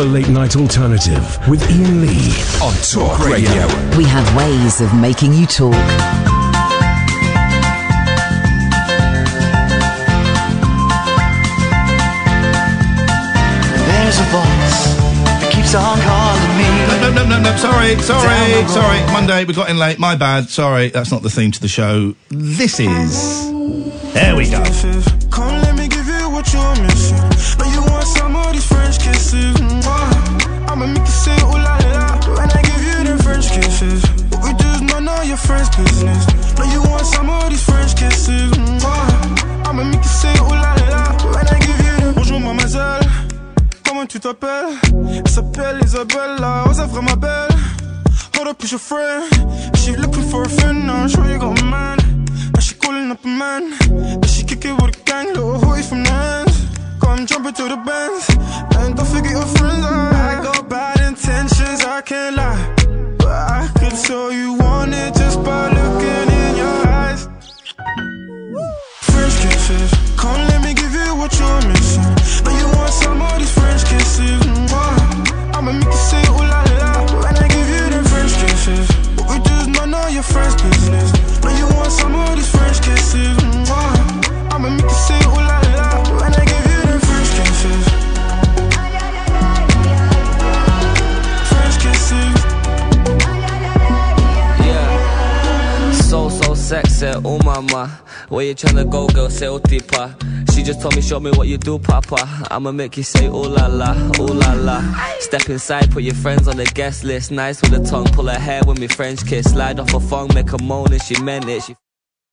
The Late Night Alternative with Iain Lee on Talk Radio. We have ways of making you talk. There's a voice that keeps on calling me. No, no, no, no, sorry, sorry, sorry. Monday, we got in late. My bad. Sorry, that's not the theme to the show. This is. There we go. Come let me give you what you're missing. I'ma make you say I give you them French we do none of your business. You want some of these French kisses. Mwah. I'ma make you say when I give you them. Bonjour mademoiselle, comment tu t'appelles? Elle s'appelle Isabella, ose frère ma belle. Hold up, is your friend? She looking for a friend now, sure you got a man. Now she calling up a man. She kick it with a gang, little hoodie from the. Come jump into the bands. And don't forget your friends. I got bad intentions, I can't lie. But I could tell you want it just by looking in your eyes. French kisses, come let me give you what you're missing. But you want some of these French kisses. Mwah. I'ma make you say ooh la la when I give you them French kisses. What we do is none of your friends' business. But you want some of these French kisses. Mwah. I'ma make you say ooh la la So sexy, oh mama. Where you tryna go, girl? Say, oh deeper. She just told me, show me what you do, papa. I'ma make you say, oh la la, oh la la. Step inside, put your friends on the guest list. Nice with a tongue, pull her hair when me French kiss. Slide off a phone, make a moan, and she meant it. She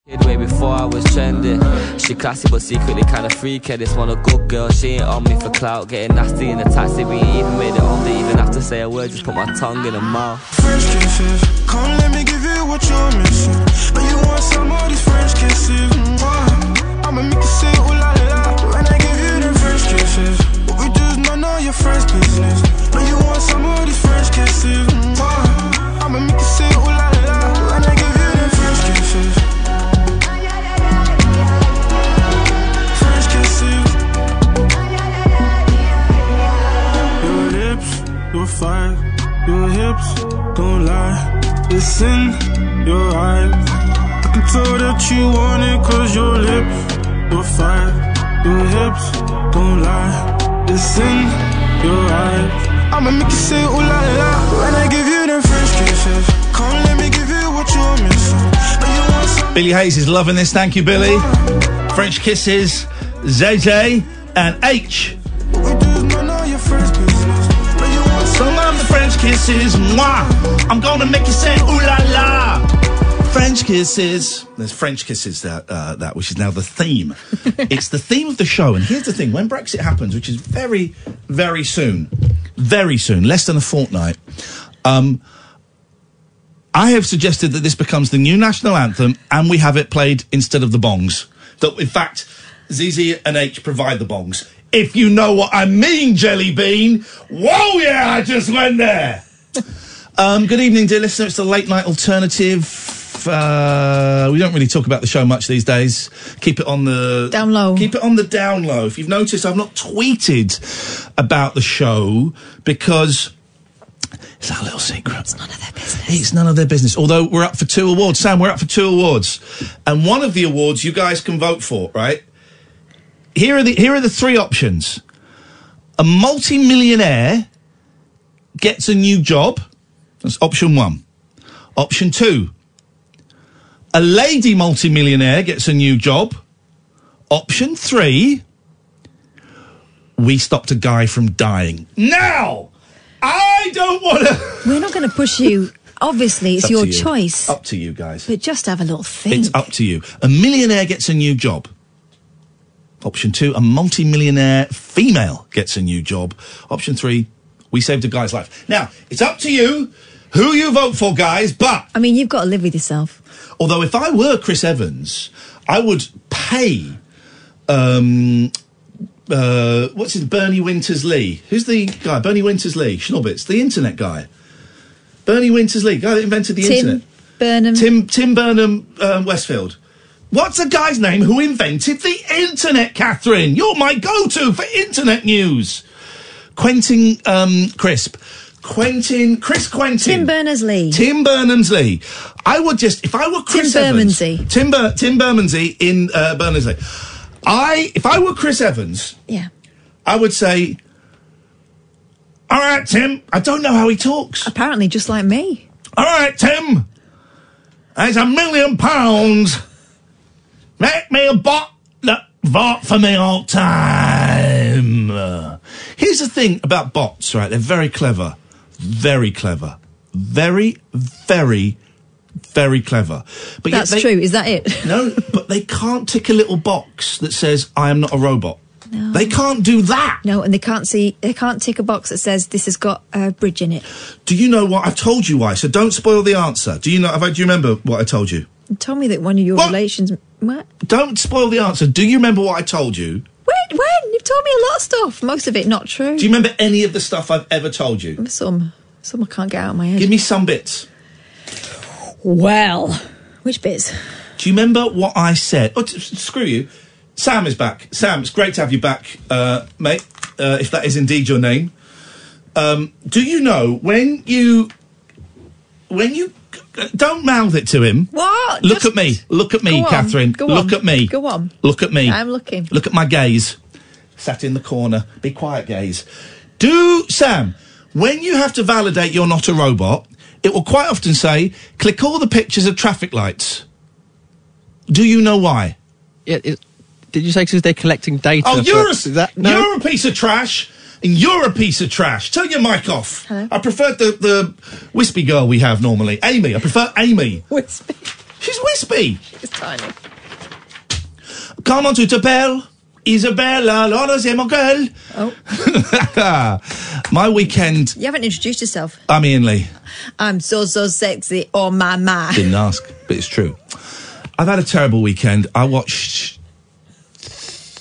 Way before I was trending. She classy but secretly kinda freaky. This one a good girl, she ain't on me for clout. Getting nasty in the taxi, we ain't even made it home. Didn't even have to say a word, just put my tongue in her mouth. French kisses. Come let me give you what you're missing. But you want some of these French kisses. Mwah. I'ma make you say ooh la la when I give you them French kisses. What we do is none of your friends' business. But you want some of these French kisses. Mwah. I'ma make you say ooh la la when I give your fire, your hips, don't lie. It's in your eyes. I can tell that you want it cause your lips, your fire, your hips, don't lie. It's in your eyes. I'ma make you say ooh la la when I give you them French kisses. Come let me give you what missing. You want Billy Hayes is loving this. Thank you, Billy. French kisses, ZJ and H. kisses, mwah. I'm gonna make you say ooh la la. French kisses. There's French kisses that uh, that which is now the theme. it's the theme of the show. And here's the thing: when Brexit happens, which is very, very soon, very soon, less than a fortnight. Um, I have suggested that this becomes the new national anthem, and we have it played instead of the bongs. That in fact, ZZ and H provide the bongs. If you know what I mean, Jelly Bean. Whoa, yeah, I just went there. um, good evening, dear listener. It's the late night alternative. Uh, we don't really talk about the show much these days. Keep it on the Down low. Keep it on the down low. If you've noticed, I've not tweeted about the show because it's our little secret. It's none of their business. It's none of their business. Although we're up for two awards. Sam, we're up for two awards. And one of the awards you guys can vote for, right? Here are the here are the three options. A multi-millionaire gets a new job. That's option one. Option two. A lady multi-millionaire gets a new job. Option three. We stopped a guy from dying. Now! I don't want to. We're not going to push you. Obviously, it's up your you. choice. Up to you guys. But just have a little think. It's up to you. A millionaire gets a new job. Option two, a multi-millionaire female gets a new job. Option three, we saved a guy's life. Now, it's up to you who you vote for, guys, but I mean, you've got to live with yourself. although if I were Chris Evans, I would pay um uh what's his Bernie Winters Lee? Who's the guy? Bernie Winters Lee, Schnobbits, the internet guy. Bernie Winters Lee, guy that invented the Tim internet. Burnham. Tim Tim Burnham um, Westfield. What's the guy's name who invented the internet, Katherine? You're my go-to for internet news. Quentin um, Crisp. Quentin, Chris Quentin. Tim Berners-Lee. Tim Berners-Lee. I would just, if I were Chris Tim Evans. Bermondsey. Tim, Ber- Tim Bermondsey in uh, Berners-Lee. I, if I were Chris Evans, Yeah. I would say, all right, Tim, I don't know how he talks. Apparently, just like me. All right, Tim, there's a million pounds. Make me a bot that vote for me all time. Here's the thing about bots, right? They're very clever. Very clever. Very, very, very clever. But That's they- true. Is that it? No, but they can't tick a little box that says, I am not a robot. No. They can't do that. No, and they can't see. They can't tick a box that says this has got a bridge in it. Do you know what? I've told you why, so don't spoil the answer. Do you know? Have I, do you remember what I told you? You told me that one of your What? relations. What? Don't spoil the answer. Do you remember what I told you? When? When? You've told me a lot of stuff. Most of it not true. Do you remember any of the stuff I've ever told you? Some. Some I can't get out of my head. Give me some bits. well, which bits? Do you remember what I said? Oh, t- screw you. Sam is back. Sam, it's great to have you back, uh, mate, uh, if that is indeed your name. Um, do you know when you. When you. Don't mouth it to him. What? Look Just- at me. Look at me, Go on. Katherine. Go Look at me. Go on. Look at me. I'm looking. Look at my gaze. Sat in the corner. Be quiet, gaze. Do, Sam, when you have to validate you're not a robot, it will quite often say, click all the pictures of traffic lights. Do you know why? Yeah, it, did you say because they're collecting data? Oh, you're a, that, no? you're a piece of trash, and you're a piece of trash. Turn your mic off. Hello? I prefer the, the wispy girl we have normally. Amy. I prefer Amy. Wispy. She's wispy. She's tiny. Comment tu t'appelles? Isabella, Laura, c'est mon girl. Oh, My weekend, you haven't introduced yourself. I'm Iain Lee. I'm so so sexy. Oh my my. Didn't ask, but it's true. I've had a terrible weekend. I watched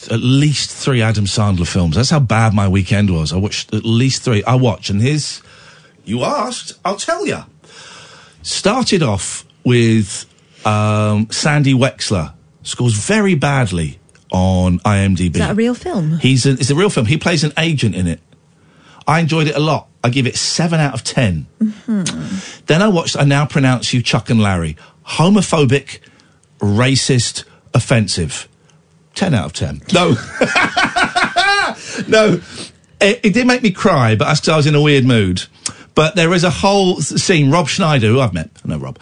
at least three Adam Sandler films. That's how bad my weekend was. I watched at least three. I watch, and here's, you asked, I'll tell you. Started off with um, Sandy Wexler. Scores very badly on IMDb. Is that a real film? He's a, it's a real film. He plays an agent in it. I enjoyed it a lot. I give it seven out of 10 Then I watched I Now Pronounce You Chuck and Larry. Homophobic, racist, offensive. Ten out of ten. No. no. It, it did make me cry, but that's 'cause I was in a weird mood. But there is a whole scene. Rob Schneider, who I've met, I know Rob,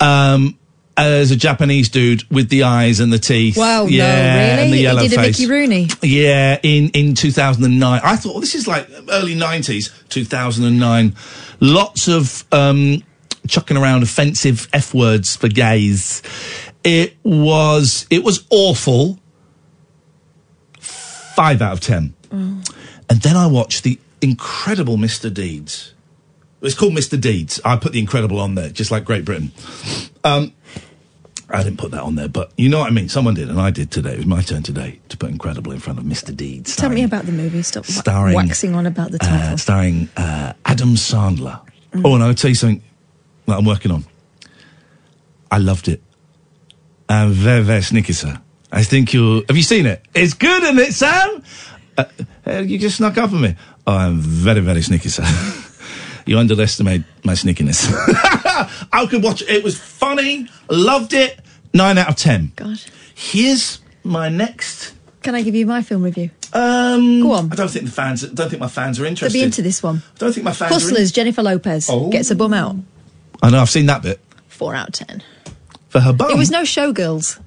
um, as a Japanese dude with the eyes and the teeth. Wow, no, yeah, really? And the He did a face. Mickey Rooney? Yeah, in, in 2009. I thought, well, this is like early 90s, 2009. Lots of um, chucking around offensive F words for gays. It was, it was awful. Five out of ten. And then I watched the incredible Mr. Deeds. It's called Mr. Deeds. I put the incredible on there, just like Great Britain. Um, I didn't put that on there, but you know what I mean. Someone did, and I did today. It was my turn today to put incredible in front of Mr. Deeds. Tell me about the movie. Stop starring, waxing on about the uh, title. starring uh, Adam Sandler. Oh, and I'll tell you something that I'm working on. I loved it. I'm very, very sneaky, sir. I think you'll. have you seen it? It's good, isn't it, Sam? Uh, uh, you just snuck up on me. Oh, I'm very, very sneaky, Sam. you underestimate my sneakiness. I could watch it. It was funny. Loved it. Nine out of ten. God. Here's my next. Can I give you my film review? Um, Go on. I don't think the fans. I don't think my fans are They'll be into this one. I don't think my fans. Are in- Hustlers, Jennifer Lopez Oh. gets a bum out. I know. I've seen that bit Four out of ten. for her bum. It was no showgirls,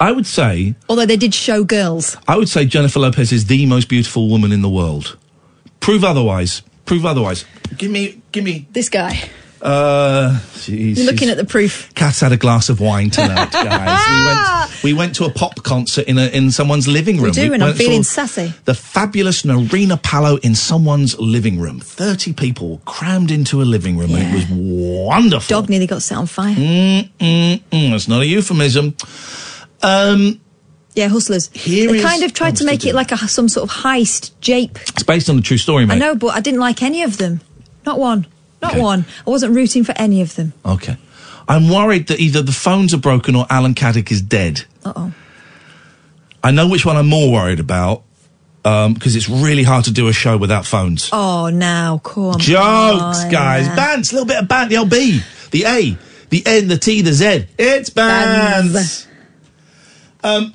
I would say. although they did show girls. I would say Jennifer Lopez is the most beautiful woman in the world. Prove otherwise. Prove otherwise. Give me. Give me. This guy. Uh. Jeez, You're looking she's- at the proof. Cat's had a glass of wine tonight, guys. we went. We went to a pop concert in a, in someone's living room. do, and I'm feeling sassy. The fabulous Nerina Pallot in someone's living room. Thirty people crammed into a living room. and Yeah. It was wonderful. Dog nearly got set on fire. Mm, mm, mm. That's not a euphemism. Um, Yeah, Hustlers. Here they is- kind of tried to make it like a some sort of heist jape. it's based on a true story, mate. I know, but I didn't like any of them. Not one. Not Okay. one. I wasn't rooting for any of them. Okay. I'm worried that either the phones are broken or Alan Caddick is dead. Uh oh. I know which one I'm more worried about. because it's really hard to do a show without phones. Oh, now, come on. Jokes, on. guys. Bants, a little bit of bant. The old B, the A, the N, the T, the Z. It's bands. Um,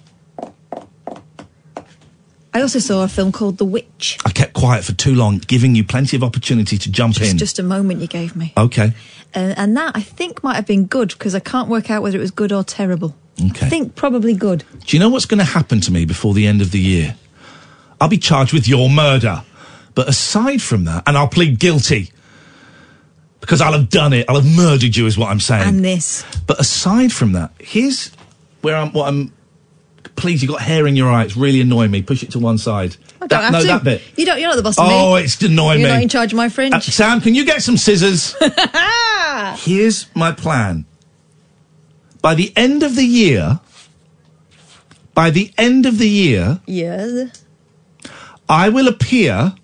I also saw a film called The Witch. I kept quiet for too long, giving you plenty of opportunity to jump Just, in. just a moment you gave me. okay. Uh, and that, I think, might have been good because I can't work out whether it was good or terrible. Okay. I think probably good. Do you know what's going to happen to me before the end of the year? I'll be charged with your murder. But aside from that, and I'll plead guilty because I'll have done it. I'll have murdered you, is what I'm saying. And this. But aside from that, here's where I'm. What I'm. Please, you've got hair in your eye. It's really annoying me. Push it to one side. I don't that, have no, to. that bit. You don't, you're not the boss of me. Oh, it's annoying me. You're not in charge of my fringe. Uh, Sam, can you get some scissors? Here's my plan. By the end of the year, by the end of the year, yes. I will appear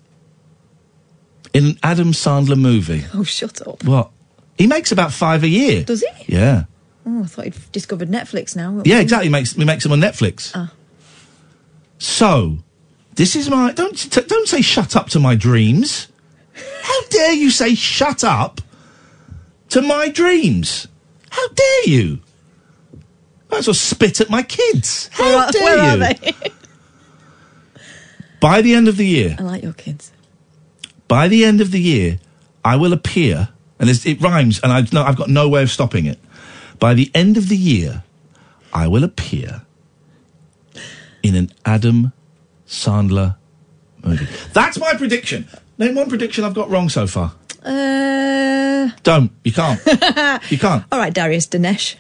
in an Adam Sandler movie. Oh, shut up. What? He makes about five a year. Does he? Yeah. Oh, I thought he'd discovered Netflix now. Yeah, exactly. Makes he makes them on Netflix. Ah. So, this is my don't t- don't say shut up to my dreams. How dare you say shut up to my dreams? How dare you? Might as well spit at my kids. How Where are, dare where you? are they? By the end of the year, I like your kids. by the end of the year, I will appear, and it rhymes, and I no, I've got no way of stopping it. By the end of the year, I will appear in an Adam Sandler movie. That's my prediction. Name one prediction I've got wrong so far. Uh, Don't. You can't. you can't. all right, Darius Dinesh.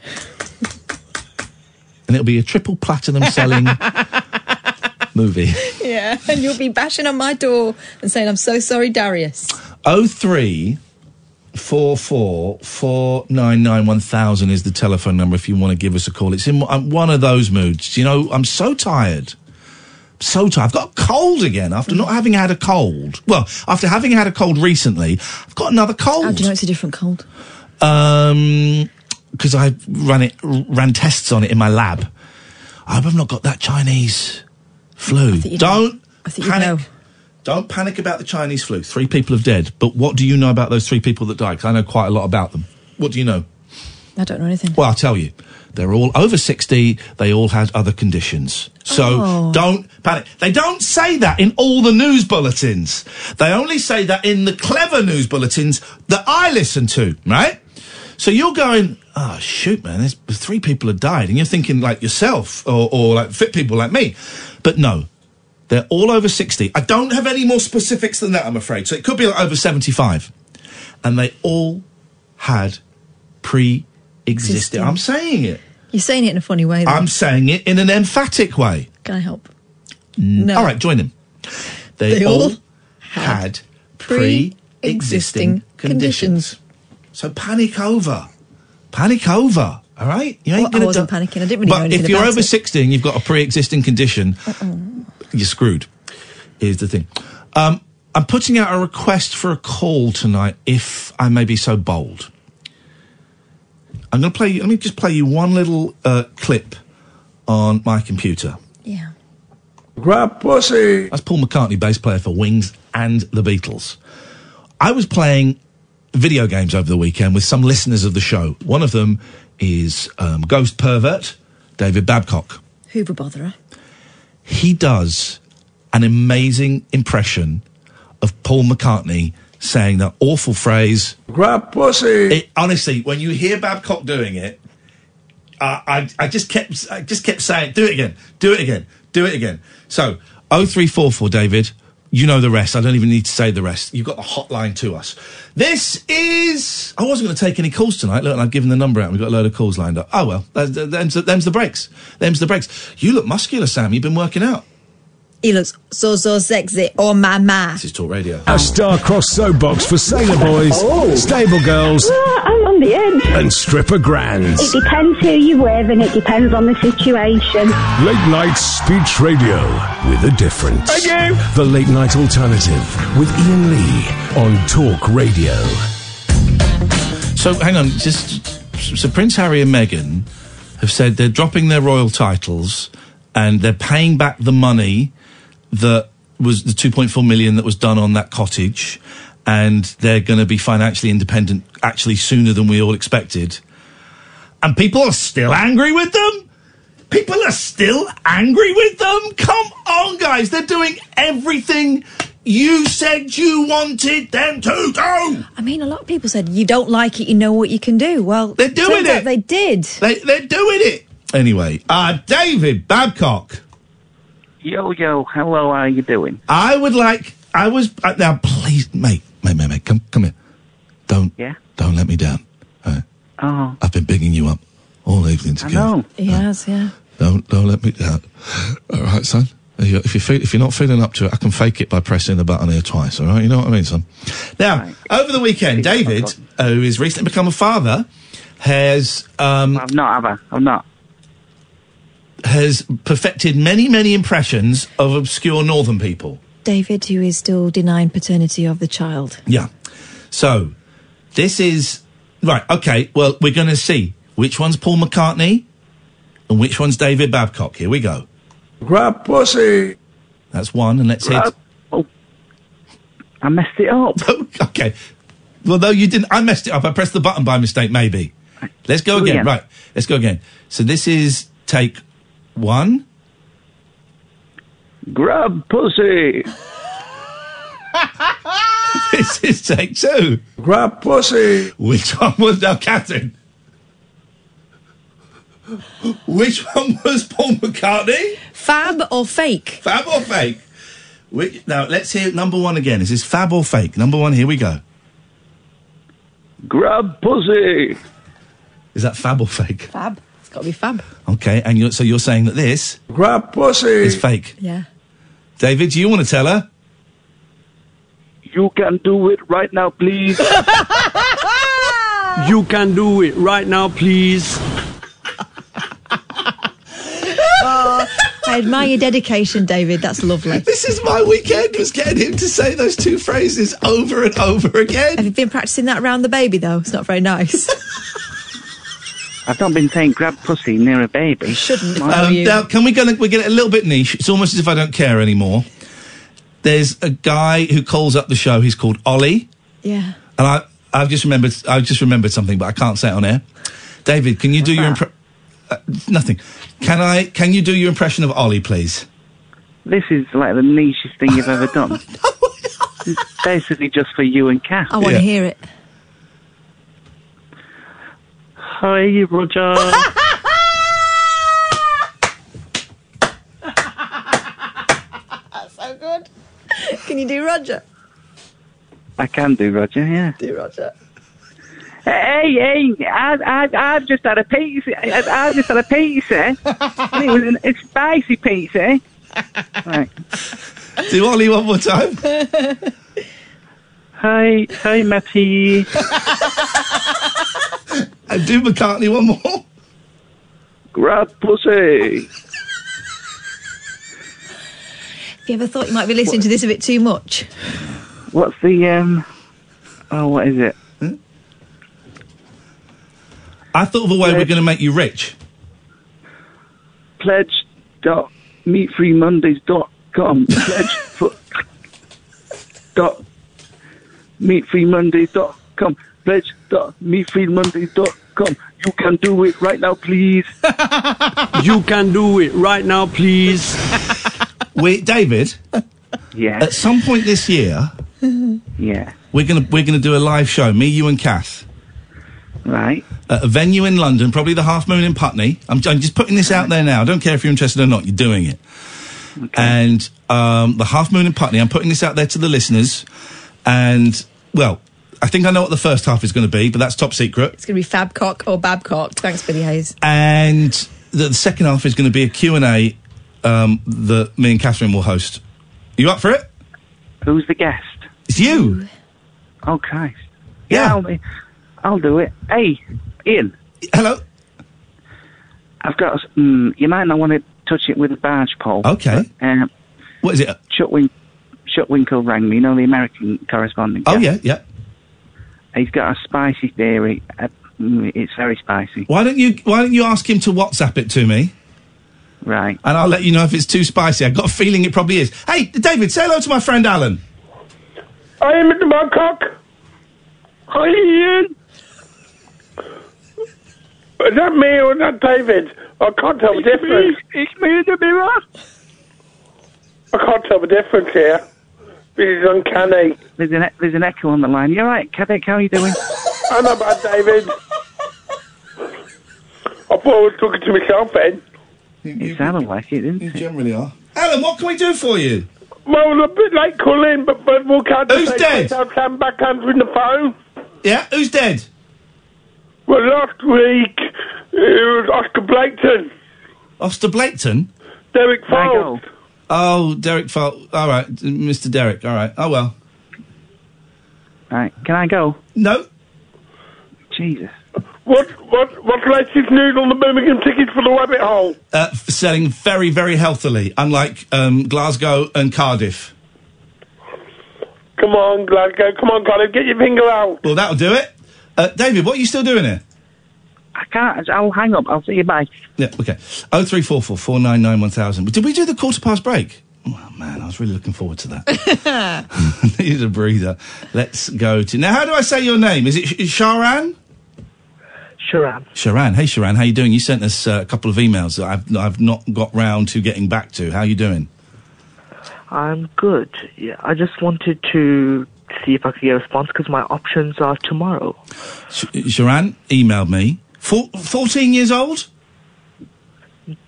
And it'll be a triple platinum selling movie. Yeah, and you'll be bashing on my door and saying, I'm so sorry, Darius. Oh three four four four nine nine one thousand is the telephone number if you want to give us a call. It's in I'm one of those moods. You know, I'm so tired. So tired. I've got a cold again after not having had a cold. Well, after having had a cold recently, I've got another cold. How do you know it's a different cold? Um, because I ran it, ran tests on it in my lab. I hope I've not got that Chinese flu. Don't know. I think panic. know. Don't panic about the Chinese flu. Three people have dead. But what do you know about those three people that died? 'Cause I know quite a lot about them. What do you know? I don't know anything. Well, I'll tell you. They're all over 60. They all had other conditions. So Oh. don't panic. They don't say that in all the news bulletins. They only say that in the clever news bulletins that I listen to, right? So you're going, oh, shoot, man, there's three people have died. And you're thinking like yourself or, or like fit people like me. But no, they're all over 60. I don't have any more specifics than that, I'm afraid. So it could be like over 75. And they all had pre existing. Existing. I'm saying it. You're saying it in a funny way. Though. I'm saying it in an emphatic way. Can I help? No. All right, join them. They, They all, all had pre-existing pre-existing conditions. So panic over. Panic over. All right, you ain't Well, gonna I wasn't panicking. I didn't really know But if you're over it. sixty and you've got a pre-existing condition, you're screwed. Is the thing. Um, I'm putting out a request for a call tonight, if I may be so bold. I'm going to play. you- Let me just play you one little uh, clip on my computer. Yeah. Grab pussy. That's Paul McCartney, bass player for Wings and the Beatles. I was playing video games over the weekend with some listeners of the show. One of them is um, Ghost Pervert, David Babcock. Hoover botherer. He does an amazing impression of Paul McCartney saying that awful phrase. Grab pussy. It, honestly, when you hear Babcock doing it, uh, I, I just kept, I just kept saying, "Do it again, do it again, do it again." So, oh three four four, David. You know the rest. I don't even need to say the rest. You've got the hotline to us. This is. I wasn't going to take any calls tonight. Look, and I've given the number out. We've got a load of calls lined up. Oh well, them's, them's, them's the breaks. Them's the breaks. You look muscular, Sam. You've been working out. He looks so, so sexy. Oh, my, my. This is Talk Radio. A star-crossed soapbox for sailor boys, oh. stable girls, I'm on the edge. and stripper grands. It depends who you're with and it depends on the situation. Late night speech radio with a difference. Thank you. The late night alternative with Iain Lee on Talk Radio. So hang on, just so Prince Harry and Meghan have said they're dropping their royal titles and they're paying back the money that was the 2.4 million that was done on that cottage, and they're going to be financially independent actually sooner than we all expected. And people are still angry with them. People are still angry with them. Come on, guys! They're doing everything you said you wanted them to do. I mean, a lot of people said you don't like it, you know what you can do. Well, They're doing it. They did. They, they're doing it. Anyway, uh, David Babcock. Yo, yo, hello, how are you doing? I would like. I was uh, now. Please, mate, mate, mate, mate. Come, come here. Don't, Yeah? don't let me down. all right? Oh, I've been bigging you up all evening I together. know. He has, yeah. Don't, don't let me down. All right, son. If you- If you feel, if you're not feeling up to it, I can fake it by pressing the button here twice. All right, you know what I mean, son. Now, Right. over the weekend, David, who has recently become a father, has um, I've not, have I? I've not. has perfected many, many impressions of obscure northern people. David, who is still denying paternity of the child. Yeah. So, this is right. Okay. Well, we're going to see which one's Paul McCartney and which one's David Babcock. Here we go. Grab pussy. That's one, and let's hit. Uh, oh, I messed it up. okay. Well, though you didn't. I messed it up. I pressed the button by mistake. Maybe. Let's go again. again. Right. Let's go again. So this is take one. Grab pussy. this is take two. Grab pussy. Which one was now, Katherine? Which one was Paul McCartney? Fab or fake? Fab or fake? Which, now let's hear number one again. Is this fab or fake? Number one. Here we go. Grab pussy. Is that fab or fake? Fab. It's got to be fab. Okay, and you're, so you're saying that this Grab pussy. is fake. Yeah. David, do you want to tell her? You can do it right now, please. You can do it right now, please. Oh, I admire your dedication, David. That's lovely. This is my weekend. Was getting him to say those two phrases over and over again. Have you been practicing that around the baby, though? It's not very nice. I've not been saying grab pussy near a baby. Shouldn't. if I Um, you. now, can we go? We get it a little bit niche. It's almost as if I don't care anymore. There's a guy who calls up the show. He's called Ollie, Yeah. and I I've just remembered I've just remembered something, but I can't say it on air. David, can you do your impre- uh, nothing? Can I? Can you do your impression of Ollie, please? This is like the nichest thing you've ever done. It's basically just for you and Kath. I want to Yeah. hear it. Hi, Roger. So good. Can you do Roger? I can do Roger, yeah. Do Roger. Hey, hey, I, I, I've just had a pizza. I, I just had a pizza. Eh? and it was an, a spicy pizza. Eh? Right. Do Ollie one more time. Hi, hi, Matty. And do McCartney one more. Grab pussy. Have you ever thought you might be listening to this a bit too much? What's the, um, oh, what is it? I thought of a way we're going to make you rich. Pledge dot meatfreemondays.com. Pledge for dot meatfreemondays.com. Pledge dot meatfreemondays.com. You can do it right now, please. You can do it right now, please. Wait, David, Yeah, at some point this year, yeah, we're gonna we're gonna do a live show. Me, you, and Kath. right. at a venue in London, probably the Half Moon in Putney. I'm, I'm just putting this out there now. I don't care if you're interested or not. You're doing it. And um, the Half Moon in Putney. I'm putting this out there to the listeners. And well, I think I know what the first half is going to be, but that's top secret. It's going to be Fabcock or Babcock. Thanks, Billy Hayes. And the, the second half is going to be a Q and A um, that me and Katherine will host. You up for it? Who's the guest? It's you. Oh, Christ. Yeah. I'll, be- I'll do it. Hey, Iain, Hello. I've got. a s- Mm, you might not want to touch it with a barge pole. Okay. Um, What is it? Chuck, Win- Chuck Winkle rang me. You know the American correspondent. Oh guy? yeah, yeah. He's got a spicy theory. Uh, mm, it's very spicy. Why don't you Why don't you ask him to WhatsApp it to me? Right. And I'll let you know if it's too spicy. I've got a feeling it probably is. Hey, David, say hello to my friend Alan. I am Mr. Bangkok. Hi, Iain. Is that me or is that David? I can't tell the difference. It's me in the mirror. I can't tell the difference here. This is uncanny. There's an, e- there's an echo on the line. You're right, Caddick, how are you doing? I'm not bad, David. I thought I was talking to myself then. it sounded like it, didn't You it? generally are. Alan, what can we do for you? Well, a bit late calling, but, but we'll count Who's dead? I'm back answering the phone. Yeah, who's dead? Well, last week, it was Oscar Blaketon, Oscar Blaketon? Derek Can I Fowlds. go? Oh, Derek Fowlds. All right, Mr. Derek. All right. Oh, well. All right. can I go? No. Jesus. What, what, what's latest news on the Birmingham tickets for the rabbit hole? Uh, f- selling very, very healthily, unlike um, Glasgow and Cardiff. Come on, Glasgow. Come on, Colin. Get your finger out. Well, that'll do it. Uh, David, what are you still doing here? I can't. I'll hang up. I'll see you bye. Yeah, okay. Oh three four four four nine nine one thousand. Did we do the quarter past break? Oh man, I was really looking forward to that. Needed a breather. Let's go to now. How do I say your name? Is it Sharan? Sharan. Sharan. Hey Sharan, how you doing? You sent us uh, a couple of emails that I've I've not got round to getting back to. How you doing? I'm good. Yeah, I just wanted to see if I could get a response because my options are tomorrow. Sh- Sharan emailed me. Four, 14 years old?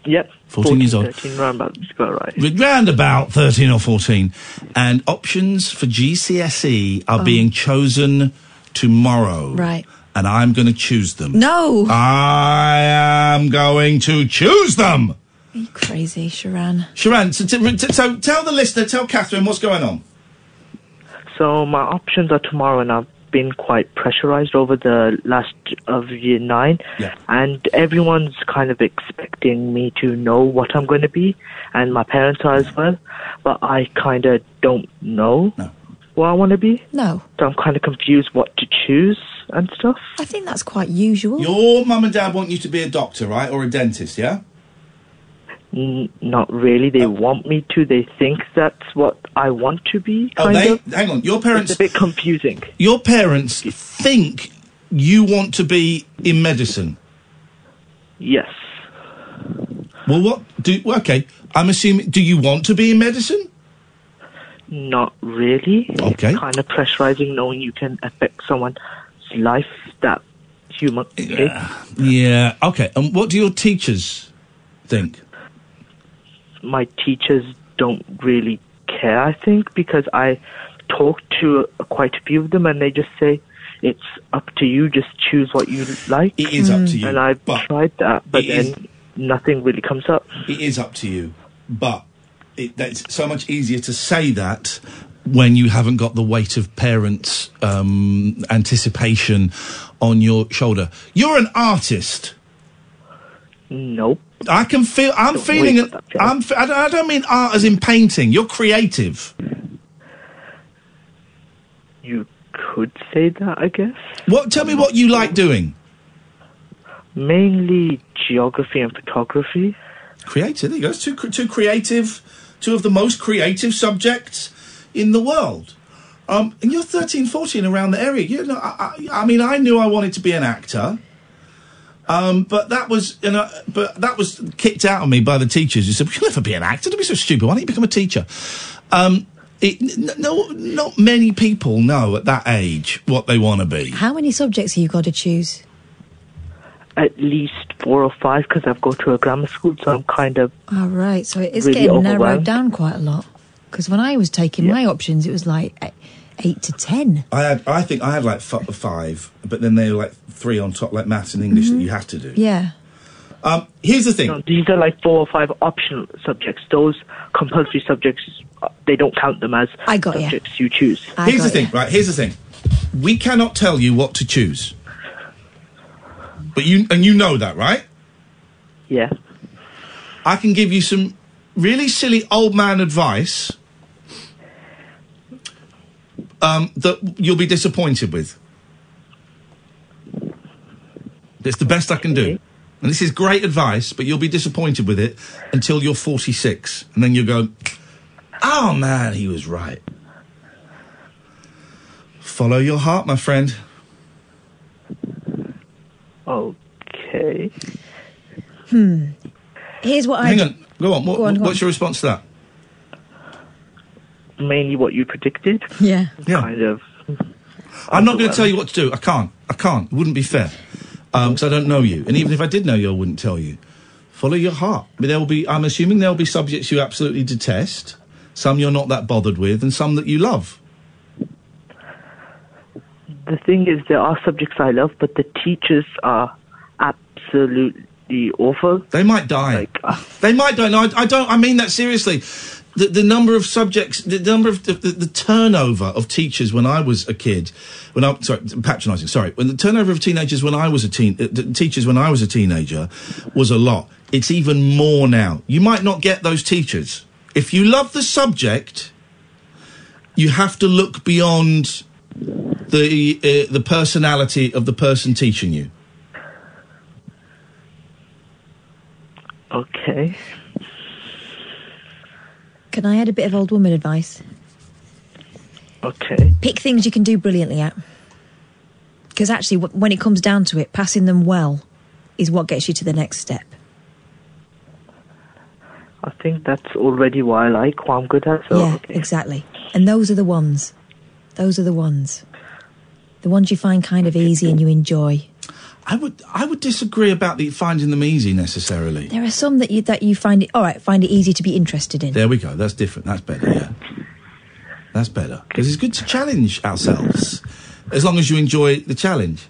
Yep. 14 years old. 13, round about, about right. Round about 13 or 14. And options for GCSE are Oh. being chosen tomorrow. Right. And I'm going to choose them. No. I am going to choose them. Are you crazy, Sharan? Sharan, so, t- t- so tell the listener, tell Katherine what's going on. So my options are tomorrow, and I've been quite pressurized over the last of year nine, Yeah. and everyone's kind of expecting me to know what I'm going to be, and my parents are as well, but I kind of don't know what I want to be. No. So I'm kind of confused what to choose and stuff. I think that's quite usual. Your mum and dad want you to be a doctor, right? Or a dentist, yeah? Not really. They oh. want me to. They think that's what I want to be. Oh, Kind they, of. hang on. Your parents. It's a bit confusing. Your parents think you want to be in medicine. Yes. Well, what do? Okay, I'm assuming. Do you want to be in medicine? Not really. Okay. Kind of pressurizing, knowing you can affect someone's life that human. Yeah. Yeah. Okay. And what do your teachers think? My teachers don't really care, I think, because I talk to quite a few of them, and they just say it's up to you. Just choose what you like. It is up to you, And I've tried that, but then is- nothing really comes up. It is up to you, but it, it's so much easier to say that when you haven't got the weight of parents' um, anticipation on your shoulder. You're an artist. Nope. I can feel. I'm feeling. wait It, for that, Joe. I'm. I don't mean art as in painting. You're creative. You could say that, I guess. What? Tell me what you like doing. Mainly geography and photography. Creative. There you go. It's two, two creative, two of the most creative subjects in the world. Um, and you're 13, 14 around the area. You know, I, I, I mean, I knew I wanted to be an actor. Um, but that was, you know, but that was kicked out of me by the teachers who said, "You'll never be an actor. Don't be so stupid. Why don't you become a teacher?" Um, it, no, not many people know at that age what they want to be. How many subjects have you got to choose? At least four or five, because I've got to a grammar school, so I'm kind of Oh, right. So it is Really getting narrowed down quite a lot. Because when I was taking my options, it was like e- eight to ten. I had, I think I had like f- five, but then they were like three on top, like maths and English that you had to do. Yeah. Um, here's the thing. No, these are like four or five optional subjects. Those compulsory subjects, uh, they don't count them as I got subjects you choose. Here's the thing, right? Here's the thing. We cannot tell you what to choose. But you and you know that, right? Yeah. I can give you some really silly old man advice um, that you'll be disappointed with. It's the best I can do. And this is great advice, but you'll be disappointed with it until you're 46. And then you'll go, oh man, he was right. Follow your heart, my friend. Okay. Hmm. Here's what I. Hang on, go on. What, Go on, go what's on. your response to that? Mainly what you predicted. Yeah. Yeah. Kind of. I'm not going to tell you what to do. I can't. I can't. It wouldn't be fair. Um, because I don't know you. And even if I did know you, I wouldn't tell you. Follow your heart. But there will be, I'm assuming there will be subjects you absolutely detest, some you're not that bothered with, and some that you love. The thing is, there are subjects I love, but the teachers are absolutely awful. They might die. Uh, they might die. No, I, I don't. I mean that seriously. The, the number of subjects, the number of the, the, the turnover of teachers when I was a kid, when I sorry patronising, sorry, when the turnover of teenagers when I was a teen, uh, teachers when I was a teenager was a lot. It's even more now. You might not get those teachers if you love the subject. You have to look beyond the uh, the personality of the person teaching you. Okay. Can I add a bit of old woman advice? Okay. Pick things you can do brilliantly at. Because actually, when it comes down to it, passing them well is what gets you to the next step. I think that's already what I like, what I'm good at. So yeah, exactly. And those are the ones. Those are the ones. The ones you find kind of easy and you enjoy. I would I would disagree about the finding them easy necessarily. There are some that you that you find it all right. Find it easy to be interested in. There we go. That's different. That's better. Yeah, that's better because it's good to challenge ourselves, as long as you enjoy the challenge.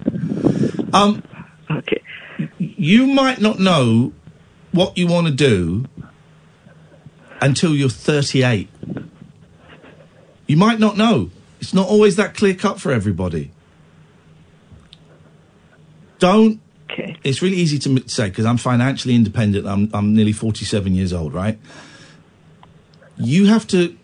Um, okay. You might not know what you want to do until you're 38. You might not know. It's not always that clear cut for everybody. Don't. Okay. It's really easy to say because I'm financially independent. I'm I'm nearly 47 years old, right? You have to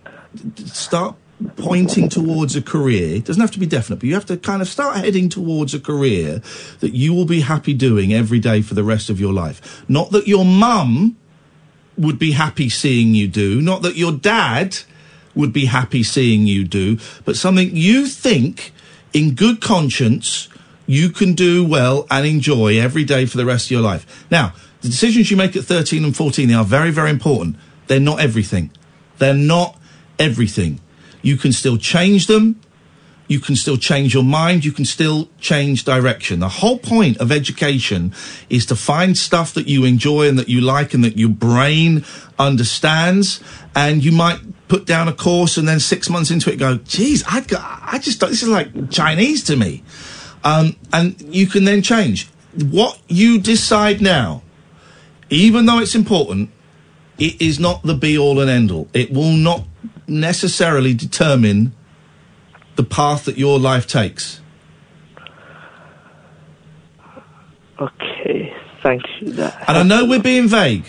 start pointing towards a career. It doesn't have to be definite, but you have to kind of start heading towards a career that you will be happy doing every day for the rest of your life. Not that your mum would be happy seeing you do, not that your dad would be happy seeing you do, but something you think in good conscience you can do well and enjoy every day for the rest of your life. Now, the decisions you make at 13 and 14 they are very, very important. They're not everything. They're not everything. You can still change them. You can still change your mind. You can still change direction. The whole point of education is to find stuff that you enjoy and that you like and that your brain understands. And you might put down a course and then six months into it go, geez, I, got, I just, this is like Chinese to me. Um, and you can then change. What you decide now, even though it's important, it is not the be all and end all. It will not necessarily determine the path that your life takes. Okay. Thank you. That And I know we're being vague.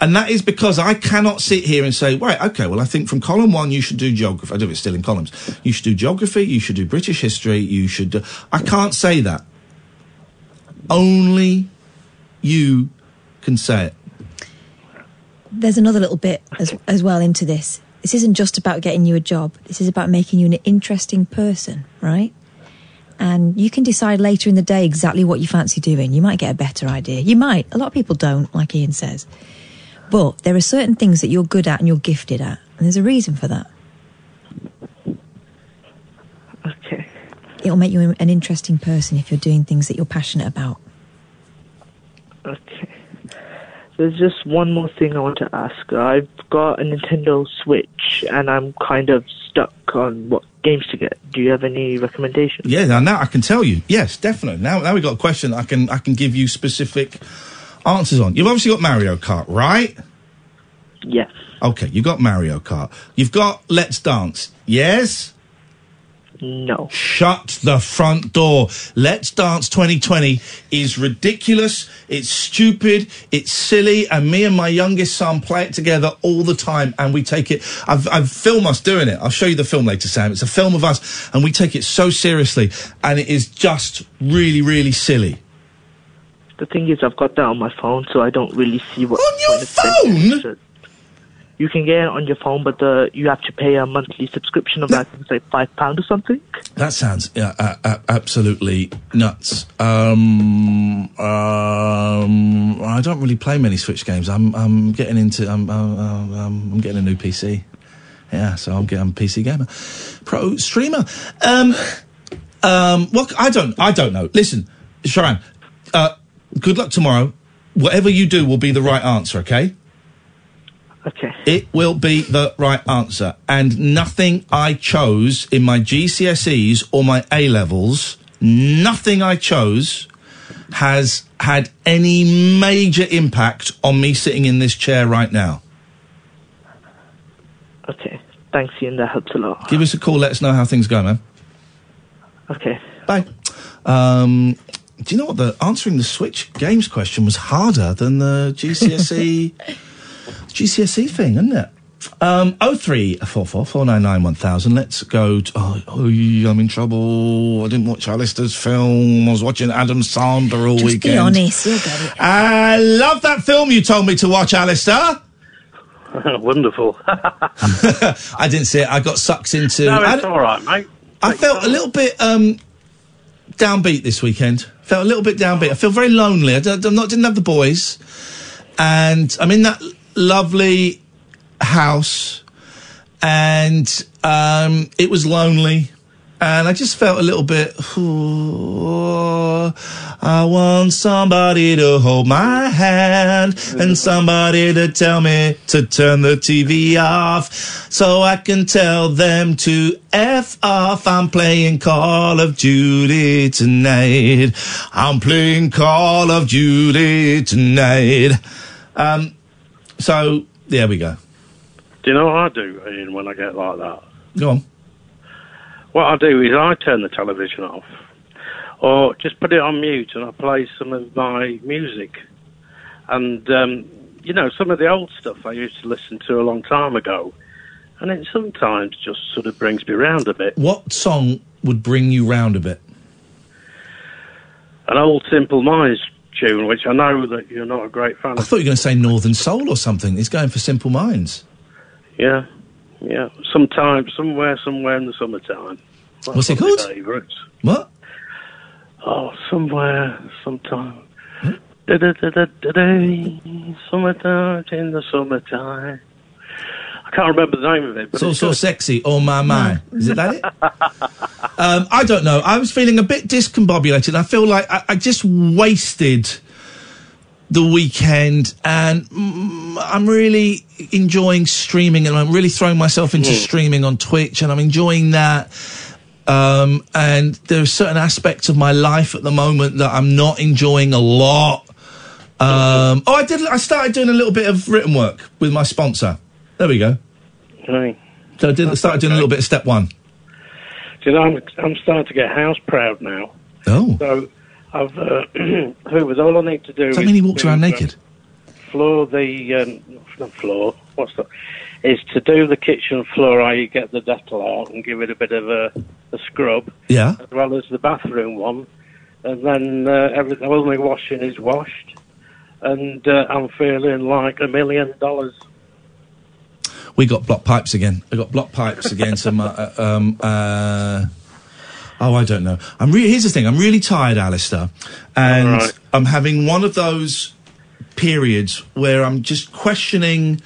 And that is because I cannot sit here and say, right, okay, well, I think from column one, you should do geography. I do it still in columns. You should do geography, you should do British history, you should do. I can't say that. Only you can say it. There's another little bit as as well into this. This isn't just about getting you a job. This is about making you an interesting person, right? And you can decide later in the day exactly what you fancy doing. You might get a better idea. You might. A lot of people don't, like Iain says. But there are certain things that you're good at and you're gifted at, and there's a reason for that. Okay. It'll make you an interesting person if you're doing things that you're passionate about. Okay. There's just one more thing I want to ask. I've got a Nintendo Switch and I'm kind of stuck on what games to get. Do you have any recommendations? Yeah, now, now I can tell you. Yes, definitely. Now, now we've got a question I can, I can give you specific answers on. You've obviously got Mario Kart, right? Yes. Okay, You've got Mario Kart. You've got Let's Dance. Yes? No. Shut the front door. Let's Dance 2020 is ridiculous. It's stupid. It's silly. And me and my youngest son play it together all the time. And we take it. I've, I've filmed us doing it. I'll show you the film later, Sam. It's a film of us. And we take it so seriously. And it is just really, really silly. The thing is, I've got that on my phone, so I don't really see what. On your phone? You can get it on your phone, but the you have to pay a monthly subscription of like say five pound or something. That sounds yeah, uh, uh, absolutely nuts. Um, um, I don't really play many Switch games. I'm I'm getting into I'm um, I'm getting a new PC. Yeah, so I'm getting I'm a PC gamer, pro streamer. Um, um, well, I don't I don't know. Listen, Sharan, uh, good luck tomorrow. Whatever you do will be the right answer. Okay. Okay. It will be the right answer. And nothing I chose in my GCSEs or my A levels, nothing I chose has had any major impact on me sitting in this chair right now. Okay. Thanks, Iain. That helps a lot. Give us a call, let us know how things go, man. Okay. Bye. Um, do you know what? The answering the Switch games question was harder than the GCSE GCSE thing, isn't it? Um, oh three four four four nine nine one thousand. Let's go. To, oh, oh, I'm in trouble. I didn't watch Alistair's film. I was watching Adam Sandler all Just weekend. be honest, you'll get it. I love that film you told me to watch, Alistair. Wonderful. I didn't see it. I got sucked into. no, I, it's all right, mate. I felt a little bit um, downbeat this weekend. Felt a little bit downbeat. I feel very lonely. I I'm not didn't have the boys, and I'm in that lovely house, and um, it was lonely. And I just felt a little bit. "Ooh, I want somebody to hold my hand and somebody to tell me to turn the TV off so I can tell them to F off. I'm playing Call of Duty tonight. I'm playing Call of Duty tonight. Um, so there we go. Do you know what I do, Iain, when I get like that? Go on. What I do is I turn the television off, or just put it on mute, and I play some of my music. And um, you know, some of the old stuff I used to listen to a long time ago, and it sometimes just sort of brings me round a bit. What song would bring you round a bit? An old Simple Minds tune, which I know that you're not a great fan I of. thought you were going to say Northern Soul or something. He's going for Simple Minds. Yeah, yeah. Sometime, somewhere, somewhere in the summertime. That's What's it one of my called? Favourites. What? Oh, somewhere, sometime. Da-da-da-da-da-da, Summertime in the summertime. I can't remember the name of it, but So it's so good. sexy. Oh my my. Is it that it? um, I don't know. I was feeling a bit discombobulated. I feel like I, I just wasted the weekend, and I'm really enjoying streaming, and I'm really throwing myself into streaming on Twitch, and I'm enjoying that. Um, and there are certain aspects of my life at the moment that I'm not enjoying a lot. Um, oh, I did. I started doing a little bit of written work with my sponsor. There we go. Right. So I did, started doing a little bit of step one. Do you know, I'm, I'm starting to get house proud now. Oh. So I've uh, hoovered. All I need to do Does that is mean he walks around uh, naked? floor the um, not floor. What's that? Is to do the kitchen floor. You get the Dettol out and give it a bit of a, a scrub, Yeah. as well as the bathroom one, and then uh, everything. All my washing is washed, and uh, I'm feeling like a million dollars. We got block pipes again. I got block pipes again. Some, uh, uh, um, uh, oh, I don't know. I'm really, here's the thing. I'm really tired, Alistair. And right. I'm having one of those periods where I'm just questioning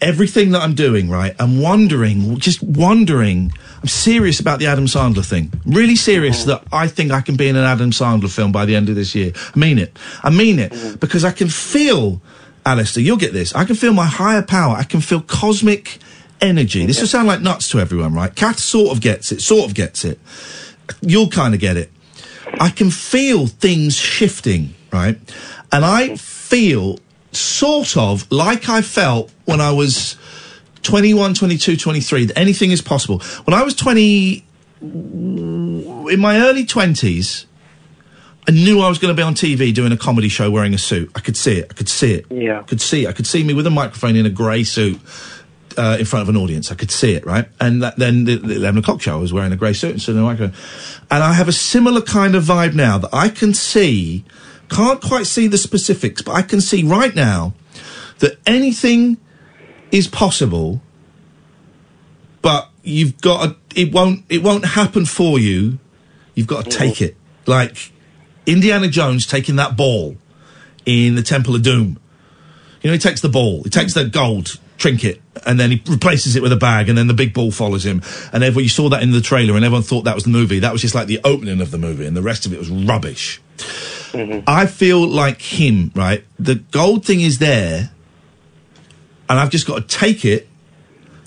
everything that I'm doing, right? I'm wondering, just wondering. I'm serious about the Adam Sandler thing. Really serious mm. that I think I can be in an Adam Sandler film by the end of this year. I mean it. I mean it mm. because I can feel, Alistair, you'll get this. I can feel my higher power. I can feel cosmic energy. This will sound like nuts to everyone, right? Kath sort of gets it, sort of gets it. You'll kind of get it. I can feel things shifting, right? And I feel sort of like I felt when I was 21, 22, 23, that anything is possible. When I was 20, in my early 20s, I knew I was going to be on TV doing a comedy show wearing a suit. I could see it. I could see it. Yeah. I could see it. I could see me with a microphone in a grey suit uh, in front of an audience. I could see it, right? And that, then the, the 11 o'clock show, I was wearing a grey suit and on the microphone. And I have a similar kind of vibe now that I can see, can't quite see the specifics, but I can see right now that anything is possible, but you've got to, it won't, it won't happen for you. You've got to mm-hmm. take it. Like Indiana Jones taking that ball in the Temple of Doom. You know, he takes the ball, he takes the gold trinket, and then he replaces it with a bag, and then the big ball follows him. And everyone, you saw that in the trailer, and everyone thought that was the movie. That was just like the opening of the movie, and the rest of it was rubbish. I feel like him, right? The gold thing is there, and I've just got to take it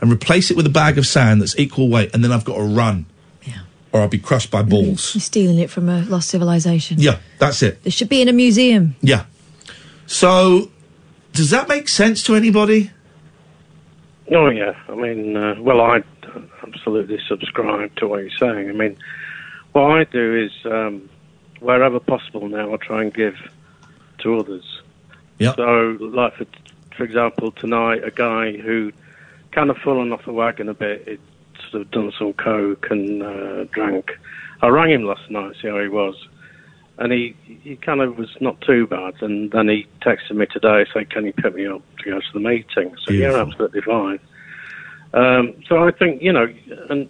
and replace it with a bag of sand that's equal weight, and then I've got to run. Or I'll be crushed by balls. You're stealing it from a lost civilization. Yeah, that's it. It should be in a museum. Yeah. So, does that make sense to anybody? Oh yeah, I mean, uh, well, I absolutely subscribe to what you're saying. I mean, what I do is um, wherever possible now, I try and give to others. Yeah. So, like for for example, tonight, a guy who kind of fallen off the wagon a bit, he'd sort of done some coke and uh, drank. I rang him last night to see how he was, and he he kind of was not too bad. And then he texted me today saying, "Can you pick me up to go to the meeting?" So yeah, absolutely fine. Um, so I think you know, and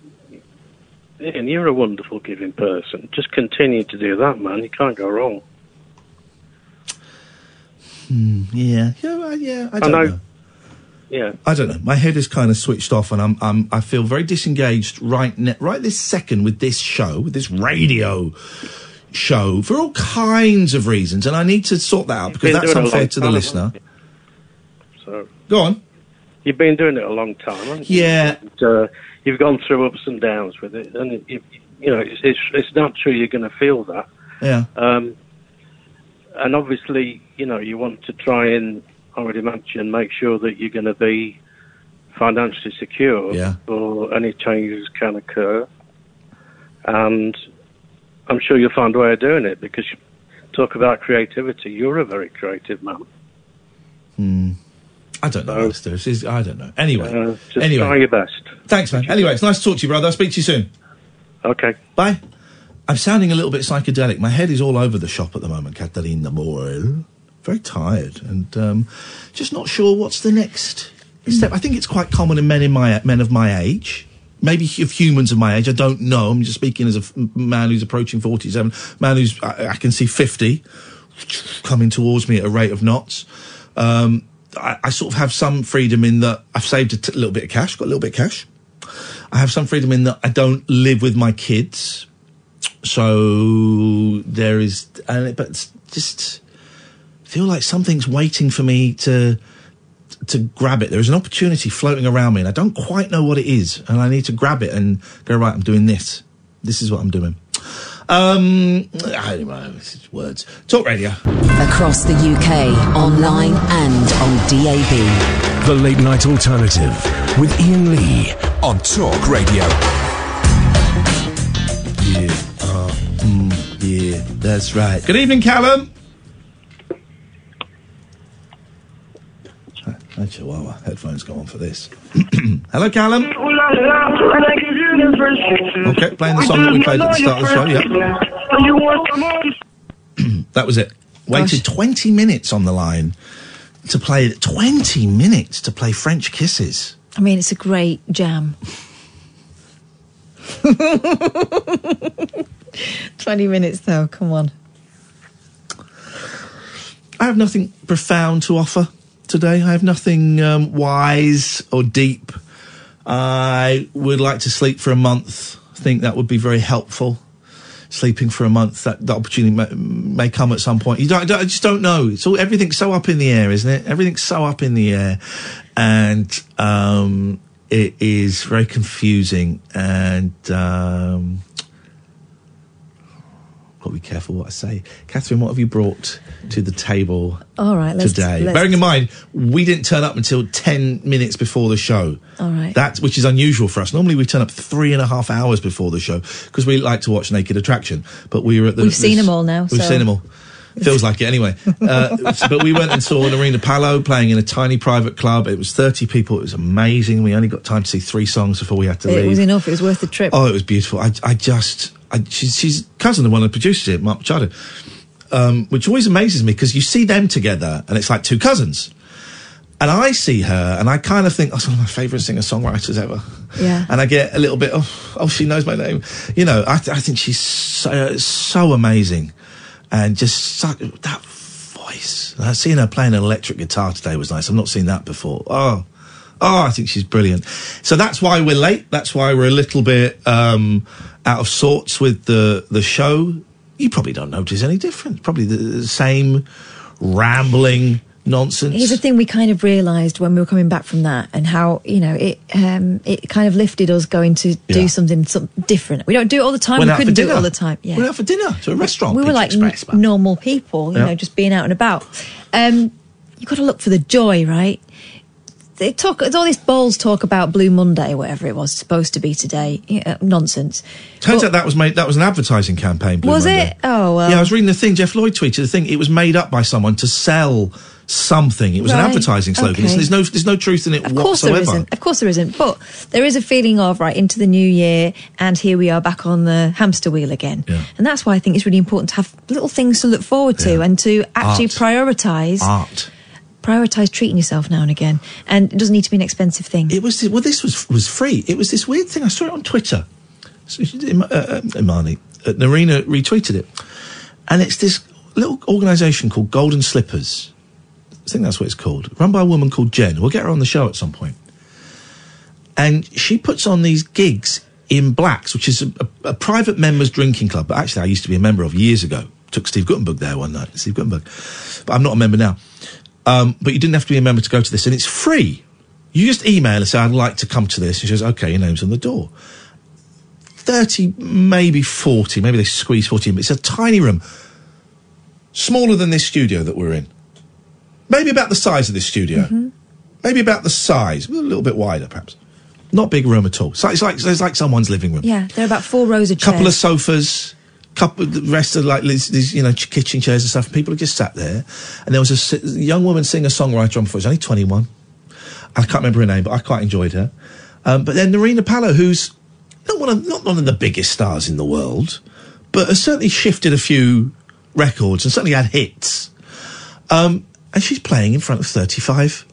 Iain, you're a wonderful giving person. Just continue to do that, man. You can't go wrong. Hmm, yeah. Yeah, yeah. I I don't know. know. Yeah. I don't know. My head is kind of switched off, and I'm, I'm I feel very disengaged right ne- right this second with this show, with this radio show, for all kinds of reasons, and I need to sort that out because that's doing it a unfair to the listener. So Go on. you've been doing it a long time, haven't you? Yeah. And, uh, you've gone through ups and downs with it, and it, you, you know it's, it's it's natural you're going to feel that. Yeah. Um, and obviously, you know, you want to try and, I would imagine, make sure that you're going to be financially secure Yeah. for any changes can occur. And I'm sure you'll find a way of doing it because you talk about creativity. You're a very creative man. Hmm. I don't know. This is- I don't know. Anyway, Uh, just anyway, try your best. Thanks, man. Anyway, it's nice to talk to you, brother. I'll speak to you soon. Okay. Bye. I'm sounding a little bit psychedelic. My head is all over the shop at the moment, Katherine Boyle. Very tired and um, just not sure what's the next step. I think it's quite common in men in my men of my age. Maybe of humans of my age, I don't know. I'm just speaking as a f- man who's approaching 47, man who's I, I can see 50 coming towards me at a rate of knots. Um, I, I sort of have some freedom in that I've saved a t- little bit of cash, got a little bit of cash. I have some freedom in that I don't live with my kids. So there is, but just feel like something's waiting for me to to grab it. There is an opportunity floating around me, and I don't quite know what it is, and I need to grab it and go right. I'm doing this. This is what I'm doing. Um, I don't know. This is words. Talk radio. Across the UK, online and on DAB. The Late Night Alternative with Iain Lee on Talk Radio. Yeah. Uh, mm, yeah. That's right. Good evening, Callum. Ah, Chihuahua. Headphones go on for this. Hello, Callum. Okay, playing the song that we played at the start of the show. Yeah. That was it. Waited 20 minutes on the line to play 20 minutes to play French Kisses. I mean, it's a great jam. 20 minutes, though, come on. I have nothing profound to offer today. I have nothing um, wise or deep. I would like to sleep for a month. I think that would be very helpful. Sleeping for a month, that, that opportunity may, may come at some point. You don't, I just don't know. It's all everything's so up in the air, isn't it? Everything's so up in the air, and um, it is very confusing. And um, got to be careful what I say. Katherine, what have you brought to the table All right, let's. today? let's Bearing in mind, we didn't turn up until 10 minutes before the show. All right. That, which is unusual for us. Normally we turn up three and a half hours before the show because we like to watch Naked Attraction. But we were at the. We've seen them all now, We've so- seen them all. Feels like it anyway. Uh, but we went and saw Nerina Pallot playing in a tiny private club. It was 30 people. It was amazing. We only got time to see three songs before we had to It leave. It was enough. It was worth the trip. Oh, it was beautiful. I, I just, I, she's, she's cousin, the one who produces it, Mark Machado, um, which always amazes me because you see them together and it's like two cousins. And I see her and I kind of think, oh, it's one of my favourite singer songwriters ever. Yeah. And I get a little bit, oh, oh she knows my name. You know, I, th- I think she's so, so amazing. And just so, that voice. Seen her playing an electric guitar today was nice. I've not seen that before. Oh, oh, I think she's brilliant. So that's why we're late. That's why we're a little bit um, out of sorts with the the show. You probably don't notice any difference. Probably the same rambling nonsense. Here's the thing we kind of realised when we were coming back from that and how, you know, it um, it kind of lifted us going to do Yeah. something, something different. We don't do it all the time. Went we couldn't do it all the time. Yeah. Went out for dinner to a restaurant. we were like Express, n- normal people, you Yeah. know, just being out and about. Um, you've got to look for the joy, right? They talk, there's all this balls talk about Blue Monday, whatever it was supposed to be today. Yeah, nonsense. Turns But- out that was made. That was an advertising campaign. Blue was Monday. it? Oh, well. Yeah, I was reading the thing. Geoff Lloyd tweeted the thing. It was made up by someone to sell something. It was an advertising slogan. okay. There's no, there's no truth in it Of course whatsoever. there isn't. Of course there isn't. But there is a feeling of right into the new year, and here we are back on the hamster wheel again. And that's why I think it's really important to have little things to look forward to and to actually prioritise Art. prioritise treating yourself now and again. And it doesn't need to be an expensive thing. It was well. This was was free. It was this weird thing. I saw it on Twitter. So, uh, uh, Imani, uh, Nerina retweeted it, and it's this little organisation called Golden Slippers. I think that's what it's called. Run by a woman called Jen. We'll get her on the show at some point. And she puts on these gigs in Blacks, which is a, a, a private members drinking club. But actually, I used to be a member of years ago. Took Steve Guttenberg there one night. Steve Guttenberg, but I'm not a member now. Um, but you didn't have to be a member to go to this, and it's free. You just email and say, I'd like to come to this. And she goes, okay, your name's on the door. 30, maybe 40, maybe they squeeze 40 in, but it's a tiny room. Smaller than this studio that we're in. Maybe about the size of this studio. Maybe about the size, a little bit wider perhaps. Not big room at all. So it's like, it's like someone's living room. Yeah, there are about four rows of chairs. Couple of sofas, couple the rest of like these, these you know kitchen chairs and stuff. People are just sat there, and there was a young woman singing singer songwriter on before. She was only twenty one. I can't remember her name, but I quite enjoyed her. Um, but then Nerina Pallot, who's not one of not one of the biggest stars in the world, but has certainly shifted a few records and certainly had hits. Um, and she's playing in front of thirty five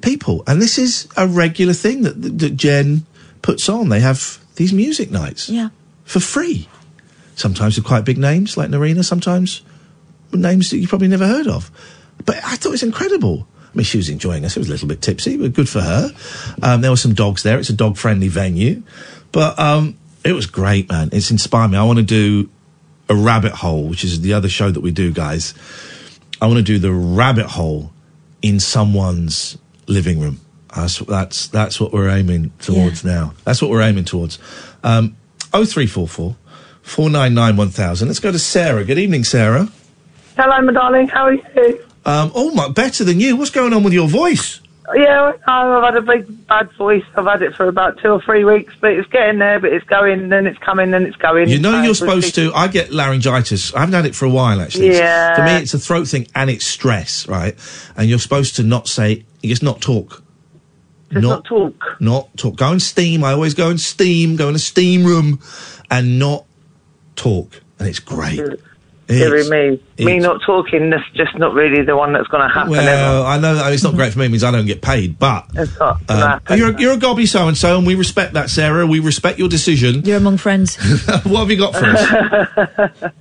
people, and this is a regular thing that, that, Jen puts on. They have these music nights Yeah. for free. Sometimes with quite big names like Nerina, sometimes with names that you probably never heard of. But I thought it was incredible. I mean, she was enjoying us. It was a little bit tipsy, but good for her. Um, there were some dogs there. It's a dog friendly venue. But um, it was great, man. It's inspired me. I want to do a rabbit hole, which is the other show that we do, guys. I want to do the rabbit hole in someone's living room. That's that's that's what we're aiming towards now. That's what we're aiming towards. Um, oh three four four four nine nine one thousand. Let's go to Sarah. Good evening, Sarah. Hello, my darling. How are you? Um, oh my, better than you. What's going on with your voice? Yeah, I've had a big bad voice. I've had it for about two or three weeks, but it's getting there. But it's going, then it's coming, then it's going. You know you're supposed to. I get laryngitis. I haven't had it for a while actually. Yeah. For me, it's a throat thing and it's stress, right? And you're supposed to not say. You just not talk. Just not talk. Not talk. Go and steam. I always go and steam. Go in a steam room, and not talk. And it's great. It's- me, me it's- not talking. That's just not really the one that's going to happen. Well, I know that it's not great for me. It means I don't get paid, but It's not um, you're you're a gobby so and so, and we respect that, Sarah. We respect your decision. You're among friends. what have you got for us?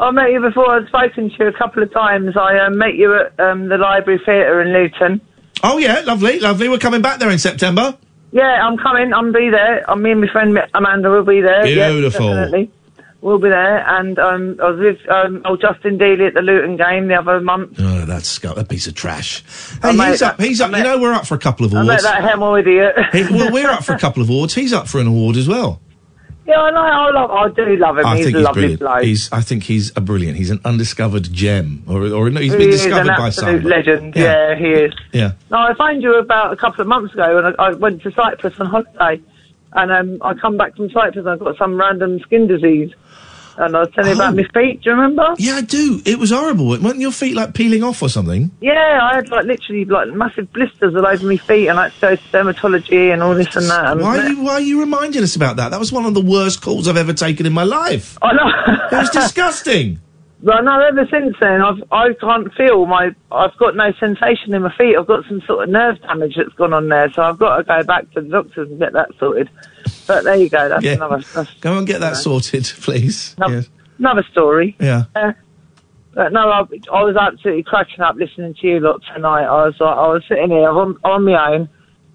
I met you before. I've spoken to you a couple of times. I uh, met you at um, the Library Theatre in Luton. Oh yeah, lovely, lovely. We're coming back there in September. Yeah, I'm coming. I'm be there. Uh, me and my friend Amanda will be there. Yeah, Beautiful. definitely. We'll be there. And um, I was with um, old Justin Dealey at the Luton game the other month. Oh, that's a piece of trash. I Hey, met he's up. He's I up. met- you know, we're up for a couple of I awards. that Hemel idiot. Hey, well, we're up for a couple of awards. He's up for an award as well. yeah, I know. I, love, I do love him. I he's think a he's lovely brilliant. bloke. He's. I think he's a brilliant. He's an undiscovered gem, or or no, he's He been discovered by someone. legend. Yeah. he is. Yeah. No, I found you about a couple of months ago when I, I went to Cyprus on holiday, and um, I come back from Cyprus and I've got some random skin disease. And I was telling you about oh. my feet. Do you remember? Yeah, I do. It was horrible. It Weren't your feet like peeling off or something? Yeah, I had like literally like massive blisters all over my feet, and I had to dermatology and all this and that. And Why are you Why are you reminding us about that? That was one of the worst calls I've ever taken in my life. I know. It was disgusting. Well, no, ever since then, I've I can't feel my. I've got no sensation in my feet. I've got some sort of nerve damage that's gone on there, so I've got to go back to the doctors and get that sorted. But there you go. That's Yeah. another. That's Go and get that Yeah. sorted, please. No. Yes. another story. Yeah. Uh, but no, I, I was absolutely cracking up listening to you lot tonight. I was like, I was sitting here on, on my own.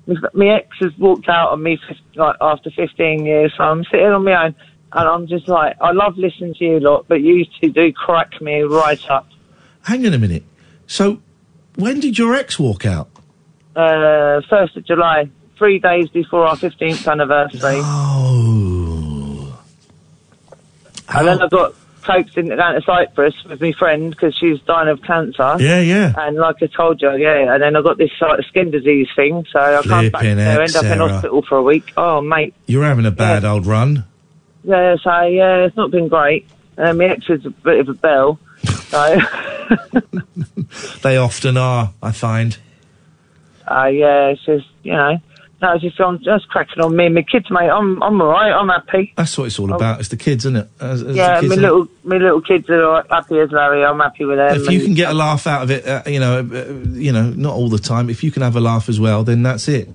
My, my ex has walked out on me like after 15 years, so I'm sitting on my own, and I'm just like, I love listening to you lot, but you two do crack me right up. Hang on a minute. So, when did your ex walk out? Uh, first of July, three days before our 15th anniversary. Oh. And then I got coaxed into going to Cyprus with my friend because she's dying of cancer. Yeah, yeah. And like I told you, yeah. And then I got this like skin disease thing, so I back Flipping there, heck, end up in hospital for a week. Oh, mate. You're having a bad old run. Yeah, so yeah, it's not been great. And my ex is a bit of a bell. So, They often are, I find. uh, yeah, it's just, you know, no, it's just, I'm just cracking on me and my kids, mate. I'm, I'm alright, I'm happy. That's what it's all about. It's the kids, isn't it? As- as yeah, kids my are- little, my little kids are happy as Larry. I'm happy with them. If you can get a laugh out of it, uh, you know, uh, you know, not all the time. If you can have a laugh as well, then that's it.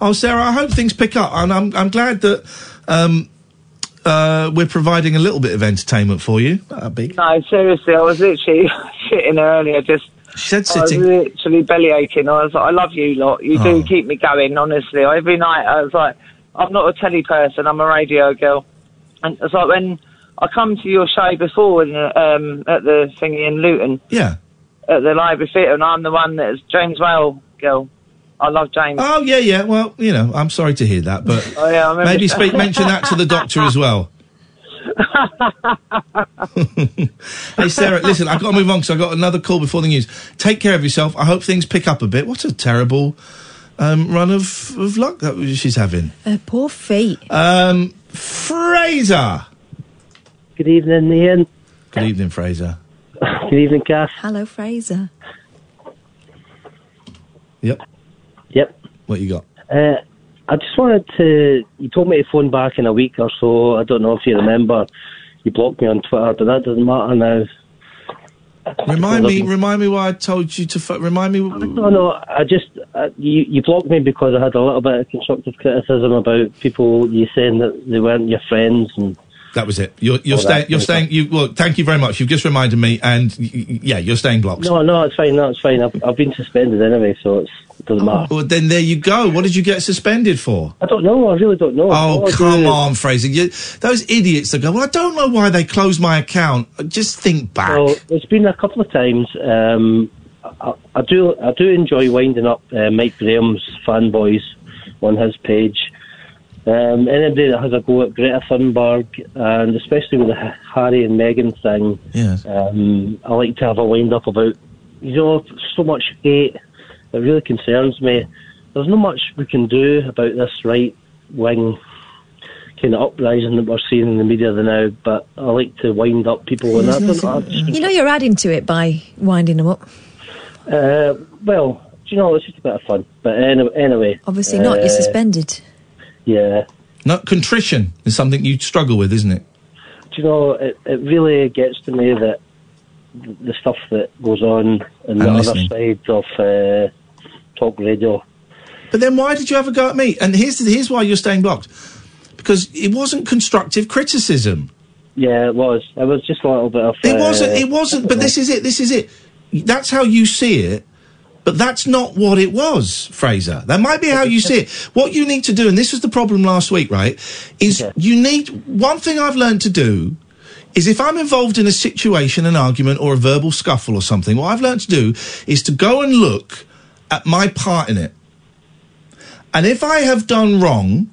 Oh, Sarah, I hope things pick up, and I'm I'm glad that um, uh, we're providing a little bit of entertainment for you. That'd be. No, seriously, I was literally sitting earlier, just. She said I was sitting. literally belly aching. I was like, I love you lot. You Oh. do keep me going, honestly. Every night I was like, I'm not a telly person, I'm a radio girl. And it's like when I come to your show before in, um, at the thingy in Luton, Yeah. at the Library Theatre, and I'm the one that's James Whale girl. I love James. Oh yeah, yeah. Well, you know, I'm sorry to hear that, but Oh, yeah, maybe speak, mention that to the doctor as well. hey Sarah, listen, I've got to move on because I've got another call before the news. Take care of yourself. I hope things pick up a bit. What a terrible um, run of, of luck that she's having. Uh, poor feet. Um, Fraser. Good evening, Iain. Good evening, Fraser. Good evening, Kath. Hello, Fraser. Yep. Yep. What you got? Uh, I just wanted to. You told me to phone back in a week or so. I don't know if you remember. You blocked me on Twitter, but that doesn't matter now. Remind me, remind me why I told you to. F- remind me. No, no. I just uh, you you blocked me because I had a little bit of constructive criticism about people. You saying that they weren't your friends and. That was it. You're, you're staying. You're staying. You well. Thank you very much. You've just reminded me, and y- y- yeah, you're staying blocked. No, no, it's fine. No, it's fine. I've, I've been suspended anyway, so it's, it doesn't matter. Well, then there you go. What did you get suspended for? I don't know. I really don't know. Oh, All I come on, Fraser. You, those idiots that go, well, I don't know why they closed my account. Just think back. Well, it's been a couple of times. Um, I, I do I do enjoy winding up uh, Mike Graham's fanboys on his page. Um, anybody that has a go at Greta Thunberg, and especially with the Harry and Meghan thing, Yes. um, I like to have a wind up about, you know, so much hate. It really concerns me. There's not much we can do about this right wing kind of uprising that we're seeing in the media now, but I like to wind up people, and don't know. You know you're adding to it by winding them up. Uh, well, do you know, it's just a bit of fun. But anyway, anyway Obviously not. You're uh, suspended. Yeah. Not contrition is something you struggle with, isn't it? Do you know, it, it really gets to me that the stuff that goes on in the I'm other listening. side of uh, talk radio. But then why did you have a go at me? And here's here's why you're staying blocked. Because it wasn't constructive criticism. Yeah, it was. It was just a little bit of. It uh, wasn't. It wasn't. But this is it. This is it. That's how you see it. But that's not what it was, Fraser. That might be how you see it. What you need to do, and this was the problem last week, right? Is you need one thing I've learned to do is if I'm involved in a situation, an argument, or a verbal scuffle or something, what I've learned to do is to go and look at my part in it. And if I have done wrong,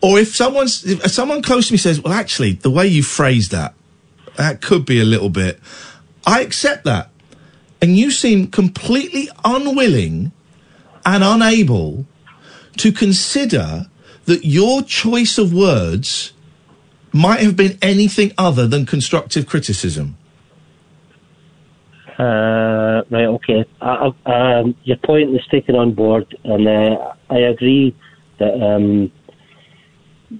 or if someone's if someone close to me says, "Well, actually, the way you phrased that, that could be a little bit," I accept that. And you seem completely unwilling and unable to consider that your choice of words might have been anything other than constructive criticism. Uh, right, okay. Um, your point is taken on board, and uh, I agree that um,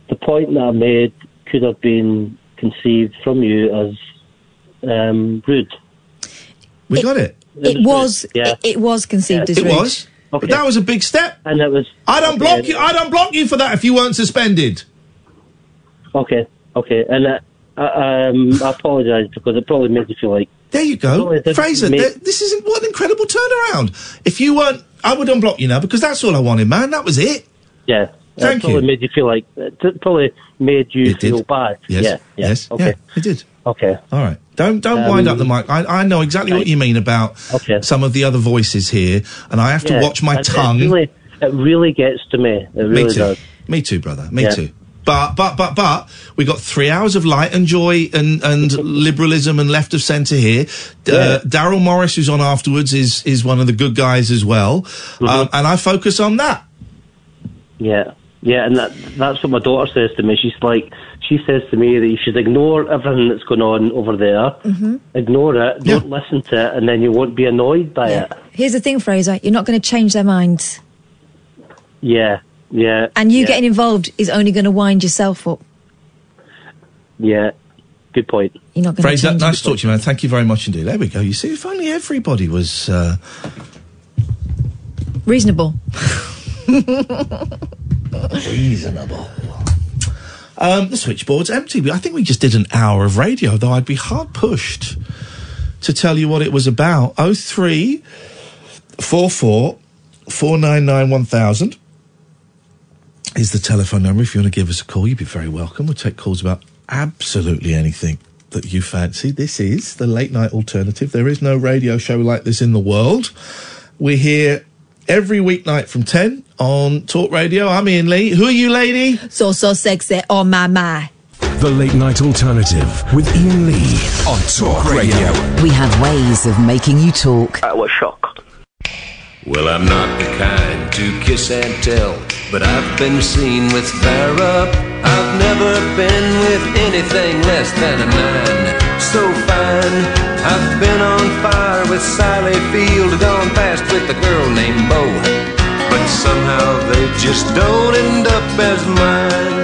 the point that I made could have been conceived from you as um, rude. We got it. It was. Yeah. It, it was conceived as It rude. was. But that was a big step. And it was. I'd okay, block you. I don't block you for that if you weren't suspended. Okay, okay. And uh, I, um, I apologise because it probably made you feel like. There you go, Well, it did Fraser. make- th- this isn't what an incredible turnaround. If you weren't, I would unblock you now because that's all I wanted, man. That was it. Yeah. Thank it probably you. made you feel like. It probably made you It did. feel bad. Yes. Yeah. yeah. Yes. Okay. Yeah, it did. Okay. All right. Don't don't wind Um, up the mic. I, I know exactly what you mean about some of the other voices here, and I have to watch my it- tongue. It really, it really gets to me. It really me too. does. Me too, brother. Me Yeah. too. But but but but we got three hours of light and joy and and liberalism and left of centre here. D- Uh, Darryl Morris, who's on afterwards, is is one of the good guys as well, Mm-hmm. um, and I focus on that. Yeah, yeah, and that that's what my daughter says to me. She's like, she says to me that you should ignore everything that's going on over there, hmm ignore it, don't listen to it, and then you won't be annoyed by it. Here's the thing, Fraser. You're not going to change their minds, Yeah, yeah. and you yeah, getting involved is only going to wind yourself up. Yeah, good point. You're not going Fraser, change. nice to talk to you, man. Thank you very much indeed. There we go. You see, if only everybody was. Uh, Reasonable. Reasonable. Um, the switchboard's empty. I think we just did an hour of radio, though I'd be hard pushed to tell you what it was about. Oh three four four four nine nine one thousand is the telephone number. If you want to give us a call, you'd be very welcome. We'll take calls about absolutely anything that you fancy. This is the late night alternative. There is no radio show like this in the world. We're here every weeknight from 10 on Talk Radio. I'm Iain Lee. Who are you, lady? So so sexy. Oh my my. The Late Night Alternative with Iain Lee on Talk Radio. We have ways of making you talk. That was shock. Well, I'm not the kind to kiss and tell, but I've been seen with Farrah. I've never been with anything less than a man So fine, I've been on fire with Sally Field, gone past with a girl named Bo. But somehow they just don't end up as mine.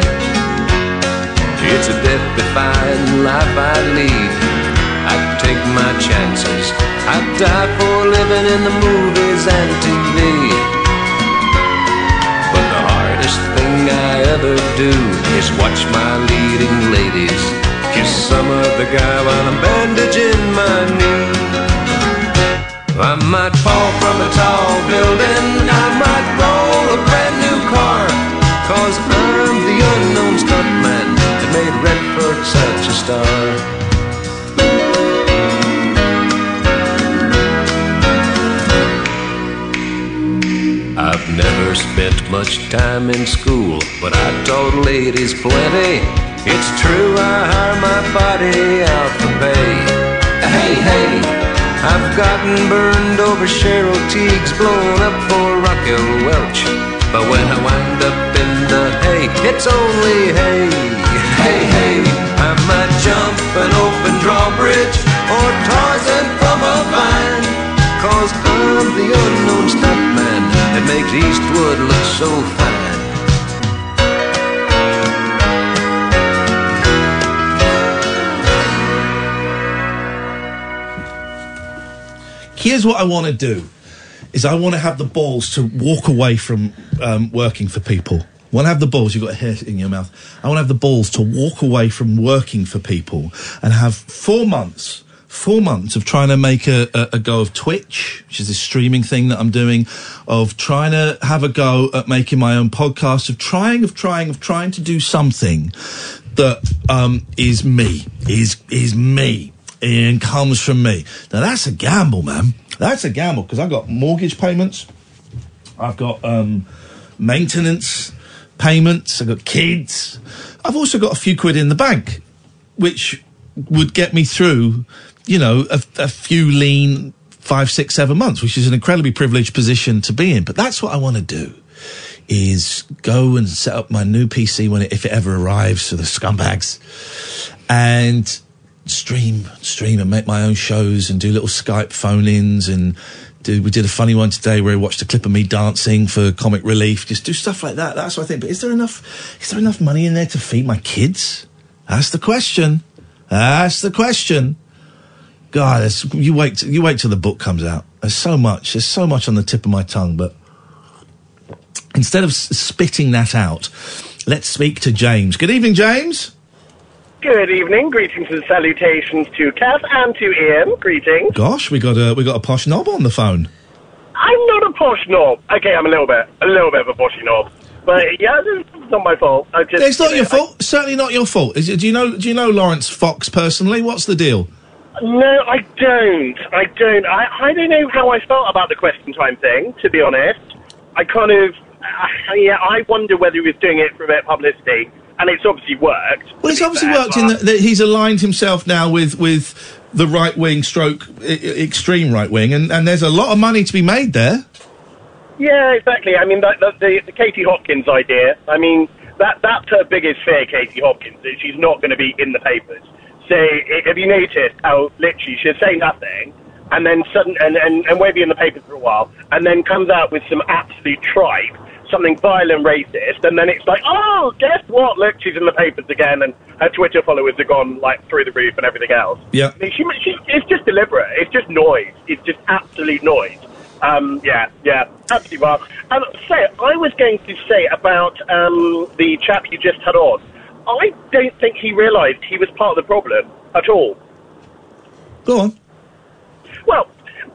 It's a death-defying life I lead. I take my chances. I die for living in the movies and TV. But the hardest thing I ever do is watch my leading ladies kiss some other guy while I'm bandaging my knee. I might fall from a tall building. I might roll a brand new car. Cause I'm the unknown stuntman that made Redford such a star. I've never spent much time in school, but I taught ladies plenty. It's true, I hire my body out for pay. Hey, hey, I've gotten burned over Cheryl Tiegs, blown up for Raquel Welch. But when I wind up in the hay, it's only hay. Hey, hey, I might jump an open drawbridge or Tarzan from a vine. Cause I'm the unknown stuntman that makes Eastwood look so fine. Here's what I want to do: is I want to have the balls to walk away from um, working for people. I want to have the balls. You've got a hair in your mouth. I want to have the balls to walk away from working for people and have four months. Four months of trying to make a, a, a go of Twitch, which is this streaming thing that I'm doing, of trying to have a go at making my own podcast, of trying, of trying, of trying to do something that um, is me, is is me, and comes from me. Now that's a gamble, man. That's a gamble because I've got mortgage payments, I've got um, maintenance payments, I've got kids, I've also got a few quid in the bank, which would get me through, you know, a, a few lean five, six, seven months, which is an incredibly privileged position to be in. But that's what I want to do is go and set up my new PC when it, if it ever arrives for the scumbags, and stream, stream, and make my own shows and do little Skype phone-ins and. Do, we did a funny one today where I watched a clip of me dancing for comic relief. Just do stuff like that. That's what I think. But is there enough? Is there enough money in there to feed my kids? That's the question. That's the question. God, you wait. You wait till the book comes out. There's so much. There's so much on the tip of my tongue. But instead of spitting that out, let's speak to James. Good evening, James. Good evening. Greetings and salutations to Kath and to Iain. Greetings. Gosh, we got a we got a posh knob on the phone. I'm not a posh knob. Okay, I'm a little bit, a little bit of a poshy knob. But yeah, it's not my fault. I just, It's not you your know, fault. Certainly not your fault. Is it, do you know? Do you know Laurence Fox personally? What's the deal? No, I don't. I don't. I, I don't know how I felt about the question time thing, to be honest. I kind of, uh, yeah, I wonder whether he was doing it for a bit of publicity. And it's obviously worked. Well, it's obviously worked in that, that he's aligned himself now with with the right wing stroke extreme right wing, and, and there's a lot of money to be made there. Yeah, exactly. I mean, that, that, the, the Katie Hopkins idea. I mean, that that's her biggest fear, Katie Hopkins, is she's not going to be in the papers. So, have you noticed how literally she'll say nothing, and then sudden and, and and won't be in the papers for a while, and then comes out with some absolute tripe, something violent, racist, and then it's like, oh, guess what? Look, she's in the papers again, and her Twitter followers have gone like through the roof and everything else. Yeah. I mean, she, she, it's just deliberate. It's just noise. It's just absolute noise. Um, yeah, yeah, absolutely well. Um, so, I was going to say about um, the chap you just had on. I don't think he realised he was part of the problem at all. Go on. Well,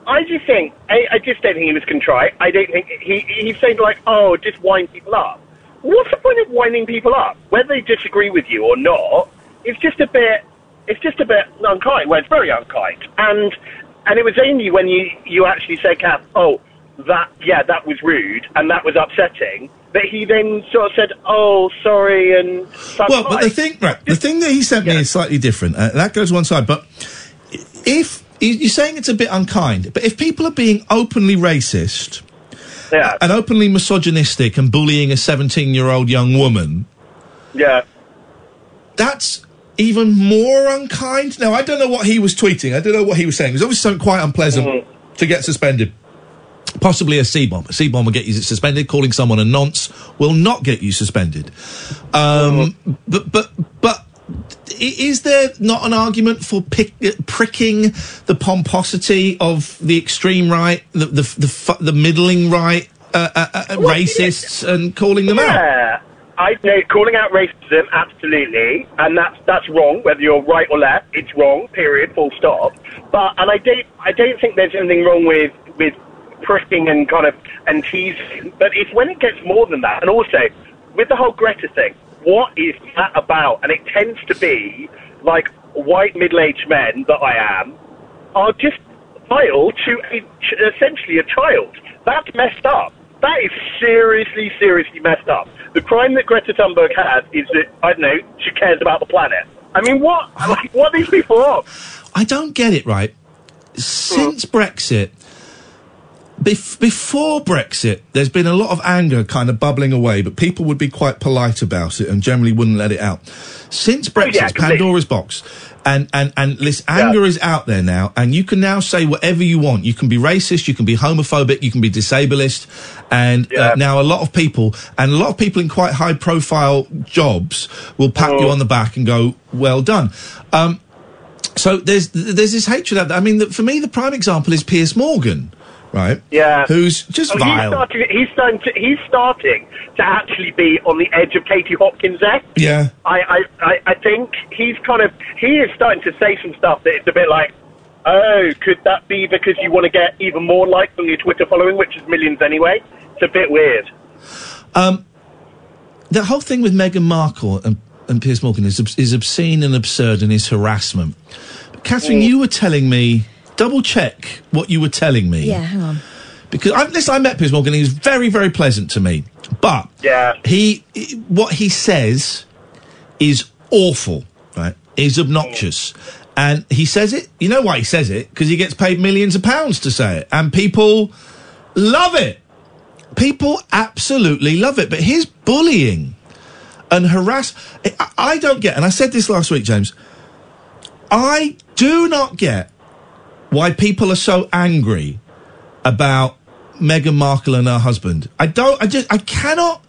I just think I, I just don't think he was contrite. I don't think he he's saying like, oh, just wind people up. What's the point of winding people up? Whether they disagree with you or not, it's just a bit it's just a bit unkind. Well, it's very unkind. And and it was only when you you actually said, Kath, oh, that yeah, that was rude and that was upsetting. That he then sort of said, "Oh, sorry," and Well, but the thing, right, the thing that he sent me is slightly different. Uh, that goes one side, but if you're saying it's a bit unkind, but if people are being openly racist yeah. and openly misogynistic and bullying a 17 year old young woman, yeah, that's even more unkind. Now, I don't know what he was tweeting. I don't know what he was saying. It was obviously something quite unpleasant Mm-hmm. to get suspended. Possibly a C bomb. A C bomb will get you suspended. Calling someone a nonce will not get you suspended. Um, Mm-hmm. But but but is there not an argument for pick, uh, pricking the pomposity of the extreme right, the the the, the middling right, uh, uh, uh, racists, and calling them out? Yeah, I know calling out racism absolutely, and that's that's wrong. Whether you're right or left, it's wrong. Period. Full stop. But and I don't I don't think there's anything wrong with with pricking and kind of and teasing. But it's when it gets more than that, and also with the whole Greta thing. What is that about? And it tends to be like white middle-aged men that I am are just vile to a, essentially a child. That's messed up. That is seriously, seriously messed up. The crime that Greta Thunberg has is that, I don't know, she cares about the planet. I mean, what? Like, what are these people on? I don't get it right. Since hmm. Brexit, bef- before Brexit, there's been a lot of anger kind of bubbling away, but people would be quite polite about it and generally wouldn't let it out. Since Brexit, yeah, it's. Pandora's box. And, and, and this anger is out there now, and you can now say whatever you want. You can be racist, you can be homophobic, you can be disableist, and uh, now a lot of people, and a lot of people in quite high profile jobs will pat you on the back and go, well done. Um, so there's there's this hatred out there. I mean, the, for me, the prime example is Piers Morgan, right? Yeah. Who's just Oh, He's vile. starting, he's, starting to, he's starting to actually be on the edge of Katie Hopkins' esque. Yeah. I, I, I, I think he's kind of he is starting to say some stuff that it's a bit like, oh, could that be because you want to get even more likes on your Twitter following, which is millions anyway? It's a bit weird. Um, the whole thing with Meghan Markle and, and Piers Morgan is is obscene and absurd and is harassment. But Katherine, Mm. you were telling me double check what you were telling me. Yeah, hang on. Because I, listen, I met Piers Morgan. He was very, very pleasant to me. But yeah. he, he- what he says is awful. Right? Is obnoxious, and he says it. You know why he says it? Because he gets paid millions of pounds to say it, and people love it. people absolutely love it. But here's bullying and harass. I, I don't get, and I said this last week, James. I do not get why people are so angry about Meghan Markle and her husband. I don't. I just. I cannot,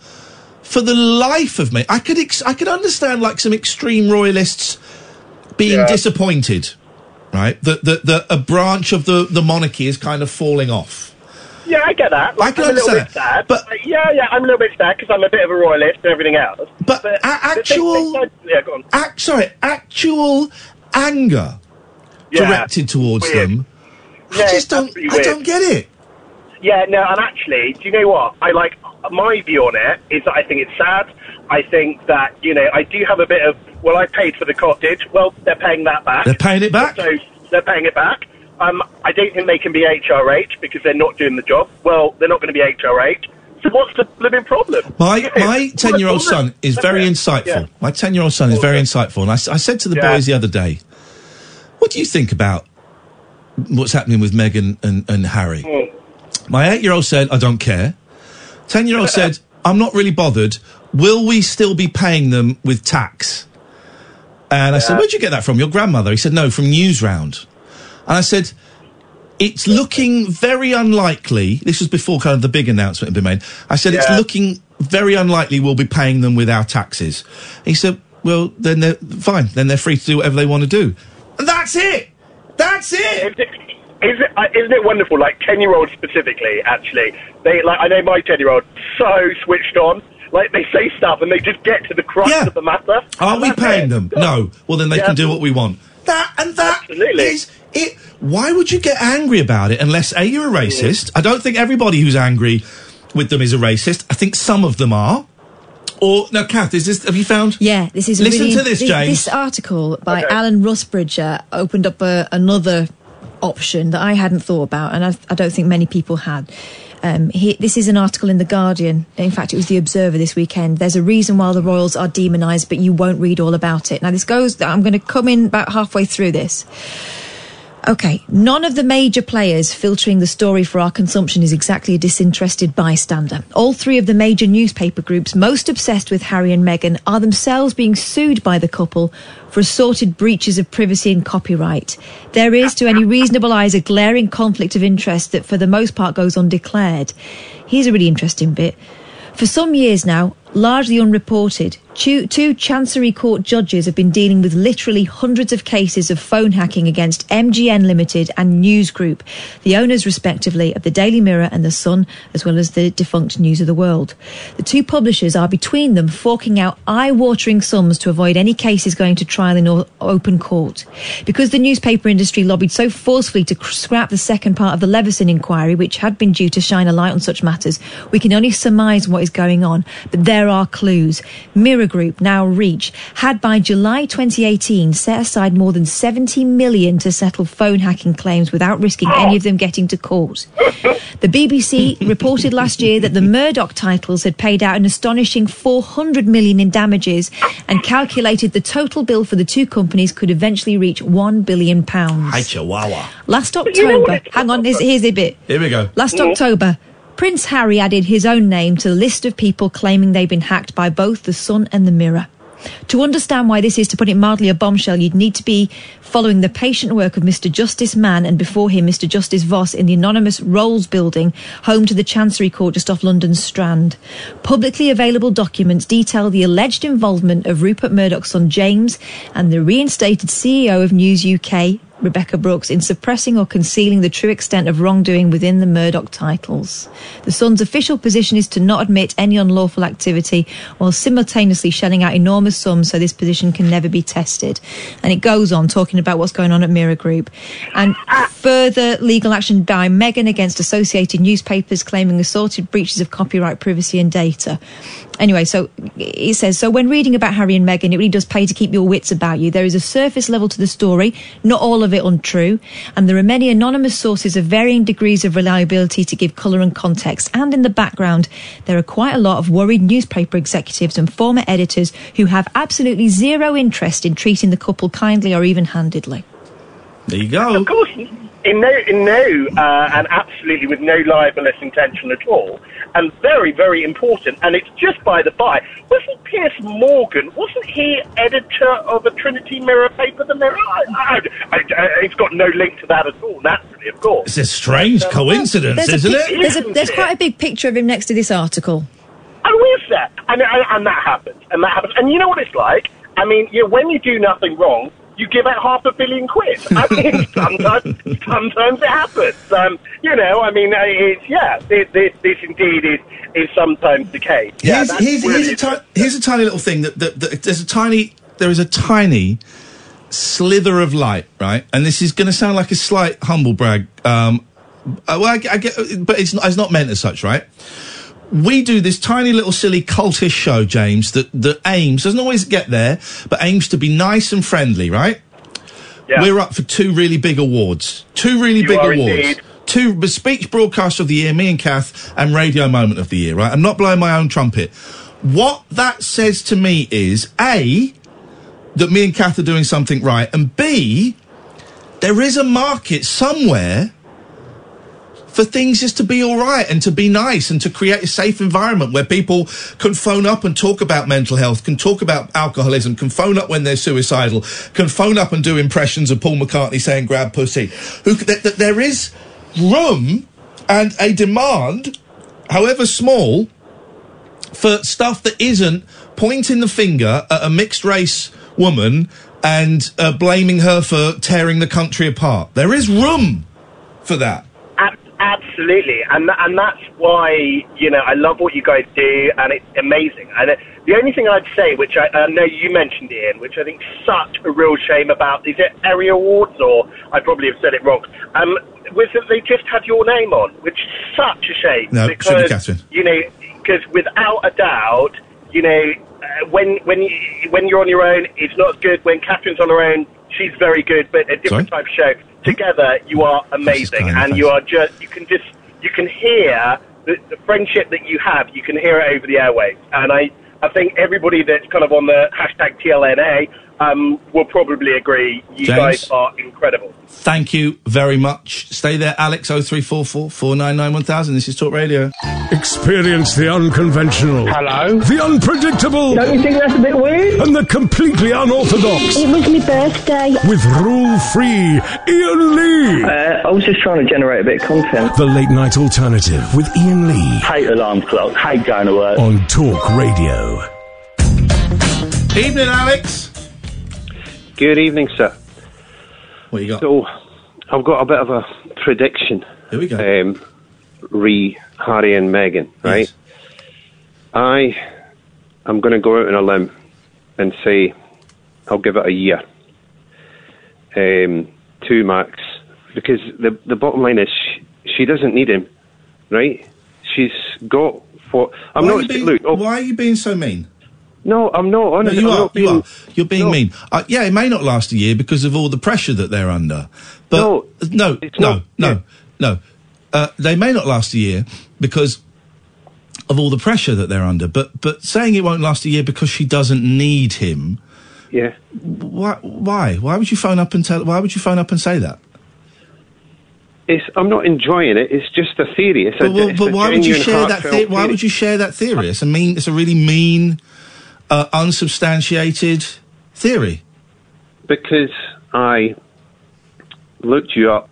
for the life of me, I could. Ex- I could understand like some extreme royalists being Yeah. disappointed, right? That that that a branch of the the monarchy is kind of falling off. Yeah, I get that. Like, I can I'm a little understand bit sad, but yeah, yeah, I'm a little bit sad because I'm a bit of a royalist and everything else. But, the thing- actual- they said- yeah, go on. Act, sorry, actual anger Yeah. directed towards Weird. them. Yeah, I just don't. I weird. don't get it. Yeah, no, and actually, do you know what? I like my view on it is that I think it's sad. I think that you know I do have a bit of well, I paid for the cottage. Well, they're paying that back. They're paying it back? So they're paying it back. Um, I don't think they can be HRH because they're not doing the job. Well, they're not going to be HRH. So what's the living problem? My my ten year old son is very insightful. Yeah. My ten year old son is very insightful, and I, I said to the Yeah. boys the other day, "What do you think about what's happening with Meghan and, and Harry?" Mm. My eight year old said, "I don't care." Ten year old said, "I'm not really bothered. Will we still be paying them with tax?" And I said, "Where'd you get that from? Your grandmother?" He said, "No, from Newsround." And I said, it's looking very unlikely. This was before kind of the big announcement had been made. I said, it's looking very unlikely we'll be paying them with our taxes. He said, well, then they're fine. Then they're free to do whatever they want to do. And that's it. That's it. Is it, uh, isn't it wonderful? Like ten year olds specifically, actually, they like I know my ten year old so switched on. Like they say stuff and they just get to the crux Yeah. of the matter. Are we paying it. them? No. Well, then they Yeah. can do what we want. That and that Absolutely. is it. Why would you get angry about it unless a you're a racist? I don't think everybody who's angry with them is a racist. I think some of them are. Or now, Kath, is this? Have you found? Yeah, this is a Listen really, to this, James. This article by Alan Rusbridger opened up a, another option that I hadn't thought about, and I, I don't think many people had. Um, he, this is an article in the Guardian. In fact, it was the Observer this weekend. There's a reason why the royals are demonised, but you won't read all about it. Now, this goes. I'm going to come in about halfway through this. Okay, none of the major players filtering the story for our consumption is exactly a disinterested bystander. All three of the major newspaper groups most obsessed with Harry and Meghan are themselves being sued by the couple for assorted breaches of privacy and copyright. There is, to any reasonable eyes, a glaring conflict of interest that for the most part goes undeclared. Here's a really interesting bit. For some years now, largely unreported, two, two Chancery Court judges have been dealing with literally hundreds of cases of phone hacking against MGN Limited and News Group, the owners respectively of the Daily Mirror and the Sun, as well as the defunct News of the World. The two publishers are between them forking out eye-watering sums to avoid any cases going to trial in open court. Because the newspaper industry lobbied so forcefully to cr- scrap the second part of the Leveson inquiry, which had been due to shine a light on such matters, we can only surmise what is going on. But there are clues. Mirror Group, now Reach, had by July 2018 set aside more than 70 million to settle phone hacking claims without risking any of them getting to court. The BBC reported last year that the Murdoch titles had paid out an astonishing 400 million in damages and calculated the total bill for the two companies could eventually reach 1 billion pounds. Hi, Chihuahua. Last October, hang on, here's, here's a bit. Here we go. Last October, Prince Harry added his own name to the list of people claiming they've been hacked by both the Sun and the Mirror. To understand why this is, to put it mildly, a bombshell, you'd need to be following the patient work of Mr. Justice Mann and before him Mr. Justice Vos in the anonymous Rolls building, home to the Chancery Court just off London's Strand. Publicly available documents detail the alleged involvement of Rupert Murdoch's son James and the reinstated CEO of News UK, Rebekah Brooks in suppressing or concealing the true extent of wrongdoing within the Murdoch titles. The Sun's official position is to not admit any unlawful activity while simultaneously shelling out enormous sums so this position can never be tested. And it goes on talking about what's going on at Mirror Group. And uh, further legal action by Meghan against associated newspapers claiming assorted breaches of copyright privacy and data. Anyway, so he says so when reading about Harry and Meghan, it really does pay to keep your wits about you. There is a surface level to the story, not all of it untrue, and there are many anonymous sources of varying degrees of reliability to give colour and context. And in the background, there are quite a lot of worried newspaper executives and former editors who have absolutely zero interest in treating the couple kindly or even handedly. There you go. Of course, in no, in no, uh, and absolutely with no libelous intention at all. And very, very important. And it's just by the by. Wasn't Piers Morgan? Wasn't he editor of a Trinity Mirror paper, The Mirror? I, I, I, I, it's got no link to that at all. Naturally, of course. It's a strange uh, coincidence, There's, a isn't pic- it? there's, a, there's quite a big picture of him next to this article. Oh, is that? And, and, and that happens. And that happens. And you know what it's like? I mean, you know, when you do nothing wrong, you give out half a billion quid. I mean, sometimes, sometimes it happens. Um, you know, I mean, uh, it's, yeah, this, this, this indeed is, is sometimes the case. Yeah, here's, here's, here's, a ti- here's a tiny little thing that, that, that there's a tiny there is a tiny slither of light, right? And this is going to sound like a slight humble brag. Um, uh, well, I, I get, but it's not, it's not meant as such, right? We do this tiny little silly cultish show, James, that, that aims, doesn't always get there, but aims to be nice and friendly, right? Yeah. We're up for two really big awards. Two really You big awards. indeed. Two speech broadcaster of the year, me and Kath, and radio moment of the year, right? I'm not blowing my own trumpet. What that says to me is A, that me and Kath are doing something right, and B, there is a market somewhere for things just to be all right and to be nice and to create a safe environment where people can phone up and talk about mental health, can talk about alcoholism, can phone up when they're suicidal, can phone up and do impressions of Paul McCartney saying grab pussy. Who, that, that there is room and a demand, however small, for stuff that isn't pointing the finger at a mixed race woman and uh, blaming her for tearing the country apart. There is room for that. Ab- absolutely, and and that's why you know I love what you guys do, and it's amazing. And the only thing I'd say, which I, I know you mentioned, Iain, which I think such a real shame about, is it area awards, or I probably have said it wrong. Um, was that they just had your name on, which is such a shame. No, because Katherine. you know, because without a doubt, you know, uh, when when you, when you're on your own, it's not as good. When Katherine's on her own, she's very good, but a different type of show. Together, you are amazing, and you are just you can just you can hear the, the friendship that you have. You can hear it over the airwaves, and I I think everybody that's kind of on the hashtag TLNA um, will probably agree. You James? guys are incredible. Thank you very much. Stay there, Alex 0344 499 1000. This is Talk Radio. Experience the unconventional. Hello. The unpredictable. Don't you think that's a bit weird? And the completely unorthodox. It was my birthday. With rule free Iain Lee. Uh, I was just trying to generate a bit of content. The late night alternative with Iain Lee. Hate alarm clock, hate going to work. On Talk Radio. Evening, Alex. Good evening, sir. What you got? So, I've got a bit of a prediction. Here we go. Um, re Harry and Meghan, right? I am going to go out on a limb and say I'll give it a year. Um, two max, because the the bottom line is she, she doesn't need him, right? She's got for. I'm why not being, look. oh, why are you being so mean? No, I'm not. No, Honestly, you I'm are. not you being- are. You're being mean. Uh, yeah, it may not last a year because of all the pressure that they're under. But no, no, no, no, no. Uh, they may not last a year because of all the pressure that they're under. But but saying it won't last a year because she doesn't need him. Yeah. Why? Why? Why would you phone up and tell? Why would you phone up and say that? It's, I'm not enjoying it. It's just a theory. It's a, But, well, it's but a why would you share that? The- why theory. would you share that theory? It's a mean. It's a really mean, uh, unsubstantiated theory. Because I looked you up,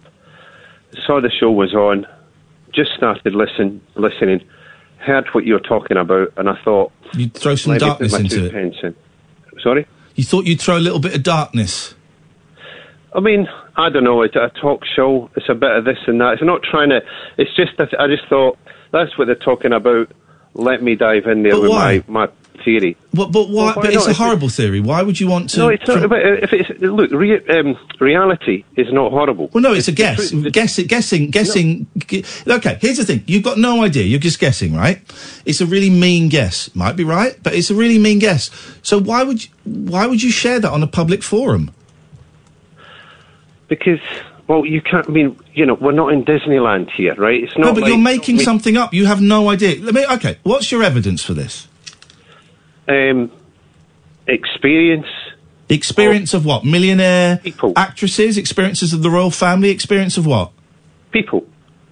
saw the show was on, just started listen, listening, heard what you were talking about, and I thought You'd throw some let me put darkness into it. in. Sorry. You thought you'd throw a little bit of darkness. I mean, I don't know. It's a talk show. It's a bit of this and that. It's not trying to. It's just that I just thought that's what they're talking about. Let me dive in there But with why? my my theory. But, but why? Well, why but it's not? a horrible theory. Why would you want to? no, it's not. from- But if it's look, re, um, reality is not horrible. well, no, it's a guess. Guessing, guessing, guessing. gu- Okay, here's the thing. You've got no idea. You're just guessing, right? It's a really mean guess. Might be right, but it's a really mean guess. So why would you, why would you share that on a public forum? Because, well, you can't. I mean, you know, we're not in Disneyland here, right? It's not. no, but like, you're making mean, something up. You have no idea. Let me. Okay, what's your evidence for this? Um, experience. Experience of what? Millionaire actresses. Experiences of the royal family. Experience of what? People.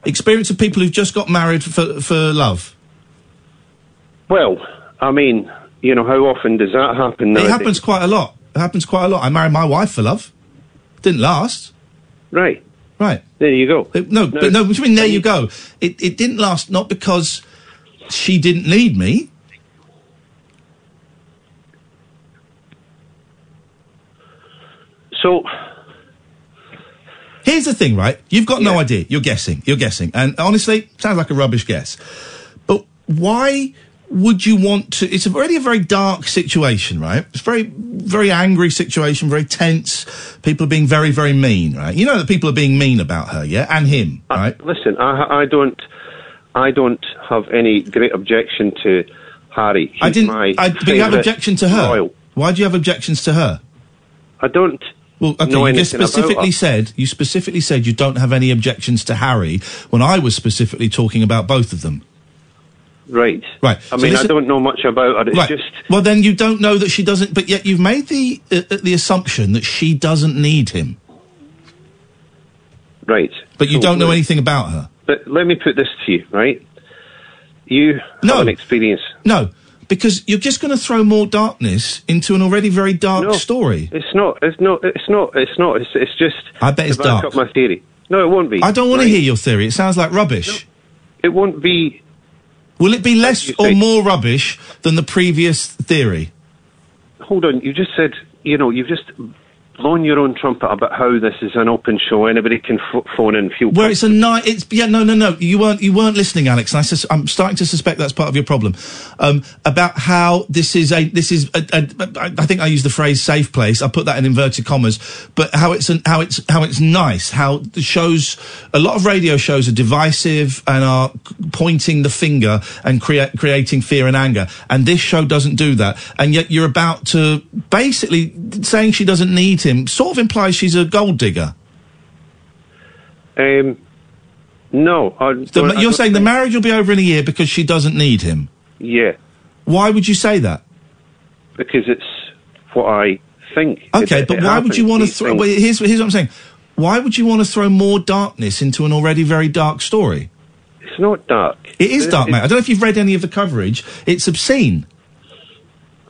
Experience of people who've just got married for for love. Well, I mean, you know, how often does that happen? It happens quite a lot. It happens quite a lot. I married my wife for love. Didn't last. Right. Right. There you go. no, but no, what do you mean there you go? It, it didn't last not because she didn't need me. So. Here's the thing, right? You've got no idea. You're guessing. You're guessing. And honestly, sounds like a rubbish guess. But why would you want to? It's already a very dark situation, right? It's a very, very angry situation, very tense. People are being very, very mean, right? You know that people are being mean about her, yeah? And him, uh, right? Listen, I, I don't, I don't have any great objection to Harry. I didn't. I, but you have objection to her. royal. Why do you have objections to her? I don't. Well, okay, know you just anything about specifically said you specifically said you don't have any objections to Harry when I was specifically talking about both of them. Right. Right. I So mean, I don't know much about her. It's right. just well, then you don't know that she doesn't. But yet you've made the uh, the assumption that she doesn't need him. right. But you So, don't know anything about her. But let me put this to you, right? You No. have an experience. No, because you're just going to throw more darkness into an already very dark No. story. It's not. It's not. It's not. It's not. It's, it's just. I bet it's dark. up my theory. No, it won't be. I don't want right? to hear your theory. It sounds like rubbish. It won't be. Will it be less or more rubbish than the previous theory? Hold on. You just said. You know. You've just blown your own trumpet about how this is an open show. Anybody can f- phone in. Feel. Where it's a night. It's yeah. No, no, no. You weren't. You weren't listening, Alex. And I sus- I'm starting to suspect that's part of your problem. Um, about how this is a. This is. A, a, I I think I used the phrase "safe place." I put that in inverted commas. But how it's an, how it's how it's nice. How the shows. A lot of radio shows are divisive and are pointing the finger and create creating fear and anger. And this show doesn't do that. And yet you're about to basically saying she doesn't need him. Sort of implies she's a gold digger. Um. No. I, The, don't- you're saying the marriage will be over in a year because she doesn't need him. Yeah. Why would you say that? Because it's what I think. Okay, It- but it why would you want to throw? Well, here's here's what I'm saying. Why would you want to throw more darkness into an already very dark story? It's not dark. It is dark, it- mate. I don't know if you've read any of the coverage. It's obscene.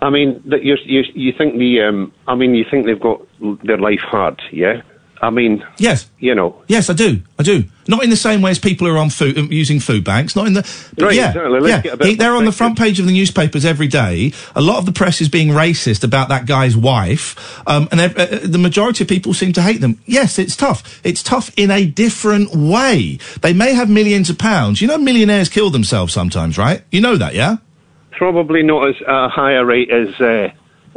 I mean, that you you you think the um, I mean, you think they've got their life hard, yeah? I mean, Yes. you know, Yes, I do. I do. Not in the same way as people are on food using food banks. Not in the. But Right, yeah, exactly. Yeah. get a bit He- they're on the front page of the newspapers every day. A lot of the press is being racist about that guy's wife, um, and uh, the majority of people seem to hate them. Yes, it's tough. It's tough in a different way. They may have millions of pounds. You know, millionaires kill themselves sometimes, right? You know that, yeah. probably not as a higher rate as uh,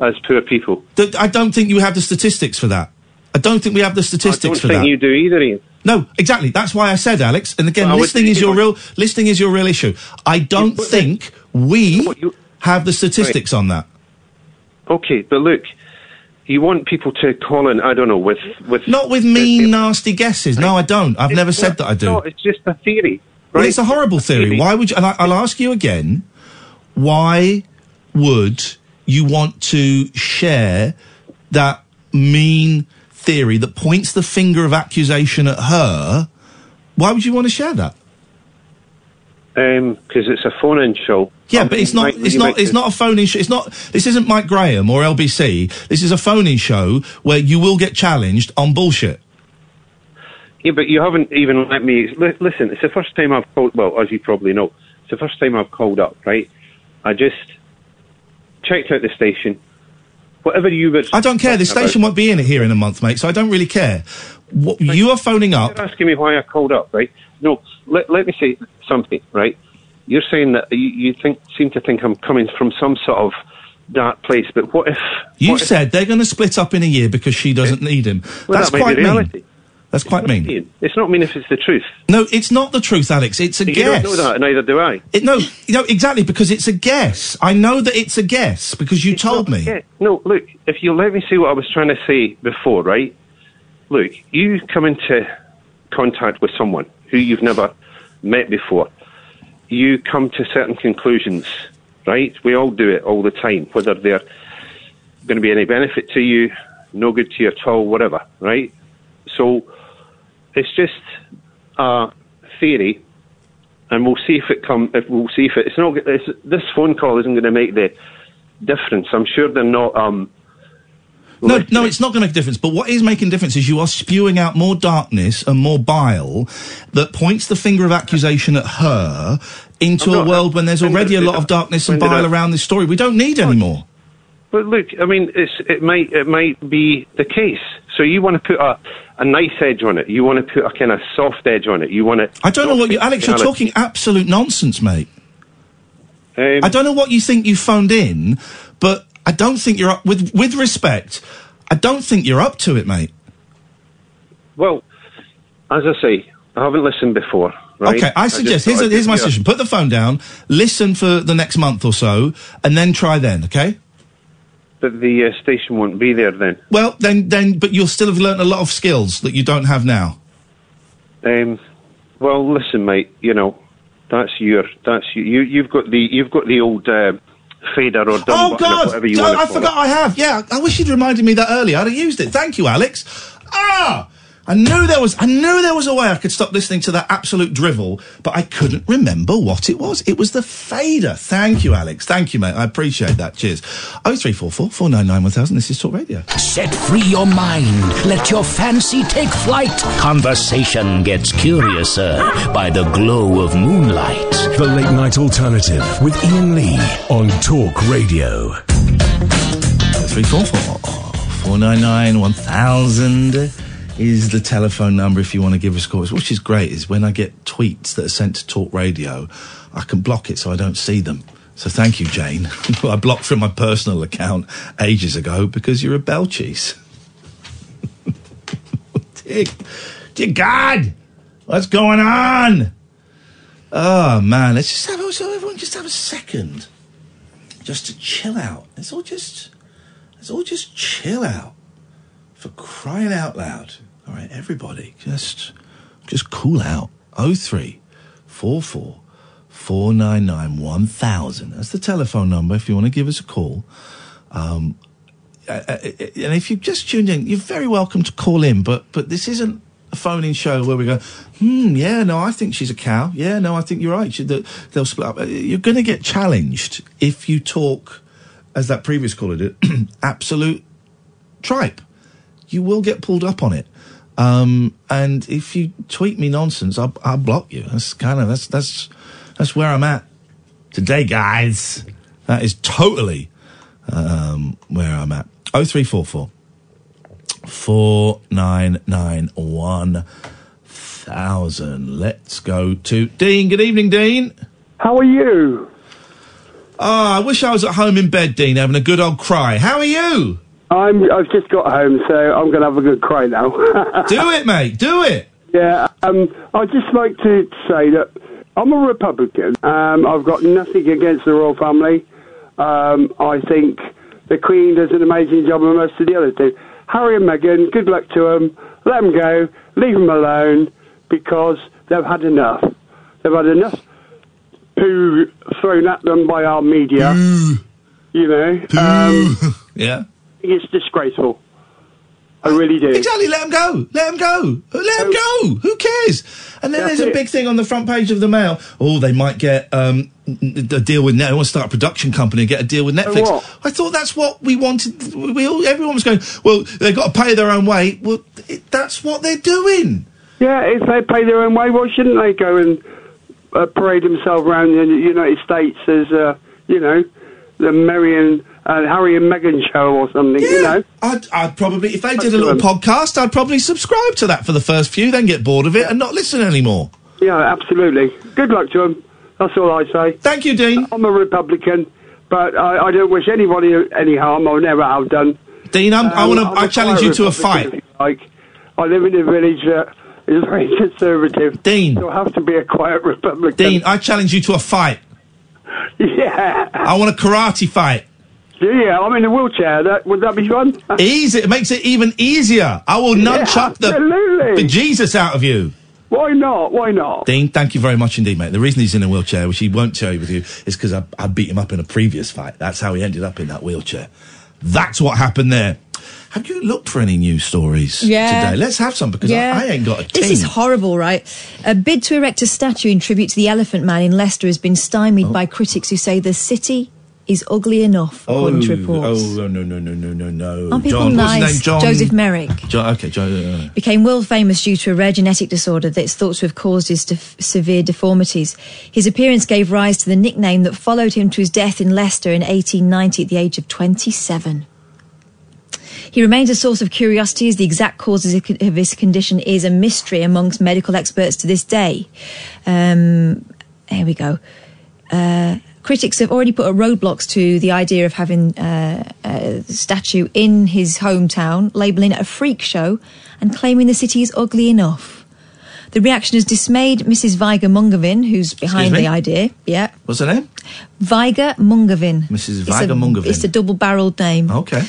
as poor people. Th- I don't think you have the statistics for that. I don't think we have the statistics for that. I don't think that. you do either, Iain. No, exactly. That's why I said, Alex. And again, Well, listening is your real listening is your real issue. I don't think we have the statistics on that. Okay, but look, you want people to call in. I don't know with with Not with mean, nasty guesses. No, I don't. I've never said that I do. No, it's just a theory. Well, it's a horrible theory. Why would you? And I, I'll ask you again. Why would you want to share that mean theory that points the finger of accusation at her? Why would you want to share that? Um, because it's a phone-in show. Yeah, but it's not. It's not. It's not a phone-in show. It's not. This isn't Mike Graham or LBC. This is a phone-in show where you will get challenged on bullshit. Yeah, but you haven't even let me li- listen. It's the first time I've called. Well, as you probably know, it's the first time I've called up. Right? I just checked out the station. Whatever you were. I don't care. The talking about- station won't be in it here in a month, mate. So I don't really care. What, you are phoning up. You're asking me why I called up, right? No, let, let me say something, right? You're saying that you, you think seem to think I'm coming from some sort of dark place, but what if You what if- said they're going to split up in a year because she doesn't need him. Well, That's that quite mean. That's quite mean. It's not mean if it's the truth. No, it's not the truth, Alex. It's a you guess. don't know that, and neither do I. It, no, no, exactly because it's a guess. I know that it's a guess because you told me. Yeah. No, look, if you let me see what I was trying to say before, right? Look, you come into contact with someone who you've never met before. You come to certain conclusions, right? We all do it all the time, whether they're going to be any benefit to you, no good to you at all, whatever, right? So it's just a theory, and we'll see if it come. If we'll see if it, it's not. It's, this phone call isn't going to make the difference. I'm sure they're not. Um, No, no, it's not going to make a difference. But what is making a difference is you are spewing out more darkness and more bile that points the finger of accusation at her into I'm a not- world when there's already a lot of darkness and bile around this story. We don't need any more. But look, I mean, it's, it might it might be the case. So you want to put a, a nice edge on it. You want to put a kind of soft edge on it. You want to. I don't know what you, Alex. You're talking absolute nonsense, mate. Um, I don't know what you think you phoned in, but I don't think you're up with with respect. I don't think you're up to it, mate. Well, as I say, I haven't listened before. Right? Okay, I suggest thought here's, I'd here's my a- suggestion: put the phone down, listen for the next month or so, and then try then. Okay. But the uh, station won't be there then. Well, then, then, but you'll still have learnt a lot of skills that you don't have now. Um, well, listen, mate. You know, that's your that's you. you you've got the you've got the old uh, fader or dumb Oh or God! whatever you No, want to I forgot it. I have. Yeah, I wish you'd reminded me that earlier. I'd have used it. Thank you, Alex. Ah, I knew there was, I knew there was a way I could stop listening to that absolute drivel, but I couldn't remember what it was. It was the fader. Thank you, Alex. Thank you, mate. I appreciate that. Cheers. 0344 499 1000. This is Talk Radio. Set free your mind. Let your fancy take flight. Conversation gets curiouser by the glow of moonlight. The late night alternative with Iain Lee on Talk Radio. 0344 499 1000 is the telephone number if you want to give us a call. Which is great is when I get tweets that are sent to Talk Radio, I can block it so I don't see them. So thank you, Jane. I blocked from my personal account ages ago because you're a bell cheese. dear, dear God, what's going on? Oh man, let's just have so everyone just have a second, just to chill out. Let's all just, let's all just chill out. For crying out loud! All right, everybody, just, just cool out. Oh three, four four, four nine nine one thousand. That's the telephone number if you want to give us a call. Um, uh, uh, and if you've just tuned in, you're very welcome to call in. But but this isn't a phone-in show where we go, hmm, yeah, no, I think she's a cow. Yeah, no, I think you're right. She- the- They'll split up. Uh, You're going to get challenged if you talk, as that previous caller did, absolute tripe. You will get pulled up on it. Um, and if you tweet me nonsense, I'll, I'll block you. That's kind of that's that's that's where I'm at today, guys. That is totally um, where I'm at. Oh three four four four nine nine one thousand. Let's go to Dean. Good evening, Dean. How are you? Ah, I wish I was at home in bed, Dean, having a good old cry. How are you? I'm. I've just got home, so I'm going to have a good cry now. Do it, mate. Do it. Yeah. Um. I'd just like to say that I'm a Republican. Um. I've got nothing against the royal family. Um. I think the Queen does an amazing job, and most of the others do. Harry and Meghan, good luck to them. Let them go. Leave them alone because they've had enough. They've had enough poo thrown at them by our media. You know. Um, yeah. It's disgraceful. I really do. Exactly. Let them go. Let them go. Let them go. Who cares? And then That's there's a it. big thing on the front page of the Mail. Oh, they might get um, a deal with. Net- They want to start a production company and get a deal with Netflix. I thought that's what we wanted. We all, everyone was going. Well, they've got to pay their own way. Well, it, that's what they're doing. Yeah, if they pay their own way, why shouldn't they go and uh, parade themselves around the United States as, uh, you know, the Marion and Harry and Meghan show or something, you know? I'd, I'd probably, if they did a little podcast, I'd probably subscribe to that for the first few, then get bored of it and not listen anymore. Yeah, absolutely. Good luck to them. That's all I say. Thank you, Dean. I'm a Republican, but I, I don't wish anybody any harm. I'll never have done. Dean, I'm, I Um, want to. I challenge you to a fight. Like, I live in a village that is very conservative. Dean. So I have to be a quiet Republican. Dean, I challenge you to a fight. Yeah. I want a karate fight. Yeah, I'm in a wheelchair. That would that be fun? Easy. It makes it even easier. I will Yeah, nunchuck the, absolutely. the Jesus out of you. Why not? Why not? Dean, thank you very much indeed, mate. The reason he's in a wheelchair, which he won't share with you, is because I, I beat him up in a previous fight. That's how he ended up in that wheelchair. That's what happened there. Have you looked for any news stories Yeah. today? Let's have some because I, I ain't got a This is horrible, right? A bid to erect a statue in tribute to the Elephant Man in Leicester has been stymied Oh. by critics who say the city is ugly enough, according to reports. oh, no, no, no, no, no, no. Aren't people John, what's his nice? name? John. Joseph Merrick. John, okay, John. Uh, Became world famous due to a rare genetic disorder that's thought to have caused his def- severe deformities. His appearance gave rise to the nickname that followed him to his death in Leicester in 1890 at the age of 27. He remains a source of curiosity as the exact causes of of his condition is a mystery amongst medical experts to this day. Um, here we go. Uh, critics have already put a roadblocks to the idea of having uh, a statue in his hometown, labelling it a freak show and claiming the city is ugly enough. The reaction has dismayed Mrs. Vigor Mungovin, who's behind the idea. Yeah. what's her name? Vigor Mungovin. Mrs. Vigor Mungovin. It's a double barreled name Okay.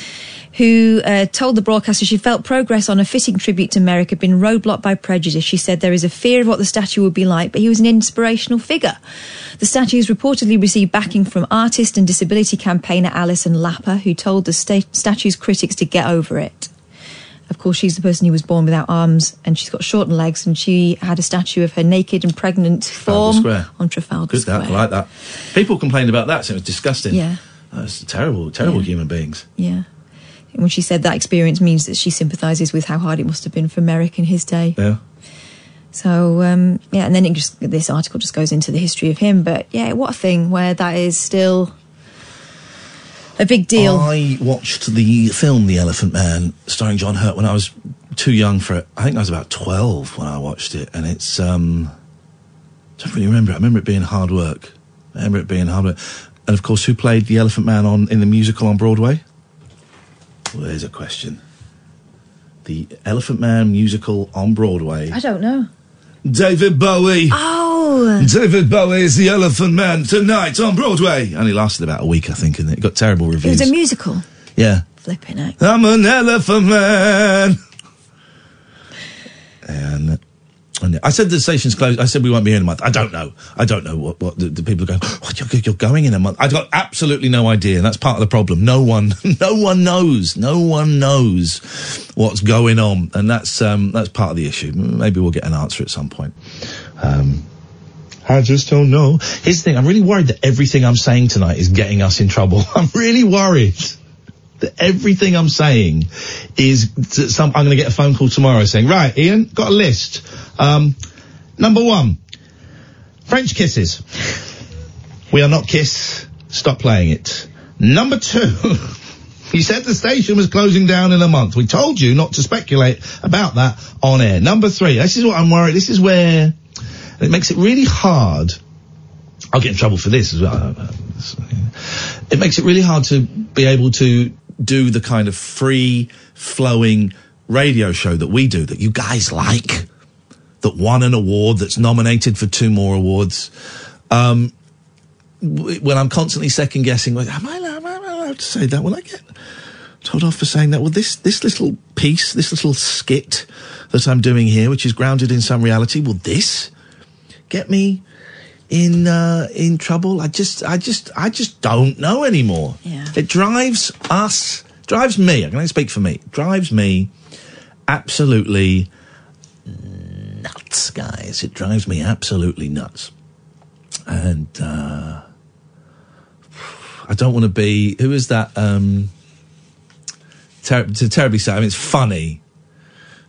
Who uh, told the broadcaster she felt progress on a fitting tribute to Merrick had been roadblocked by prejudice. She said there is a fear of what the statue would be like, but he was an inspirational figure. The statue has reportedly received backing from artist and disability campaigner Alison Lapper, who told the sta- statue's critics to get over it. Of course, she's the person who was born without arms and she's got shortened legs, and she had a statue of her naked and pregnant form on Trafalgar Good, Square. that. I like that. People complained about that, saying it was disgusting. Yeah. That's terrible, terrible Yeah. human beings. Yeah. And when she said that experience means that she sympathises with how hard it must have been for Merrick in his day. Yeah. So um, yeah, and then it just this article just goes into the history of him. But yeah, what a thing where that is still a big deal. I watched the film The Elephant Man, starring John Hurt, when I was too young for it. I think I was about twelve when I watched it, and it's um, I don't really remember. it. I remember it being hard work. I remember it being hard work, and of course, who played the Elephant Man on in the musical on Broadway? Well, there's a question. The Elephant Man musical on Broadway. I don't know. David Bowie. Oh, David Bowie is the Elephant Man tonight on Broadway. Only lasted about a week, I think, and it got terrible reviews. it was a musical. yeah. Flipping it. I'm an elephant man. And, and I said the station's closed. I said we won't be here in a month. I don't know. I don't know what, what the, the people are going. What you're, you're going in a month? I've got absolutely no idea, and that's part of the problem. No one, no one knows. No one knows what's going on, and that's um, that's part of the issue. Maybe we'll get an answer at some point. Um, I just don't know. Here's the thing. I'm really worried that everything I'm saying tonight is getting us in trouble. I'm really worried everything I'm saying is some. I'm going to get a phone call tomorrow saying, "Right, Iain, got a list. Um, number one, French kisses. We are not Kiss. Stop playing it. Number two, You said the station was closing down in a month. We told you not to speculate about that on air. Number three, this is what I'm worried. This is where it makes it really hard. I'll get in trouble for this as well. It makes it really hard to be able to do the kind of free flowing radio show that we do that you guys like, that won an award, that's nominated for two more awards. Um, when I'm constantly second guessing, am I, allowed, am I allowed to say that? Will I get told off for saying that? Well, this, this little piece, this little skit that I'm doing here, which is grounded in some reality, will this get me in uh, in trouble? I just, I just, I just don't know anymore. Yeah. It drives us, drives me. I can only speak for me. Drives me absolutely nuts, guys. It drives me absolutely nuts. And uh, I don't want to be. Who is that? Um, ter- to terribly sad. I mean, it's funny,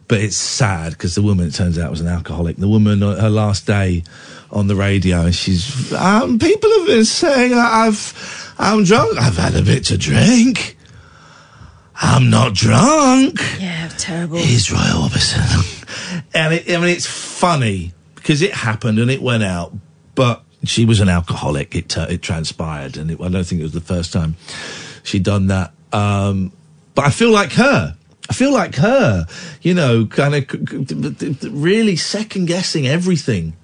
but it's sad because the woman, it turns out, was an alcoholic. The woman, uh, her last day on the radio, and she's. Um, people have been saying I've. I'm drunk. I've had a bit to drink. I'm not drunk. Yeah, terrible. He's Roy Orbison. and it, I mean, it's funny because it happened and it went out, but she was an alcoholic. It, uh, it transpired, and it, I don't think it was the first time she'd done that. Um, but I feel like her. I feel like her, you know, kind of really second guessing everything.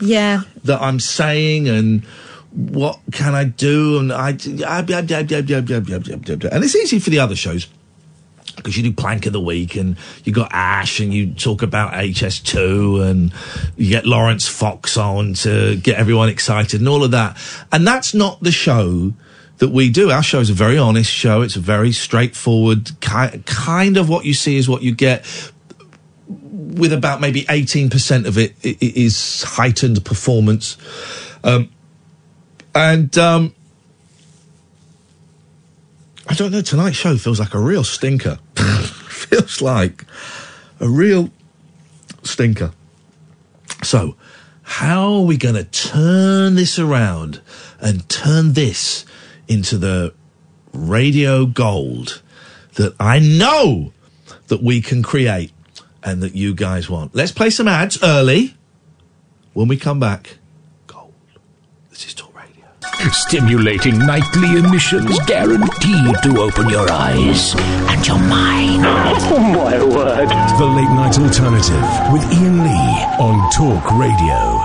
Yeah. That I'm saying and what can I do? And I, and it's easy for the other shows because you do plank of the week and you got Ash and you talk about HS2 and you get Laurence Fox on to get everyone excited and all of that. And that's not the show that we do. Our show is a very honest show. It's a very straightforward ki- kind of what you see is what you get. With about maybe eighteen percent of it i- i- heightened performance, um, and um, I don't know. Tonight's show feels like a real stinker. feels like a real stinker. So, how are we going to turn this around and turn this into the radio gold that I know that we can create and that you guys want? Let's play some ads early. When we come back, gold. This is Talk Radio. Stimulating nightly emissions guaranteed to open your eyes and your mind. Oh my word. The Late Night Alternative with Iain Lee on Talk Radio.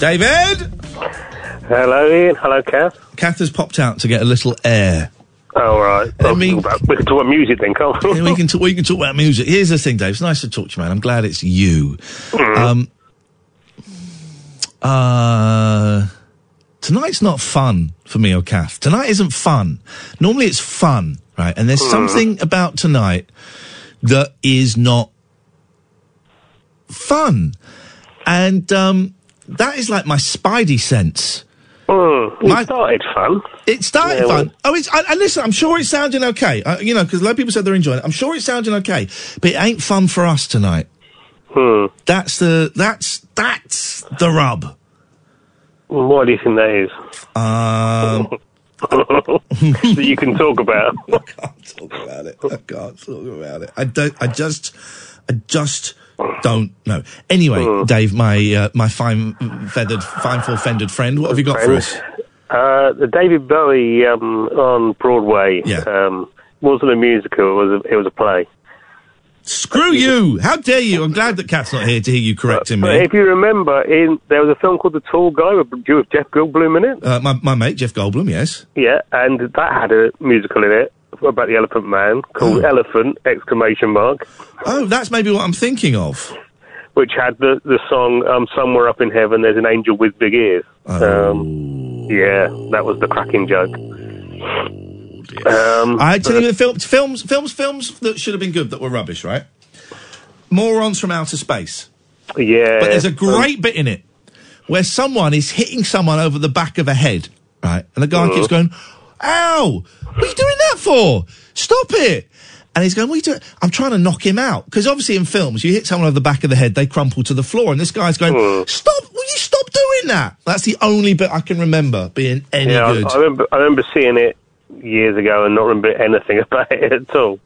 David? Hello, Iain. Hello, Kath. Kath has popped out to get a little air. All right. Well, we, can talk about, we can talk about music then, can't we? We can talk. We can talk about music. Here's the thing, Dave. It's nice to talk to you, man. I'm glad it's you. Mm. Um, uh, tonight's not fun for me or Kath. Tonight isn't fun. Normally it's fun, right? And there's Mm. something about tonight that is not fun, and um, that is like my spidey sense. Mm, My- it started fun. It started Yeah, fun. Oh, it's I, and listen. I'm sure it's sounding okay. Uh, you know, because a lot of people said they're enjoying it. I'm sure it's sounding okay, but it ain't fun for us tonight. Hmm. That's the that's that's the rub. What do you think that is? Um, that you can talk about. I can't talk about it. I can't talk about it. I don't. I just. I just don't know. Anyway, Hmm. Dave, my uh, my fine feathered, fine full fended friend. What have you got for us? Uh, the David Bowie um, on Broadway um, wasn't a musical. It was a, it was a play. Screw you! How dare you? I'm glad that Kath's not here to hear you correcting me. if you remember, in there was a film called The Tall Guy with, with Jeff Goldblum in it. Uh, my my mate Jeff Goldblum, yes. Yeah, and that had a musical in it about the Elephant Man called Elephant! Exclamation mark, Oh, that's maybe what I'm thinking of. which had the the song um, "Somewhere Up in Heaven." There's an angel with big ears. Oh. Um, yeah, that was the cracking joke. Um, I tell you, the film, films, films, films that should have been good that were rubbish, right? Morons from outer space. Yeah, But there's a great bit in it where someone is hitting someone over the back of a head, right? And the guy keeps going, "Ow! What are you doing that for? Stop it!" And he's going, "What are you doing?" I'm trying to knock him out because obviously in films you hit someone over the back of the head, they crumple to the floor, and this guy's going, Hmm. "Stop! Will you stop doing that?" That's the only bit I can remember being any yeah, I- good. I, remember I remember seeing it years ago and not remember anything about it at all.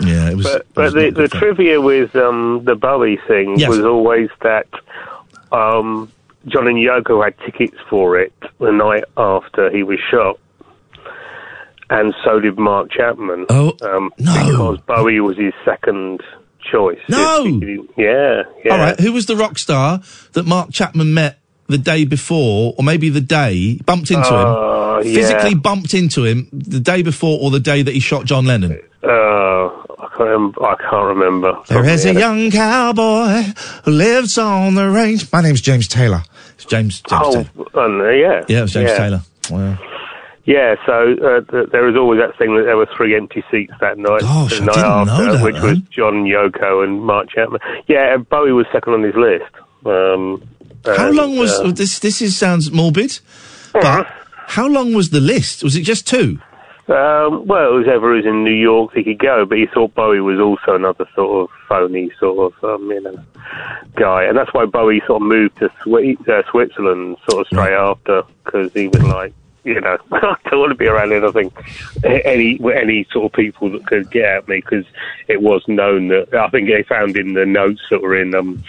Yeah, it was. But, but the, the trivia with um, the Bowie thing Yes. was always that um, John and Yoko had tickets for it the night after he was shot, and so did Mark Chapman. Oh um, Because Bowie was his second choice. No! Yeah, yeah. All right, who was the rock star that Mark Chapman met the day before, or maybe the day bumped into Uh, him, yeah. physically bumped into him the day before or the day that he shot John Lennon? Uh, I can't. Remember, I can't remember. There is a young cowboy who lives on the range. My name's James Taylor. It's James. James Oh, Taylor. uh, yeah. Yeah, it was James yeah. Taylor. Wow. Yeah, so uh, th- there was always that thing that there were three empty seats that night. Gosh, the I night didn't after, know that, which was. John Yoko and Mark Chapman. Yeah, and Bowie was second on his list. Um, How and, long was uh, this? This is sounds morbid, Uh-huh. but how long was the list? Was it just two? Um, well, whoever was in New York, he could go, but he thought Bowie was also another sort of phony sort of, um, you know, guy, and that's why Bowie sort of moved to uh, Switzerland sort of straight after because he was like, you know, I don't want to be around anything, any any sort of people that could get at me because it was known that I think they found in the notes that were in um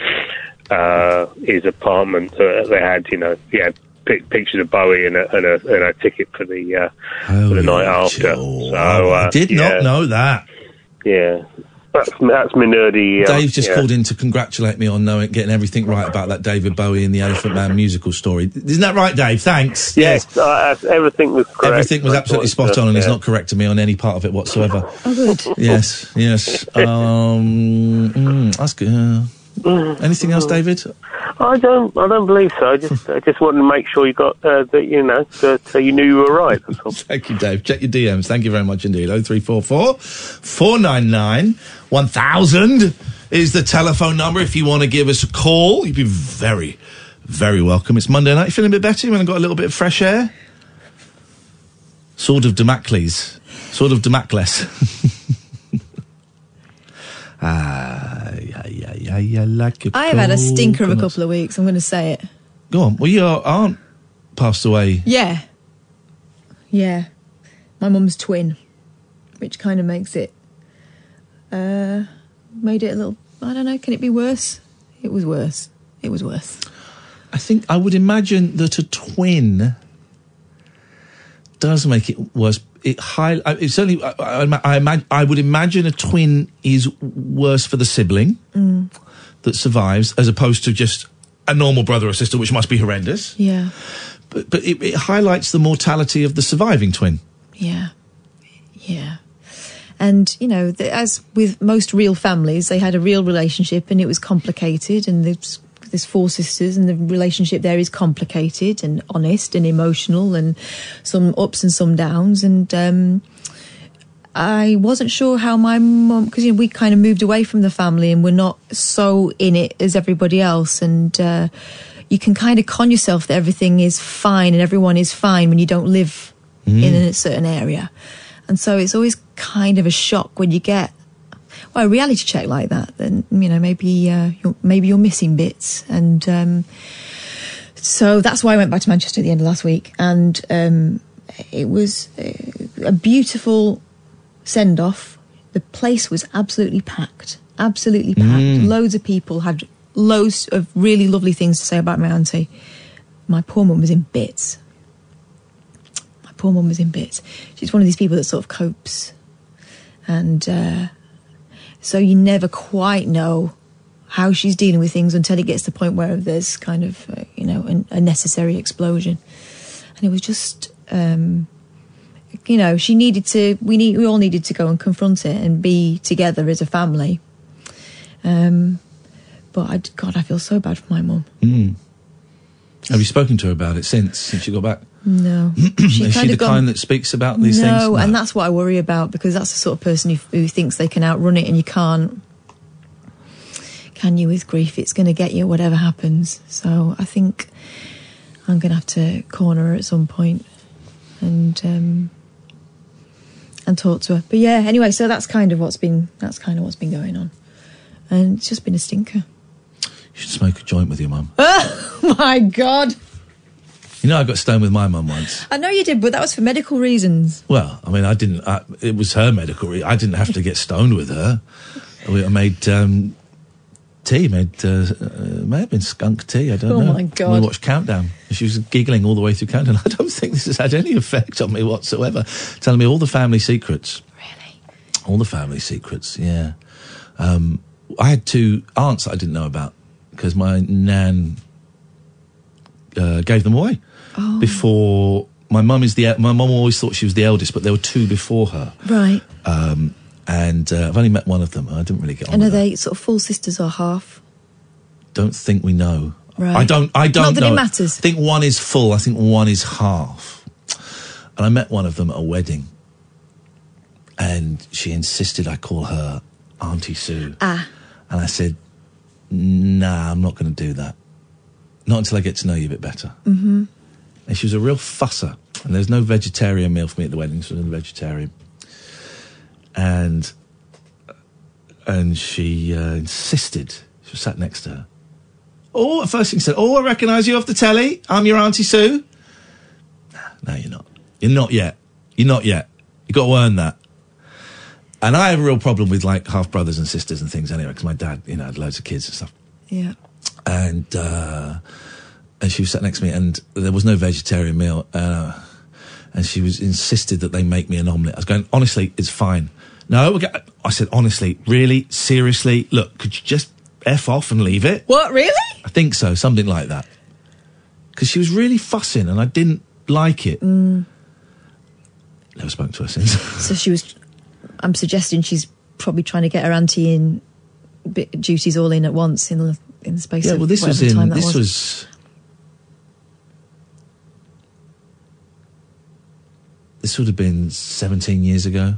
uh his apartment uh, they had, you know, he had pic- pictures of Bowie and a, and a, and a ticket for the uh, for the night after. So uh, I did yeah, not know that. Yeah, that's that's my nerdy. Uh, Dave just yeah. called in to congratulate me on knowing getting everything right about that David Bowie and the Elephant Man musical story. Isn't that right, Dave? Thanks. Yes, uh, everything was correct. Everything was absolutely spot on, and he's yeah. not correcting me on any part of it whatsoever. Oh, good. yes, yes. Um, mm, that's good. Uh, anything else, David? I don't. I don't believe so. I just. I just wanted to make sure you got uh, that. You know that uh, you knew you were right. Thank you, Dave. Check your DMs. Thank you very much indeed. 0344 499 1000 is the telephone number if you want to give us a call. You'd be very, very welcome. It's Monday night. You feeling a bit better? You want to got a little bit of fresh air? Sword of Damocles. Sword of Damocles. yeah, yeah, yeah, yeah, like a I have had a stinker of a couple of weeks. I'm going to say it. Go on. Well, your aunt passed away. Yeah. Yeah. My mum's twin, which kind of makes it, uh, made it a little, I don't know, can it be worse? It was worse. It was worse. I think I would imagine that a twin does make it worse. It high. It's certainly. I, I, I, imag- I would imagine a twin is worse for the sibling Mm. that survives, as opposed to just a normal brother or sister, which must be horrendous. Yeah. But but it, it highlights the mortality of the surviving twin. Yeah. Yeah. And, you know, as with most real families, they had a real relationship and it was complicated. And there's, there's four sisters, and the relationship there is complicated and honest and emotional and some ups and some downs. And, um, I wasn't sure how my mum, because you know, we kind of moved away from the family and we're not so in it as everybody else. And uh, you can kind of con yourself that everything is fine and everyone is fine when you don't live Mm. in a certain area. And so it's always kind of a shock when you get a reality check like that. Then you know maybe uh, you're, maybe you're missing bits, and um, so that's why I went back to Manchester at the end of last week, and um, it was a beautiful send off. The place was absolutely packed, absolutely packed. Mm. Loads of people had loads of really lovely things to say about my auntie. My poor mum was in bits. My poor mum was in bits. She's one of these people that sort of copes, and uh, so you never quite know how she's dealing with things until it gets to the point where there's kind of uh, you know an, a necessary explosion, and it was just. Um, you know, she needed to. We need. We all needed to go and confront it and be together as a family. Um, but I, God, I feel so bad for my mum. Mm. Have you spoken to her about it since since you got back? No, Is she the gone- kind that speaks about these no, things? No, and that's what I worry about because that's the sort of person who, who thinks they can outrun it, and you can't. Can you with grief? It's going to get you whatever happens. So I think I'm going to have to corner her at some point and um, and talk to her. But yeah, anyway, so that's kind of what's been that's kind of what's been going on, and it's just been a stinker. You should smoke a joint with your mum. Oh my god! You know, I got stoned with my mum once. I know you did, but that was for medical reasons. Well, I mean, I didn't. I, it was her medical. Re- I didn't have to get stoned with her. We- I made um, tea. Made uh, uh, may have been skunk tea. I don't Oh know. my God. We watched Countdown. She was giggling all the way through Countdown. I don't think this has had any effect on me whatsoever. Telling me all the family secrets. Really? All the family secrets. Yeah. Um, I had two aunts I didn't know about because my nan uh, gave them away Oh. before my mum is the my mum always thought she was the eldest, but there were two before her, Right. um, and uh, I've only met one of them. I didn't really get on. And are her. they sort of full sisters or half? Don't think we know. Right. I don't. I don't Not that know. it matters. I think one is full. I think one is half. And I met one of them at a wedding, and she insisted I call her Auntie Sue. Ah. And I said, Nah, I'm not going to do that. Not until I get to know you a bit better. Mm-hmm. And she was a real fusser. And there's no vegetarian meal for me at the wedding, so I was vegetarian. And and she uh, insisted. She was sat next to her. Oh, at first thing said, "Oh, I recognise you off the telly. I'm your auntie Sue." Nah, no, you're not. You're not yet. You're not yet. You got to earn that. And I have a real problem with like half brothers and sisters and things anyway, because my dad, you know, had loads of kids and stuff Yeah. and uh, and she was sat next to me, and there was no vegetarian meal, uh, and she was insisted that they make me an omelette. I was going, honestly, it's fine. No, I said, honestly, really, seriously, look, could you just f off and leave it? What really? I think so, something like that. Because she was really fussing, and I didn't like it. Mm. Never spoke to her since. So she was. I'm suggesting she's probably trying to get her auntie in duties all in at once in the in the space Yeah, of well, this was in. that This was. was. This would have been 17 years ago,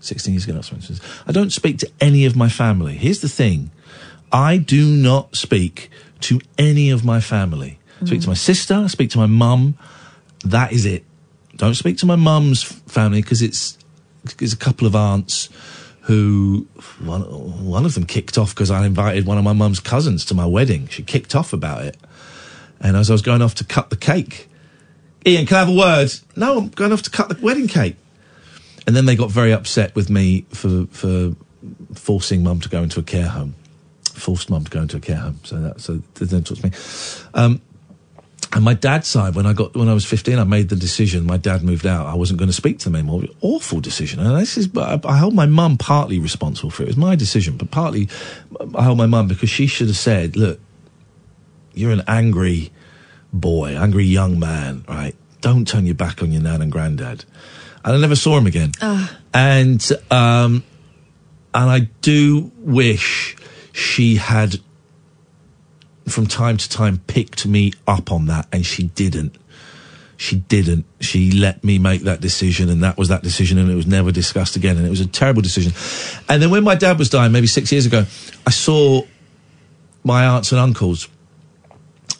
16 years ago, not 17 years. I don't speak to any of my family. Here's the thing I do not speak to any of my family. I speak to my sister, I speak to my mum. That is it. Don't speak to my mum's family because it's, it's a couple of aunts who one, one of them kicked off because I invited one of my mum's cousins to my wedding. She kicked off about it. And as I was going off to cut the cake, Iain, can I have a word? No, I'm going off to cut the wedding cake. And then they got very upset with me for for forcing mum to go into a care home. Forced mum to go into a care home. So that so they didn't talk to me. Um, and my dad's side, when I got when I was fifteen, I made the decision. My dad moved out. I wasn't going to speak to them anymore. Awful decision. And this is, I, I hold my mum partly responsible for it. It was my decision, but partly I hold my mum because she should have said, "Look, you're an angry boy, angry young man, right? Don't turn your back on your nan and granddad." And I never saw him again. Ah. And um, and I do wish she had, from time to time, picked me up on that, and she didn't. She didn't. She let me make that decision, and that was that decision, and it was never discussed again, and it was a terrible decision. And then when my dad was dying, maybe six years ago, I saw my aunts and uncles.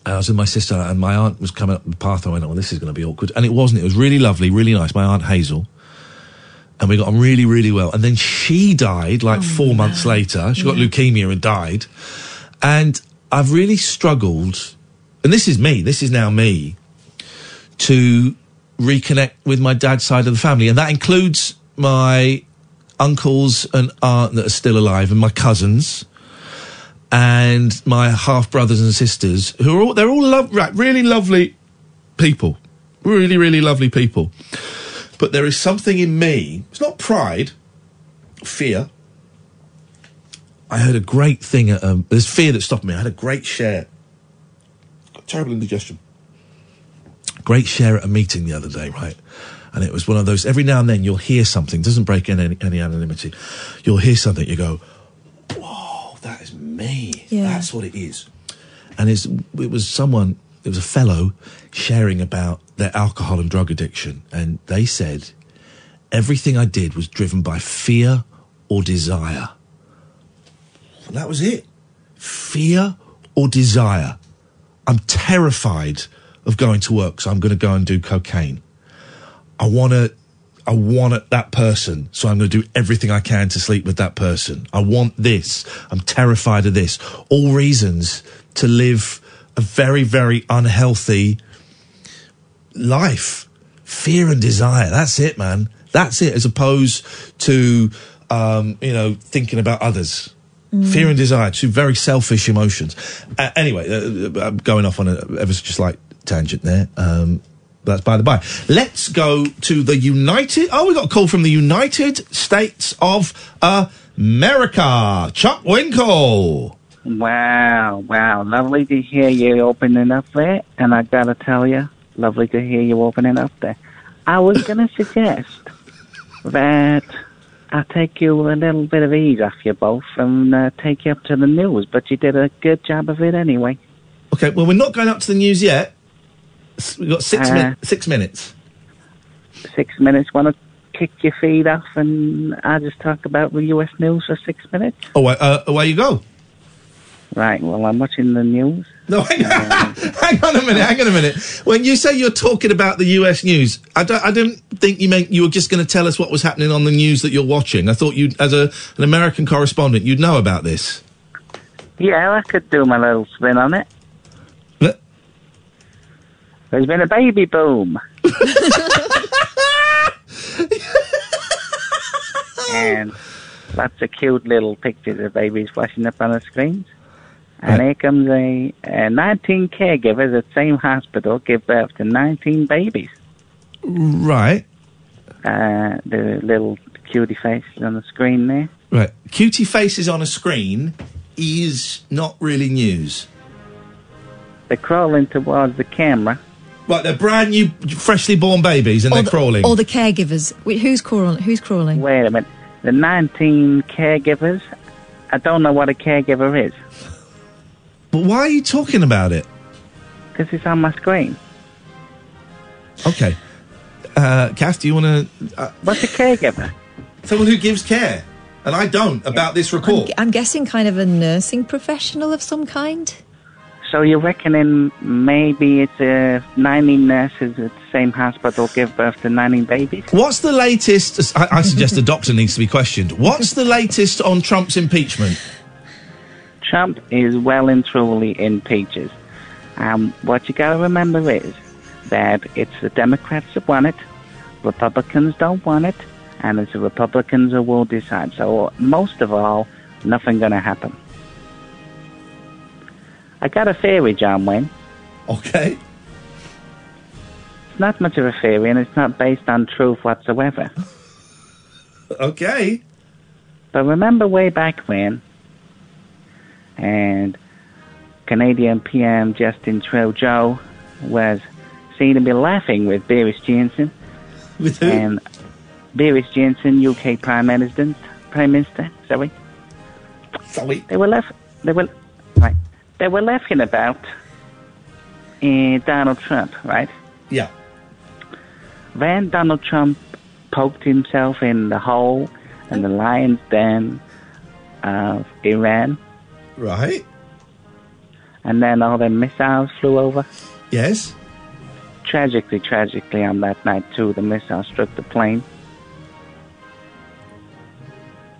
I was with my sister, and my aunt was coming up the path. I went, "Oh, this is going to be awkward," and it wasn't. It was really lovely, really nice. My aunt Hazel, and we got on really, really well. And then she died like oh, four months later. She got leukemia and died. And I've really struggled, and this is me. This is now me to reconnect with my dad's side of the family, and that includes my uncles and aunt that are still alive, and my cousins, and my half brothers and sisters, who are all they're all really lovely people, really, really lovely people. But there is something in me. It's not pride, fear. I heard a great thing. At, um, there's fear that stopped me. I had a great share. Got terrible indigestion great share at a meeting the other day, right? And it was one of those. Every now and then, you'll hear something. Doesn't break any, any anonymity. You'll hear something. You go, "Whoa, that is me. Yeah. That's what it is." And it's, it was someone. It was a fellow sharing about their alcohol and drug addiction, and they said everything I did was driven by fear or desire. And that was it. Fear or desire. I'm terrified of going to work, so I'm going to go and do cocaine. I want to, I want that person, so I'm going to do everything I can to sleep with that person. I want this. I'm terrified of this. All reasons to live a very, very unhealthy life. Fear and desire. That's it, man. That's it, as opposed to, um, you know, thinking about others. Fear and desire, two very selfish emotions. Uh, anyway, uh, I'm going off on a ever such a slight tangent there. Um, that's by the by. Let's go to the United. Oh, we got a call from the United States of America. Chuck Winkle. Wow, wow. Lovely to hear you opening up there. And I gotta tell you, lovely to hear you opening up there. I was gonna suggest that I take you a little bit of ease off you both and uh, take you up to the news, but you did a good job of it anyway. Okay, well, we're not going up to the news yet. We've got six, Uh, min- six minutes. Six minutes, want to kick your feet off and I just talk about the US news for six minutes? Oh, uh, away you go. Right, well, I'm watching the news. No, hang on, hang on a minute. Hang on a minute. When you say you're talking about the U.S. news, I don't, I don't think you meant you were just going to tell us what was happening on the news that you're watching. I thought you, as a an American correspondent, you'd know about this. Yeah, I could do my little spin on it. There's been a baby boom. and lots of cute little pictures of babies flashing up on the screens. And here comes a, a 19 caregivers at the same hospital give birth to 19 babies. Right, Uh, the little cutie faces on the screen there. right. Cutie faces on a screen is not really news. They're crawling towards the camera. Right, they're brand new, freshly born babies, and or they're the, crawling. Or the caregivers. Wait, who's crawling? Who's crawling? Wait a minute. The 19 caregivers. I don't know what a caregiver is. But why are you talking about it? Because it's on my screen. Okay. Uh, Kath, do you want to? Uh, What's a caregiver? Someone who gives care, and I don't about this I'm, report. I'm guessing kind of a nursing professional of some kind. So you're reckoning maybe it's uh, 90 nurses at the same hospital give birth to 90 babies? What's the latest? I, I suggest the doctor needs to be questioned. What's the latest on Trump's impeachment? Trump is well and truly in peaches. Um, what you got to remember is that it's the Democrats that want it, Republicans don't want it, and it's the Republicans who will decide. So most of all, nothing going to happen. I got a theory, John Wayne. Okay. It's not much of a theory, and it's not based on truth whatsoever. Okay. But remember way back when, and Canadian PM Justin Trudeau was seen to be laughing with Boris Johnson. With who? And Boris Johnson, UK Prime Minister. Prime Minister, sorry. Sorry. They were laugh. They were right. They were laughing about uh, Donald Trump, right? Yeah. Then Donald Trump poked himself in the hole in the lion's den of Iran. Right. And then all the missiles flew over. Yes. Tragically, tragically, on that night too, the missile struck the plane.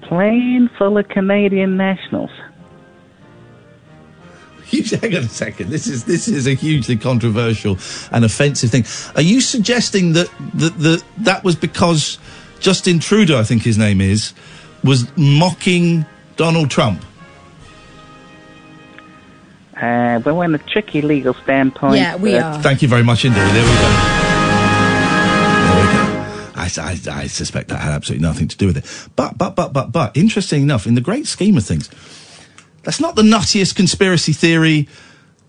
Plane full of Canadian nationals. Hang on a second. This is this is a hugely controversial and offensive thing. Are you suggesting that that that, that was because Justin Trudeau, I think his name is, was mocking Donald Trump? Uh, we're in a tricky legal standpoint. Yeah, we but- are. Thank you very much indeed. There we go. There we go. I, I, I suspect that had absolutely nothing to do with it. But, but, but, but, but, interesting enough, in the great scheme of things, that's not the nuttiest conspiracy theory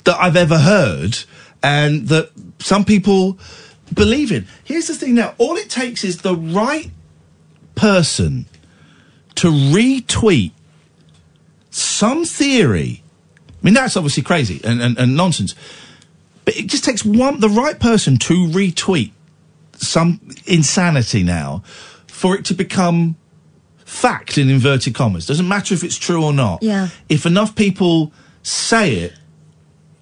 that I've ever heard and that some people believe in. Here's the thing now all it takes is the right person to retweet some theory. I mean, that's obviously crazy and, and, and nonsense. But it just takes one, the right person to retweet some insanity now for it to become fact in inverted commas. Doesn't matter if it's true or not. Yeah. If enough people say it,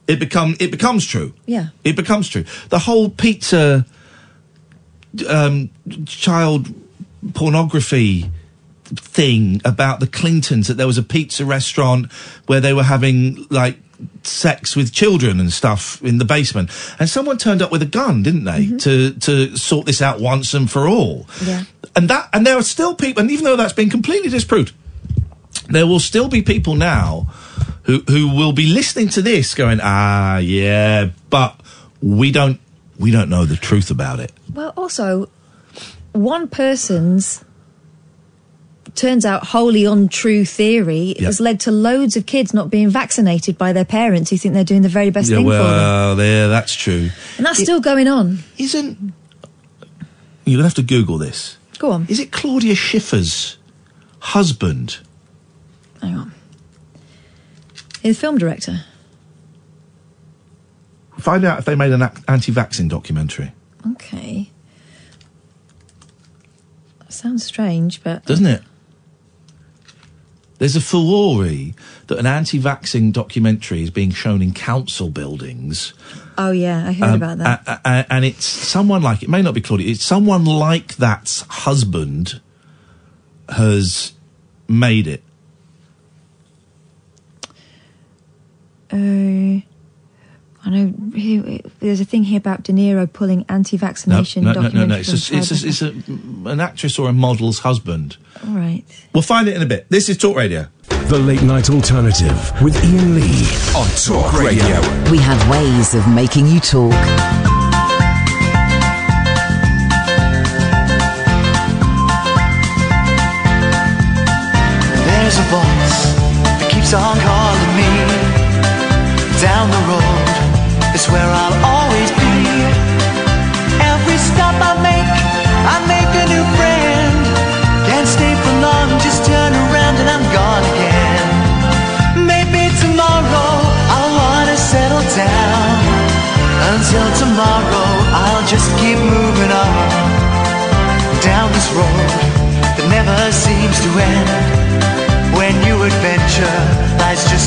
it become it becomes true. Yeah. It becomes true. The whole pizza um, child pornography thing about the Clintons that there was a pizza restaurant where they were having like sex with children and stuff in the basement. And someone turned up with a gun didn't they to to sort this out once and for all? Yeah. and that and there are still people and even though that's been completely disproved there will still be people now who who will be listening to this going ah yeah but we don't we don't know the truth about it. Well, also, one person's turns out wholly untrue theory Yep. has led to loads of kids not being vaccinated by their parents who think they're doing the very best yeah thing for them. well there that's true And that's still going on. Isn't you're gonna have to Google this. Go on. Is it Claudia Schiffer's husband? Hang on. He's a film director. Find out if they made an anti-vaccine documentary. Okay. Sounds strange, but Doesn't it? There's a furore that an anti-vaccine documentary is being shown in council buildings. oh yeah, I heard Um, about that. a- a- and it's someone like it may not be Claudia. It's someone like that's husband has made it. Uh, I know here, there's a thing here about De Niro pulling anti-vaccination no, no, no, documentary. no. It's, from a, it's, a, it's a, an actress or a model's husband. All right. We'll find it in a bit. This is Talk Radio. The Late Night Alternative with Iain Lee on Talk Radio. We have ways of making you talk.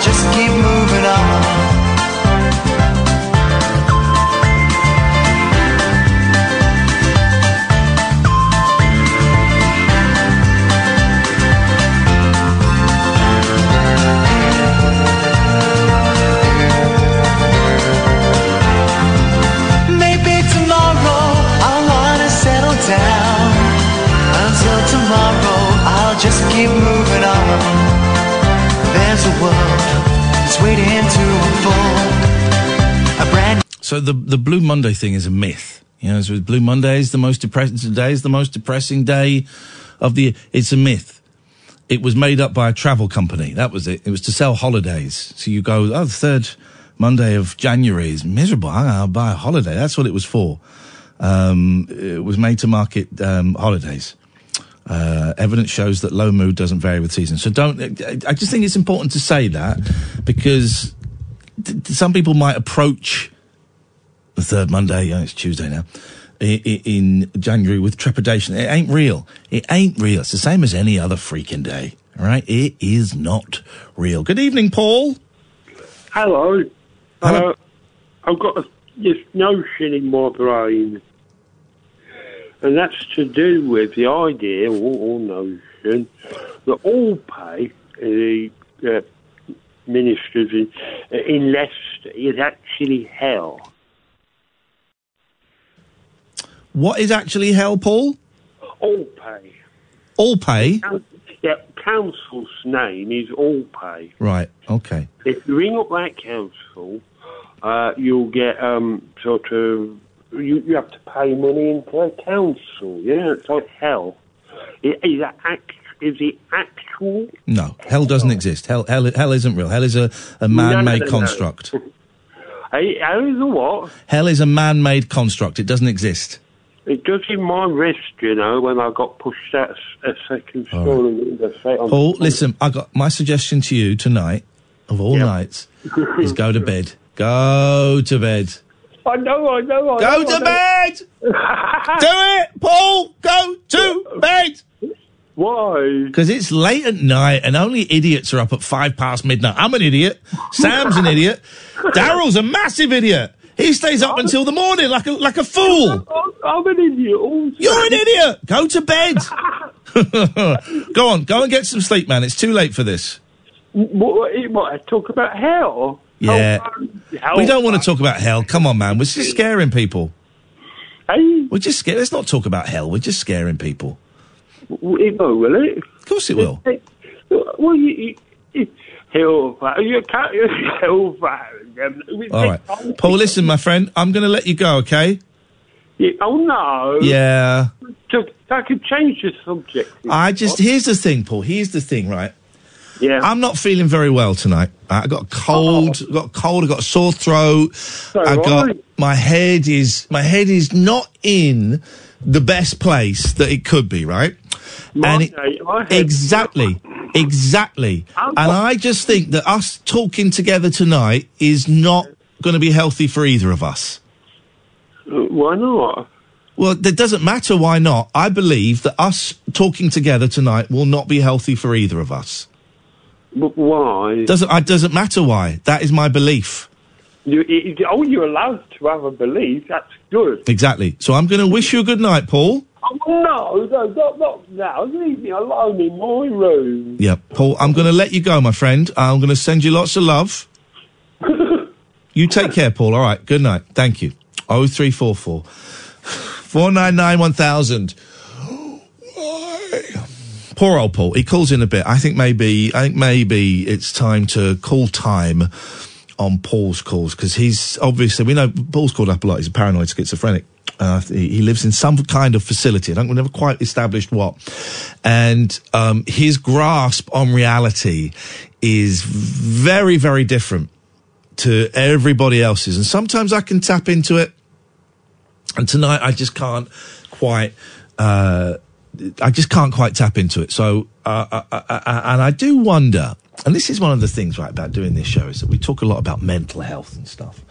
Just keep waiting to unfold. A brand So the the Blue Monday thing is a myth. You know, so Blue Monday is the most depressing today is the most depressing day of the. It's a myth. It was made up by a travel company. That was it. It was to sell holidays. So you go, oh, the third Monday of January is miserable. I'll buy a holiday. That's what it was for. Um, it was made to market um, holidays. Uh, evidence shows that low mood doesn't vary with seasons. So don't. I just think it's important to say that because th- some people might approach the third Monday, yeah, it's Tuesday now, in January with trepidation. It ain't real. It ain't real. It's the same as any other freaking day. All right? It is not real. Good evening, Paul. Hello. Uh, I've got a, this notion in my brain, and that's to do with the idea or, notion that all pay the uh, ministers in, in Leicester is actually hell. What is actually hell, Paul? All pay. All pay? Yeah, council's name is All Pay. Right. Okay. If you ring up that council, uh, you'll get um, sort of you, you have to pay money into a council. Yeah, it's like hell. I- Is that act, is it actual? No, hell doesn't exist. Hell, hell, hell isn't real. Hell is a, a man-made no, no. construct. Hey, How is a what? Hell is a man-made construct. It doesn't exist. It does in my wrist, you know, when I got pushed out a second story. the fa- Paul, listen, I got my suggestion to you tonight, of all nights, is go to bed. Go to bed. I know, I know, I Go know, to bed! Do it, Paul. Go to bed. Why? Because it's late at night and only idiots are up at five past midnight. I'm an idiot. Sam's an idiot. Darryl's a massive idiot. He stays up until the morning like a like a fool. I'm an idiot. Also. You're an idiot. Go to bed. go on, go and get some sleep, man. It's too late for this. What, what, what, talk about hell? Yeah. Hell, We don't want to talk about hell. Come on, man. We're just scaring people. Hey? We're just scared. Let's not talk about hell. We're just scaring people. It will, will it? Of course it will. Well, you, you, you hellfire. You can't. Hellfire. All right. Paul, listen, my friend. I'm going to let you go, okay? Yeah, oh no. Yeah. I could change the subject. I just here's the thing, Paul. Here's the thing, right? Yeah. I'm not feeling very well tonight. I got a cold. Got a cold. I got a sore throat. I got right. my head is my head is not in the best place that it could be, right? and it, Monday, exactly, exactly. I'm- And I just think that us talking together tonight is not going to be healthy for either of us. Uh, Why not? Well, it doesn't matter why not. I believe that us talking together tonight will not be healthy for either of us. But why? Doesn't it doesn't matter why. That is my belief. You, it, oh, you're allowed to have a belief. That's good. Exactly. So I'm going to wish you a good night, Paul. Oh, no, no, not, not now. Leave me alone in my room. Yeah, Paul, I'm going to let you go, my friend. I'm going to send you lots of love. you take care, Paul. All right. Good night. Thank you. 0344 499 1000. Poor old Paul. He calls in a bit. I think maybe. I think maybe it's time to call time on Paul's calls because he's obviously we know Paul's called up a lot. He's a paranoid schizophrenic. Uh, he lives in some kind of facility. I don't, we never quite established what. And um, his grasp on reality is very, very different to everybody else's. And sometimes I can tap into it. And tonight I just can't quite, uh, I just can't quite tap into it. So, uh, uh, uh, uh, and I do wonder, and this is one of the things, right, about doing this show is that we talk a lot about mental health and stuff.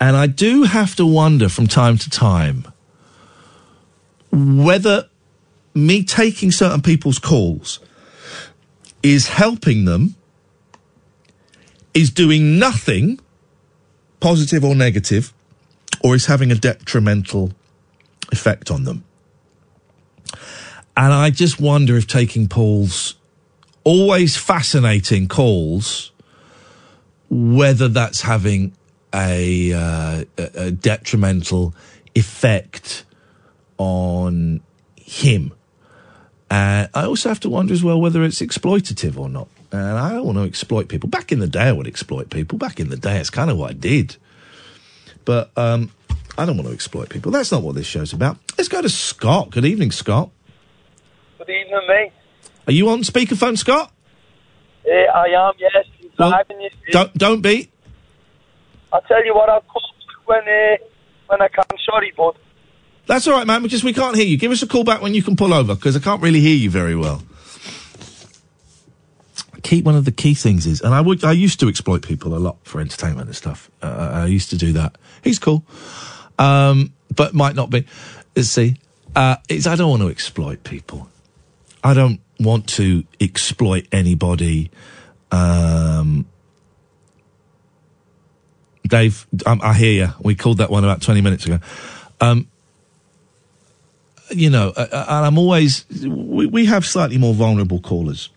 And I do have to wonder from time to time whether me taking certain people's calls is helping them, is doing nothing, positive or negative, or is having a detrimental effect on them. And I just wonder if taking Paul's always fascinating calls, whether that's having a, uh, a detrimental effect on him. Uh, I also have to wonder as well whether it's exploitative or not. And I don't want to exploit people. Back in the day, I would exploit people. Back in the day, it's kind of what I did. But um, I don't want to exploit people. That's not what this show's about. Let's go to Scott. Good evening, Scott. Good evening, mate. Are you on speakerphone, Scott? Yeah, I am, yes. You. Don't don't be. I'll tell you what, I'll call when, uh, when I can. Sorry, bud. That's all right, man. Because we can't hear you. Give us a call back when you can pull over because I can't really hear you very well. Key one of the key things is, and I would I used to exploit people a lot for entertainment and stuff. Uh, I used to do that. He's cool, um, but might not be. Let's see. Uh, it's I don't want to exploit people. I don't want to exploit anybody. Um, Dave, um, I hear you. We called that one about 20 minutes ago. Um, you know, uh, uh, and I'm always, we, we have slightly more vulnerable callers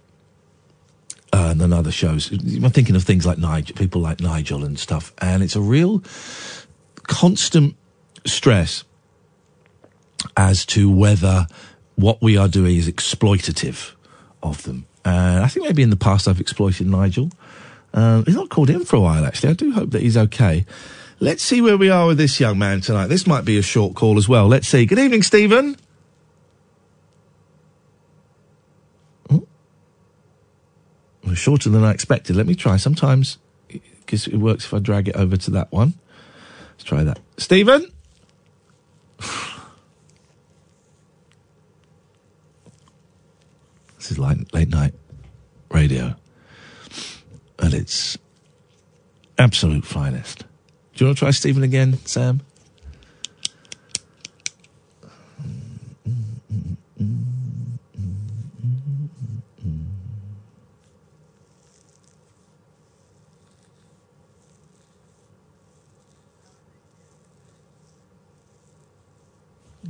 uh, than other shows. I'm thinking of things like Nigel, people like Nigel and stuff. And it's a real constant stress as to whether what we are doing is exploitative of them. And I think maybe in the past I've exploited Nigel. Um, he's not called in for a while, actually. I do hope that he's okay. Let's see where we are with this young man tonight. This might be a short call as well. Let's see. Good evening, Stephen. Oh. Shorter than I expected. Let me try. Sometimes, because it works if I drag it over to that one. Let's try that. Stephen? This is late, late night radio at its absolute finest. Do you want to try Stephen again, Sam?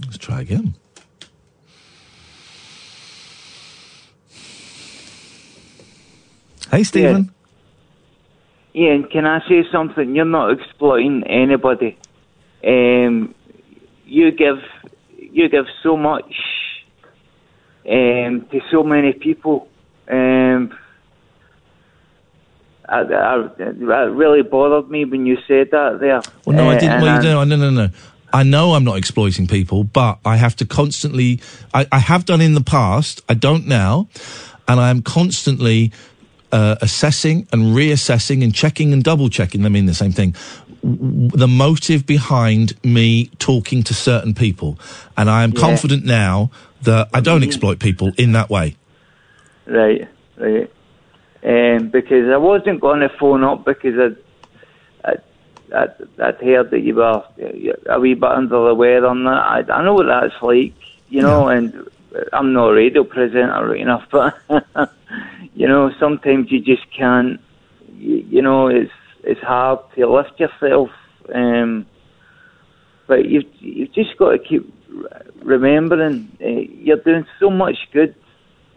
Let's try again. Hey, Stephen. Yeah. Iain, can I say something? You're not exploiting anybody. Um, you give you give so much um, to so many people. Um, I, I, that really bothered me when you said that there. Well, no, I Uh, didn't. and Well, I- no, no, no, no. I know I'm not exploiting people, but I have to constantly. I, I have done in the past. I don't now, and I am constantly uh, assessing and reassessing and checking and double checking. I mean the same thing. w- The motive behind me talking to certain people, and I am Yeah. confident now that I don't exploit people in that way. Right, right. Um, because I wasn't going to phone up because I, I, I, I'd heard that you were a wee bit under the weather on that. I, I know what that's like, you know, and I'm not a radio presenter right enough, but, you know, sometimes you just can't, you, you know, it's, it's hard to lift yourself. Um, but you've, you've just got to keep remembering uh, you're doing so much good.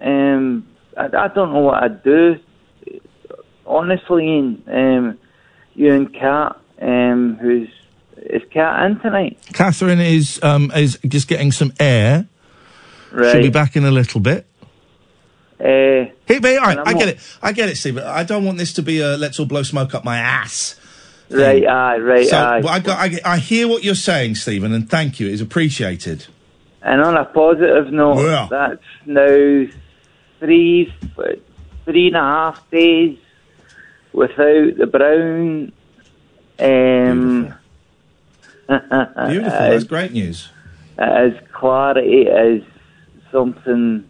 Um, I, I don't know what I'd do. Honestly, Iain, um, you and Kat, um, who's is Kat in tonight? Katherine is um, is just getting some air. Right. She'll be back in a little bit. Uh, me. All right, I'm get it. I get it, Steve. I don't want this to be a let's all blow smoke up my ass Right, aye, right, so, aye. well, I, got, I, I hear what you're saying, Stephen, and thank you. It's appreciated. And on a positive note, Yeah. that's now three, three and a half days without the brown. Um, Beautiful. That's great news. As clarity as something,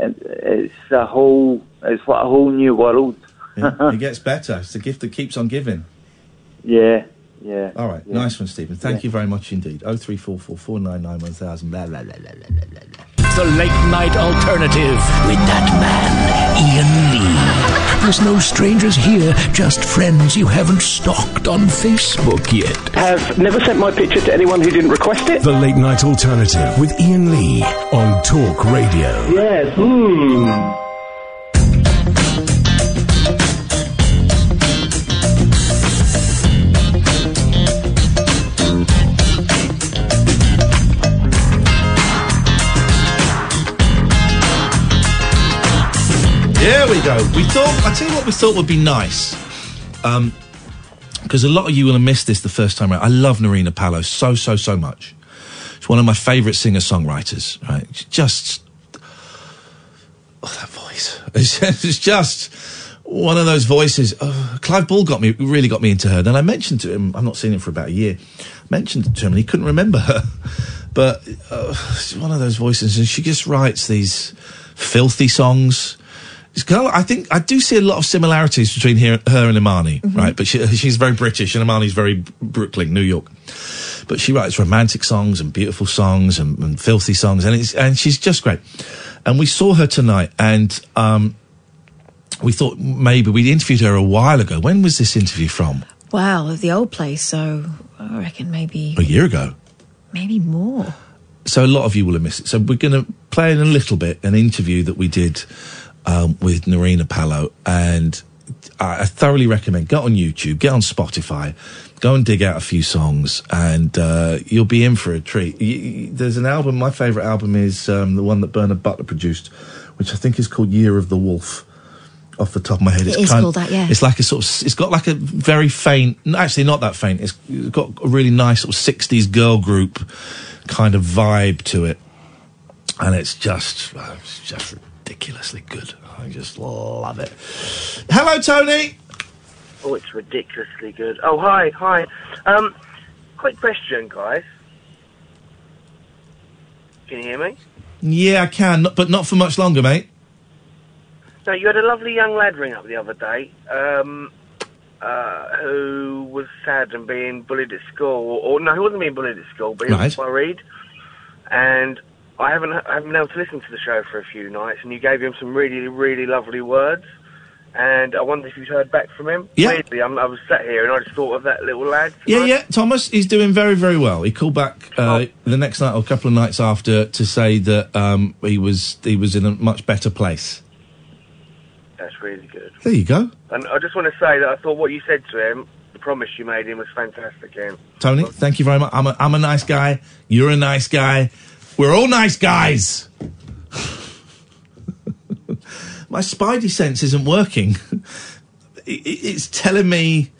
it, it's a whole, it's what a whole new world. Yeah, it gets better. It's the gift that keeps on giving. Yeah, yeah. All right, nice one, Stephen. Thank you very much indeed. Oh three four four four nine nine one thousand. Blah blah blah blah blah blah blah. The late night alternative with that man, Iain Lee. There's no strangers here, just friends you haven't stalked on Facebook yet. Have never sent my picture to anyone who didn't request it. The Late Night Alternative with Iain Lee on Talk Radio. Yes. Hmm. There we go. We thought. I tell you what, we thought would be nice. Um, because a lot of you will have missed this the first time around. I love Nerina Pallot so so so much. She's one of my favourite singer songwriters. Right, She's just oh, that voice. It's, just one of those voices. Oh, Clive Ball got me really got me into her. Then I mentioned to him. I've not seen him for about a year. Mentioned to him, and he couldn't remember her. But uh, she's one of those voices, and she just writes these filthy songs. Of, I think I do see a lot of similarities between her, her and Imani, right? But she, she's very British, and Imani's very Brooklyn, New York. But she writes romantic songs and beautiful songs and, and filthy songs, and it's and she's just great. And we saw her tonight, and um, we thought maybe we'd interviewed her a while ago. When was this interview from? Wow, of the old place. So I reckon maybe A year ago. maybe more. so a lot of you will have missed it. So we're going to play in a little bit an interview that we did um, with Nerina Pallot, and I, thoroughly recommend get on YouTube, get on Spotify, go and dig out a few songs, and uh, you'll be in for a treat. Y- y- there's an album. My favourite album is um, the one that Bernard Butler produced, which I think is called Year of the Wolf. Off the top of my head, It it's is kind called that, yeah. It's like a sort of. It's got like a very faint. Actually, not that faint. It's got a really nice sort of '60s girl group kind of vibe to it, and it's just, uh, it's just ridiculously good. I just love it. Hello, Tony. Oh, it's ridiculously good. Oh, hi, hi. Um, quick question, guys. Can you hear me? Yeah, I can, not- but not for much longer, mate. No, you had a lovely young lad ring up the other day, um, uh, who was sad and being bullied at school, or, or no, he wasn't being bullied at school, but he was Right. worried. And I haven't, I haven't been able to listen to the show for a few nights, and you gave him some really, really lovely words. And I wonder if you'd heard back from him. Yeah. Weirdly, I'm, I was sat here and I just thought of that little lad. Yeah, yeah. Thomas, he's doing very, very well. He called back uh, the next night or a couple of nights after to say that um, he was he was in a much better place. That's really good. There you go, And I just want to say that I thought what you said to him, the promise you made him, was fantastic, Iain. Tony. Thank you very much. I'm a, I'm a nice guy. You're a nice guy. We're all nice guys. My spidey sense isn't working. It- it- it's telling me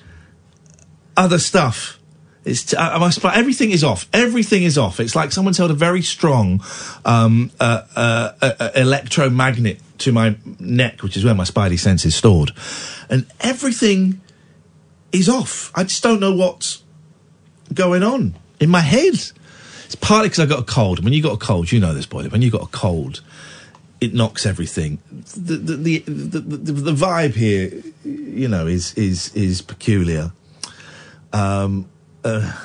other stuff. It's uh, everything is off. Everything is off. It's like someone's held a very strong um, uh, uh, uh, uh, electromagnet to my neck, which is where my spidey sense is stored, and everything is off. I just don't know what's going on in my head. It's partly because I got a cold. When you got a cold, you know this, boy. When you got a cold, it knocks everything. The the the, the, the, the vibe here, you know, is is is peculiar. Um, uh,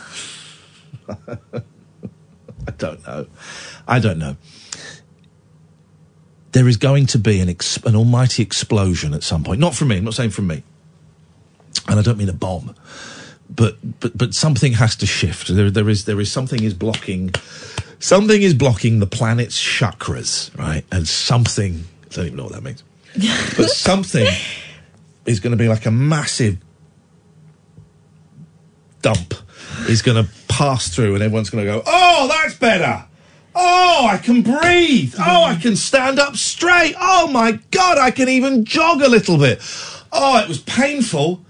I don't know. I don't know. There is going to be an ex- an almighty explosion at some point. Not from me. I'm not saying from me. And I don't mean a bomb but but but something has to shift. There there is there is something is blocking something is blocking the planet's chakras, right? And something I don't even know what that means. but something is going to be like a massive dump is going to pass through and everyone's going to go, "Oh, that's better." Oh, I can breathe. Oh, I can stand up straight. Oh my god, I can even jog a little bit. Oh, it was painful.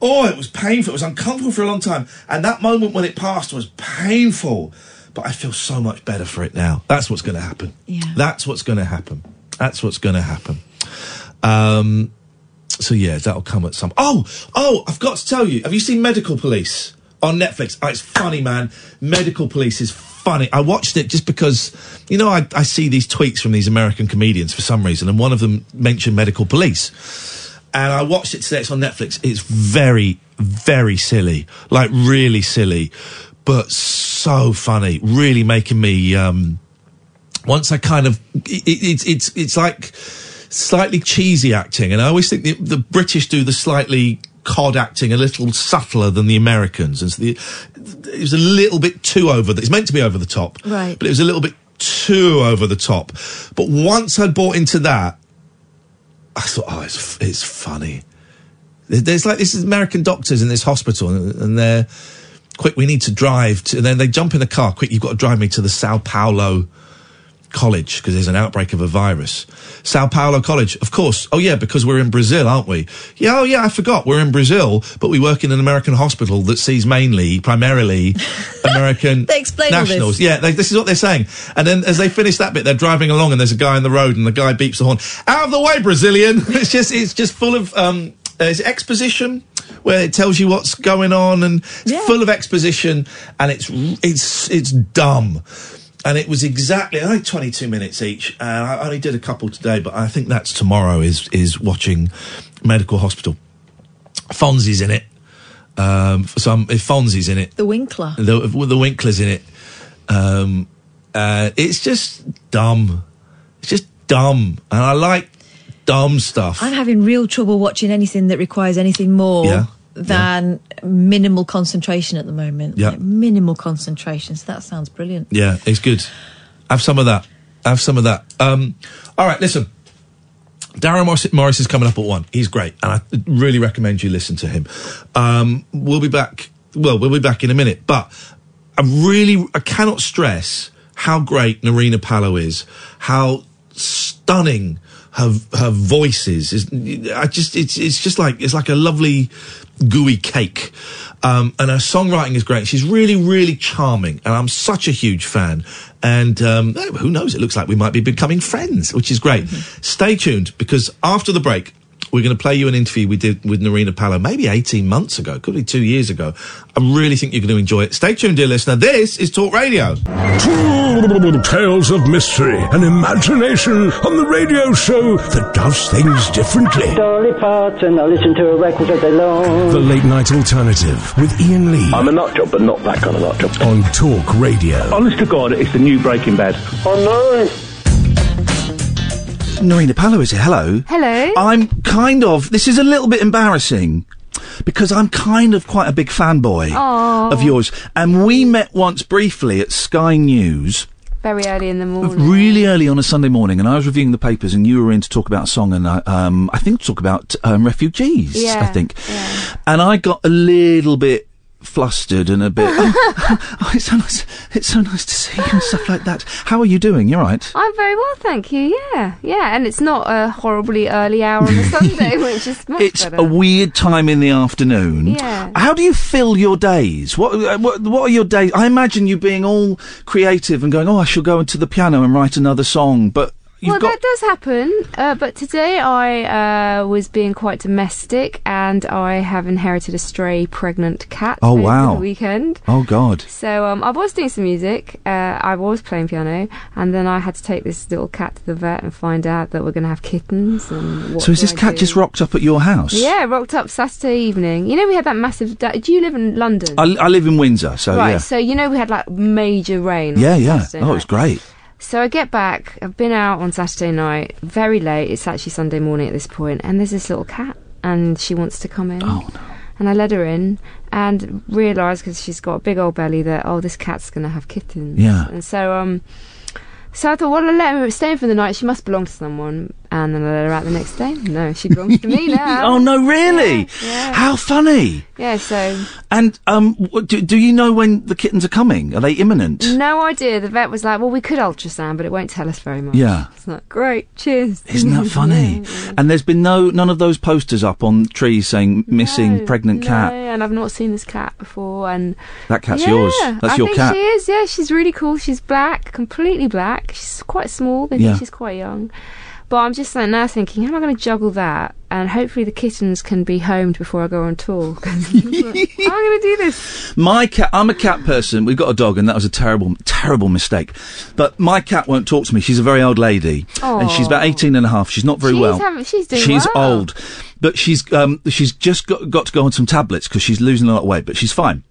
Oh, it was painful. It was uncomfortable for a long time. And that moment when it passed was painful. But I feel so much better for it now. That's what's going to happen. Yeah. That's what's going to happen. That's what's going to happen. Um, so yeah, that'll come at some. Oh, oh! I've got to tell you. Have you seen Medical Police on Netflix? Oh, it's funny, man. Medical Police is funny. I watched it just because, you know, I, I see these tweets from these American comedians for some reason, and one of them mentioned Medical Police, and I watched it today. It's on Netflix. It's very, very silly, like really silly, but so funny. Really making me. Um, once I kind of, it, it, it's it's it's like slightly cheesy acting, and I always think the, the British do the slightly cod acting a little subtler than the Americans, and so the, it was a little bit too over. The, it's meant to be over the top, Right. But it was a little bit too over the top. But once I'd bought into that, I thought, oh, it's it's funny. There- There's like this is American doctors in this hospital, and, they're quick. We need to drive, to, and then they jump in a car. Quick, you've got to drive me to the Sao Paulo college because there's an outbreak of a virus. Sao Paulo College, of course. Oh yeah, because we're in Brazil, aren't we? Yeah, oh yeah, I forgot. We're in Brazil, but we work in an American hospital that sees mainly, primarily, American They explain nationals. Yeah, they, this is what they're saying. And then as they finish that bit, they're driving along and there's a guy in the road and the guy beeps the horn. Out of the way, Brazilian! it's just, it's just full of, um, uh, is exposition where it tells you what's going on and it's full of exposition and it's, it's, it's dumb. And it was exactly only 22 minutes each. And I only did a couple today, but I think that's tomorrow is, is watching Medical Hospital. Fonzie's in it. Um, for some, if Fonzie's in it, The Winkler. the, the Winkler's in it. Um, uh, it's just dumb. It's just dumb, and I like dumb stuff. I'm having real trouble watching anything that requires anything more Yeah, than minimal concentration at the moment. Yeah. Like, minimal concentration. So that sounds brilliant. Yeah, it's good. Have some of that. Have some of that. Um, all right, listen. Darryl Morris, Morris is coming up at one. He's great, and I really recommend you listen to him. Um, we'll be back. Well, we'll be back in a minute, but I really, I cannot stress how great Nerina Pallot is, how stunning her her voice is. is I just, it's it's just like it's like a lovely gooey cake. Um, and her songwriting is great. She's really, really charming, and I'm such a huge fan. And um, who knows? It looks like we might be becoming friends, which is great. Stay tuned because after the break, we're going to play you an interview we did with Nerina Pallot maybe 18 months ago, could be two years ago. I really think you're going to enjoy it. Stay tuned, dear listener. This is Talk Radio. Tales of mystery and imagination on the radio show that does things differently. Dolly Parton, I listen to a record all day long. The Late Night Alternative with Iain Lee. I'm a nut job, but not that kind of nut job. On Talk Radio. Honest to God, it's the new Breaking Bad. Oh Nerina Pallot is here. Hello. Hello. I'm kind of. This is a little bit embarrassing because I'm kind of quite a big fanboy Aw. of yours, and we met once briefly at Sky News. Very early in the morning. Really early on a Sunday morning, and I was reviewing the papers, and you were in to talk about a song, and I, um, I think talk about um, refugees. I Yeah, think, and I got a little bit flustered and a bit. oh, oh, it's so nice! It's so nice to see you and stuff like that. How are you doing? You're right. I'm very well, thank you. Yeah, yeah, and it's not a horribly early hour on a Sunday, which is much It's better. a weird time in the afternoon. Yeah. How do you fill your days? What, uh, what what are your days? I imagine you being all creative and going, "Oh, I shall go into the piano and write another song." But well, got that does happen. Uh, but today I uh, was being quite domestic, and I have inherited a stray pregnant cat. Oh, wow. The weekend. oh god, So um, I was doing some music. Uh, I was playing piano, and then I had to take this little cat to the vet and find out that we're going to have kittens. And so is this I cat do? just rocked up at your house? Yeah, rocked up Saturday evening. You know, we had that massive. Da- do you live in London? I, I live in Windsor, so right. yeah, So you know, we had like major rain. yeah, yeah. Saturday Oh, night. was great. So I get back. I've been out on Saturday night, very late. It's actually Sunday morning at this point, and there's this little cat, and she wants to come in. Oh no! And I let her in, and realised because she's got a big old belly that oh, this cat's gonna have kittens. Yeah. And so um, so I thought, well, I'll let her stay in for the night. She must belong to someone. And then I let her out the next day. No, she belongs to me now. oh no, really? yeah. How funny! Yeah, so And um, do, do you know when the kittens are coming? Are they imminent? no idea. The vet was like, "Well, we could ultrasound, but it won't tell us very much." Yeah. it's like great. Cheers. Isn't that funny? And there's been no none of those posters up on trees saying missing pregnant No, cat. and I've not seen this cat before. And That cat's yeah, yours. That's I your think cat. She is. Yeah, she's really cool. She's black, completely black. She's quite small. They Yeah. think she's quite young. But I'm just like now thinking, how am I going to juggle that? And hopefully the kittens can be homed before I go on tour. How am I going to do this? My cat, I'm a cat person. We've got a dog, and that was a terrible, terrible mistake. But my cat won't talk to me. She's a very old lady, and she's about 18 and a half. She's not very She's well. having- she's doing She's well. old, but she's um, she's just got, got to go on some tablets because she's losing a lot of weight. But she's fine.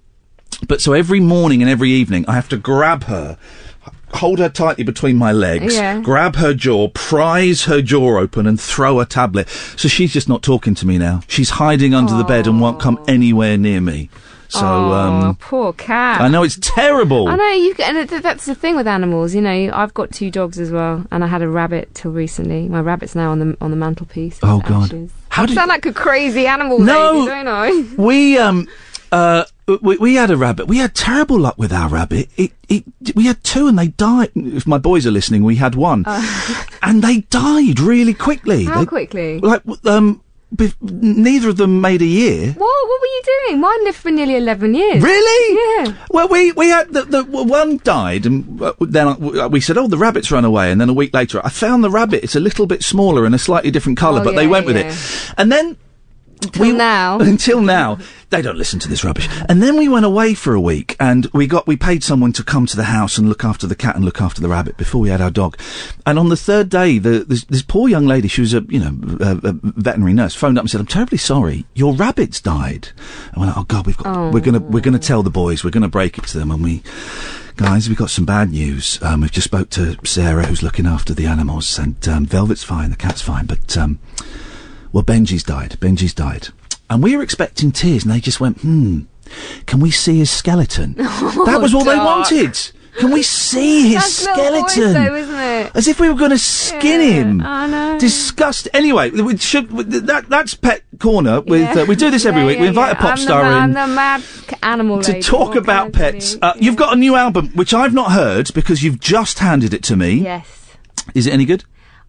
But so every morning and every evening, I have to grab her. Hold her tightly between my legs, Yeah. grab her jaw, prise her jaw open, and throw a tablet. So she's just not talking to me now. She's hiding under the bed and won't come anywhere near me. So, oh, um, poor cat. I know it's terrible. I know you, and th- that's the thing with animals. You know, I've got two dogs as well, and I had a rabbit till recently. My rabbit's now on the on the mantelpiece. Oh, God. ashes. How did- sound like a crazy animal No. lady, don't I? We um uh we, we had a rabbit. We had terrible luck with our rabbit. It it we had two and they died. If my boys are listening, we had one, and they died really quickly. How They- quickly? Like um, bef- neither of them made a year. What? What were you doing? Mine lived for nearly eleven years. Really? Yeah. Well, we we had the, the one died, and uh, then uh, we said, "Oh, the rabbit's run away." And then a week later, I found the rabbit. It's a little bit smaller and a slightly different colour, Oh, but they went with yeah. it. And then Until now. until now, they don't listen to this rubbish. And then we went away for a week, and we got we paid someone to come to the house and look after the cat and look after the rabbit before we had our dog. And on the third day, the this, this poor young lady, she was a you know a, a veterinary nurse, phoned up and said, "I'm terribly sorry, your rabbit's died." And we're like, "Oh God, we've got we're gonna we're gonna tell the boys, we're gonna break it to them." And we, guys, we've got some bad news. Um, we've just spoke to Sarah, who's looking after the animals, and um, Velvet's fine, the cat's fine, but um, well, Benji's died. Benji's died. And we were expecting tears, and they just went, hmm, can we see his skeleton? that was all they wanted. Can we see his That's little boys skeleton? though, isn't it? As if we were going to skin him. I know. Disgust. Anyway, we should that that's Pet Corner. With Yeah. uh, we do this every Yeah, week. we invite yeah. a pop I'm star ma- in I'm the mad animal to talk about can I tell pets. Uh, You've got a new album which I've not heard because you've just handed it to me. Yes. Is it any good?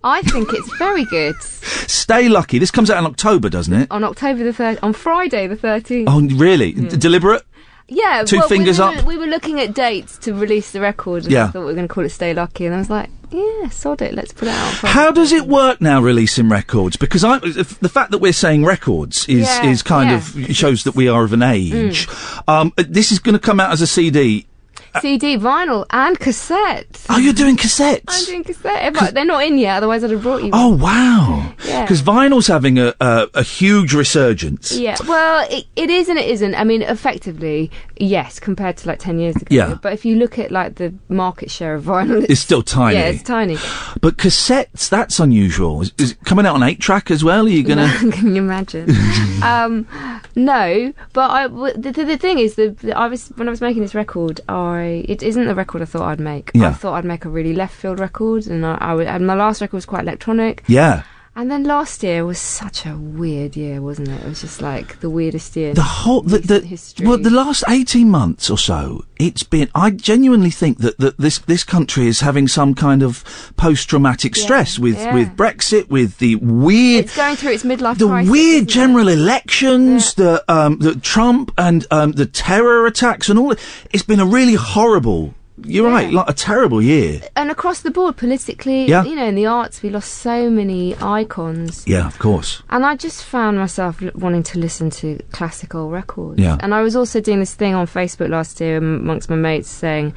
I think it's very good. Stay lucky. This comes out in October, doesn't it? On October the third, on Friday the thirteenth. Oh, really? D- deliberate? Yeah, Two well, fingers we were, up? We were looking at dates to release the record, and Yeah. I thought we were going to call it "Stay Lucky," and I was like, "Yeah, sod it, let's put it out." How does it work now releasing records? Because I, the fact that we're saying records is Yeah, is kind yeah. of shows that we are of an age. Um, uh, this is going to come out as a CD. CD, vinyl, and cassette. Oh, you're doing cassettes? I'm doing cassette, but they're not in yet. Otherwise, I'd have brought you. Oh wow! Yeah. Because vinyl's having a, a a huge resurgence. Yeah, well, it, it is and it isn't. I mean, effectively, yes, compared to like 10 years ago. Yeah. But if you look at like the market share of vinyl, It's still tiny. Yeah, it's tiny. But cassettes, that's unusual. Is, is it coming out on eight track as well? Are you gonna? Can you imagine? um, no, but I, the, the thing is, the, the, I was when I was making this record, I it isn't the record I thought I'd make. Yeah. I thought I'd make a really left field record, and I, I would, and my last record was quite electronic. yeah. And then last year was such a weird year, wasn't it? It was just like the weirdest year. The whole the, the history. well, the last eighteen months or so, it's been. I genuinely think that, that this this country is having some kind of post traumatic stress with yeah. with Brexit, with the weird. it's going through its midlife the crisis. weird isn't it? general elections, the um, the Trump and um, the terror attacks and all. It's been a really horrible. You're right, like a terrible year. and across the board, politically, Yeah. you know, in the arts, we lost so many icons. Yeah, of course. And I just found myself wanting to listen to classical records. Yeah. And I was also doing this thing on Facebook last year amongst my mates saying,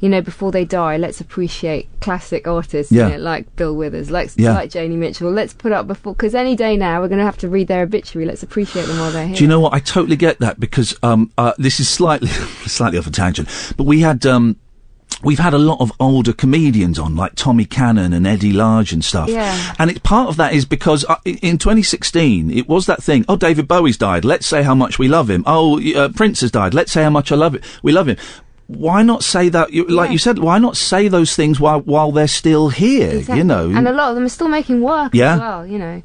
you know, before they die, let's appreciate classic artists, you Yeah. know, like Bill Withers, like, Yeah. like Joni Mitchell. Let's put up before, because any day now we're going to have to read their obituary. Let's appreciate them while they're here. Do you know what? I totally get that because um, uh, this is slightly slightly off a tangent, but we had um, we've had a lot of older comedians on, like Tommy Cannon and Eddie Large and stuff. Yeah. And it, part of that is because uh, i- in 2016 it was that thing. Oh, David Bowie's died. Let's say how much we love him. Oh, uh, Prince has died. Let's say how much I love it. We love him. why not say that? You, like you said, why not say those things while while they're still here? Exactly. You know, and a lot of them are still making work Yeah. as well. You know,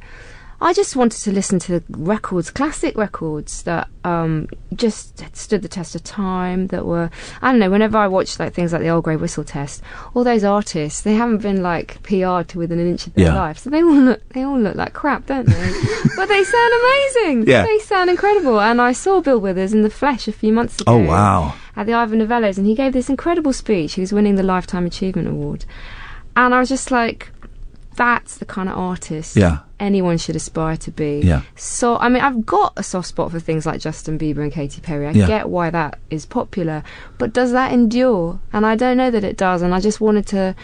I just wanted to listen to the records, classic records that um, just stood the test of time. That were, I don't know. Whenever I watch like things like the Old Grey Whistle Test, all those artists they haven't been like PR'd to within an inch of their Yeah. life, so they all look they all look like crap, don't they? but they sound amazing. Yeah. they sound incredible. And I saw Bill Withers in the flesh a few months ago Oh, wow. at the Ivor Novellos, and he gave this incredible speech. He was winning the Lifetime Achievement Award, and I was just like, "That's the kind of artist Yeah. anyone should aspire to be." Yeah. So, I mean, I've got a soft spot for things like Justin Bieber and Katy Perry. I Yeah. get why that is popular, but does that endure? And I don't know that it does. And I just wanted to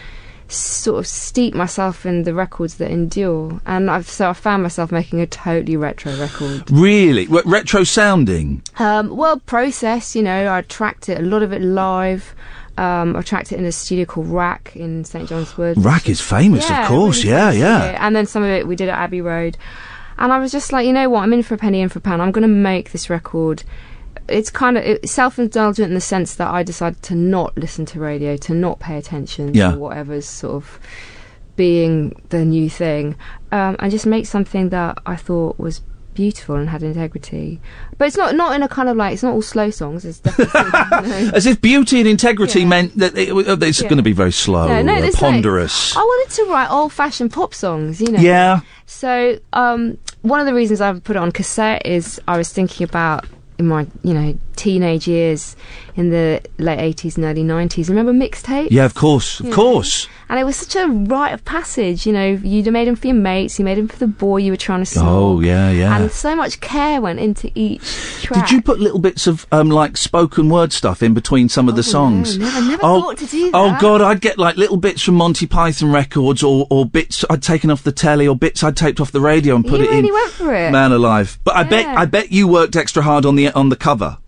sort of steep myself in the records that endure. And I've so I found myself making a totally retro record. really Re- retro sounding. Um, well, process, you know, I tracked it, a lot of it live. Um, I tracked it in a studio called RAK in St John's Wood. RAK is famous, Yeah, of course. really yeah, yeah. studio. And then some of it we did at Abbey Road. And I was just like, you know what, I'm in for a penny, in for a pound. I'm going to make this record. It's kind of self indulgent in the sense that I decided to not listen to radio, to not pay attention Yeah. to whatever's sort of being the new thing, um, and just make something that I thought was beautiful and had integrity. But it's not not in a kind of like it's not all slow songs. It's definitely As if beauty and integrity meant that it, it's Yeah. going to be very slow, No, no, ponderous. I wanted to write old fashioned pop songs, you know. Yeah. So um, one of the reasons I put it on cassette is I was thinking about in my you know teenage years in the late eighties and early nineties. Remember mixtapes? Yeah, of course, of You know? course. And it was such a rite of passage, you know. You'd made them for your mates, you made them for the boy you were trying to snog. Oh, yeah, yeah. And so much care went into each track. Did you put little bits of um, like spoken word stuff in between some of the songs? Oh, no, I never oh, thought to do that. Oh. God, I'd get like little bits from Monty Python records, or, or bits I'd taken off the telly, or bits I'd taped off the radio and put You it in. really went for it. Man alive! But I bet I bet you worked extra hard on the on the cover.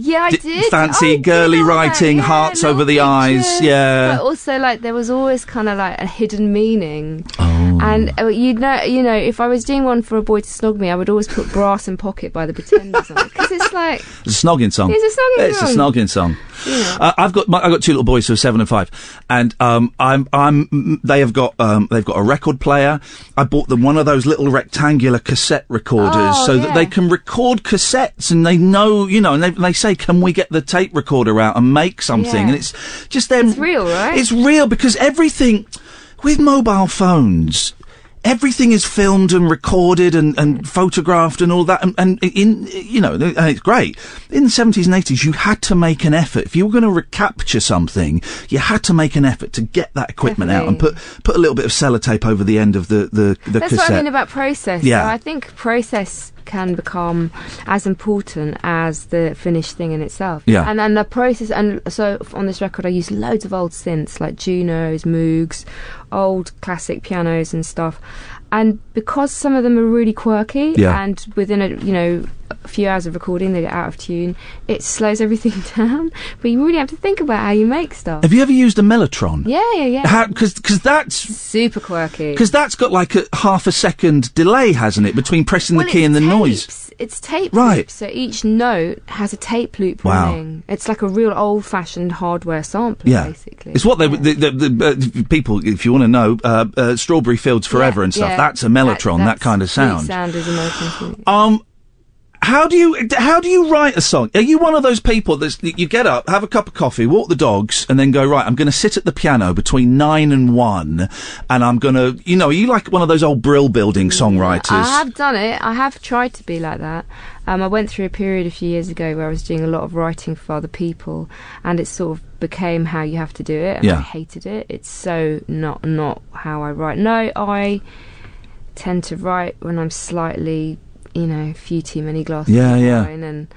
Yeah, I D- did. fancy girly did writing, yeah, hearts over the eyes, yeah. But also, like, there was always kind of like a hidden meaning. Oh. And uh, you know, you know, if I was doing one for a boy to snog me, I would always put "Brass in Pocket" by the Pretenders on because it's like It's a snogging song. It's a snogging It's song. a snogging song. Yeah. Uh, I've got my, I've got two little boys who are seven and five, and um, I'm I'm they have got um, they've got a record player. I bought them one of those little rectangular cassette recorders Oh, so that they can record cassettes, and they know you know, and they, they say, can we get the tape recorder out and make something? Yeah. And it's just them. It's real, right? It's real because everything with mobile phones. Everything is filmed and recorded and, and photographed and all that, and, and in you know, and it's great. In the seventies and eighties, you had to make an effort if you were going to recapture something. You had to make an effort to get that equipment out and put put a little bit of sellotape over the end of the the, the That's cassette. what I mean about process. Yeah. So I think process can become as important as the finished thing in itself. Yeah. And then the process, and so on this record, I use loads of old synths like Junos, Moogs, old classic pianos and stuff. And because some of them are really quirky, Yeah. and within a you know a few hours of recording they get out of tune, it slows everything down. But you really have to think about how you make stuff. Have you ever used a mellotron? Yeah, yeah, yeah. Because that's super quirky. because that's got like a half a second delay, hasn't it, between pressing Well, the key and the noise? It's tape Right. loops, so each note has a tape loop Wow. running. It's like a real old-fashioned hardware sampler, Yeah, basically. it's what they the, the, the uh, people. If you want to know, uh, uh, Strawberry Fields Forever and stuff. Yeah, That's a mellotron. That, that's- kind of sound. sound is American. Um, how do you how do you write a song? Are you one of those people that you get up, have a cup of coffee, walk the dogs, and then go right? I'm going to sit at the piano between nine and one, and I'm going to, you know, are you like one of those old Brill building songwriters? I have done it. I have tried to be like that. Um, I went through a period a few years ago where I was doing a lot of writing for other people, and it sort of became how you have to do it. And Yeah. I hated it. It's so not not how I write. No, I tend to write when I'm slightly, you know, a few too many glasses Yeah, of yeah. Wine, and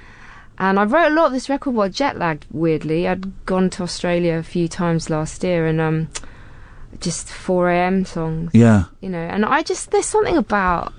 and I wrote a lot of this record while jet lagged. Weirdly, I'd gone to Australia a few times last year, and um, just 4 a.m. songs. Yeah. You know, and I just there's something about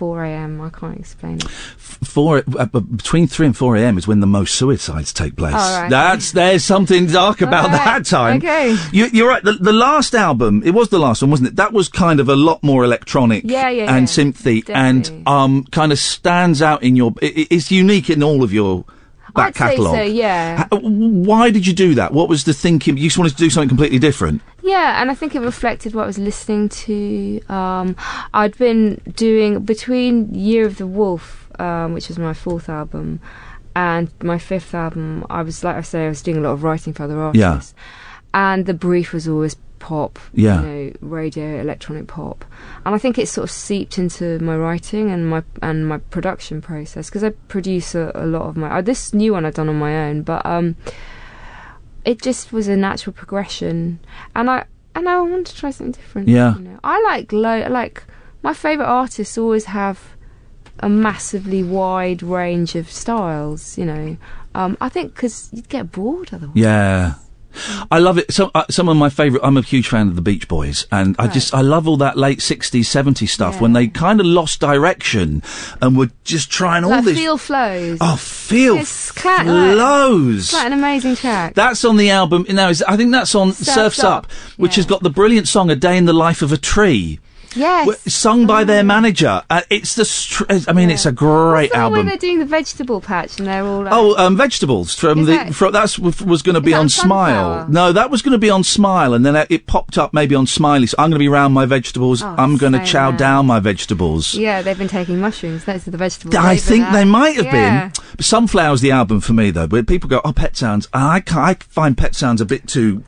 4 a.m. I can't explain it. Four uh, between three and four a.m. is when the most suicides take place. Right. That's there's something dark about right. that time. Okay. You, you're right. The, the last album, it was the last one, wasn't it? That was kind of a lot more electronic Yeah, yeah, and yeah. synthy, and um, kind of stands out in your. i i- it's unique in all of your that I'd say catalogue. so, yeah. Why did you do that? What was the thinking? You just wanted to do something completely different. Yeah, and I think it reflected what I was listening to. Um, I'd been doing between Year of the Wolf, um, which was my fourth album, and my fifth album. I was like I say, I was doing a lot of writing for other Yeah. artists, and the brief was always pop, Yeah. you know, radio, electronic pop, and I think it sort of seeped into my writing and my and my production process because I produce a, a lot of my. Uh, this new one I've done on my own, but um, it just was a natural progression, and I and I wanted to try something different. Yeah. you know. I like low like my favorite artists always have a massively wide range of styles. You know, um, I think because you'd get bored otherwise. Yeah. I love it. Some uh, some of my favourite. I'm a huge fan of the Beach Boys, and I just I love all that late '60s, '70s stuff when they kind of lost direction and were just trying all like this. feel flows. oh, feel It's flows. It's like an amazing track. That's on the album. No, is, I think that's on Surf's Surf's Up, Up, which has got the brilliant song "A Day in the Life of a Tree." Yes. Sung by their manager. Uh, it's the. Str- I mean, it's a great What's the one where album. they're doing the vegetable patch and they're all like, Oh, um, vegetables from the that- fro- that's was going to be on Smile. No, that was going to be on Smile, and then it, popped up maybe on Smiley. So I'm going to be round my vegetables. Oh, I'm going to chow down my vegetables. yeah, they've been taking mushrooms. Those are the vegetables. I think they might have Yeah. been. Sunflower's the album for me though. Where people go, oh, Pet Sounds. I I find Pet Sounds a bit too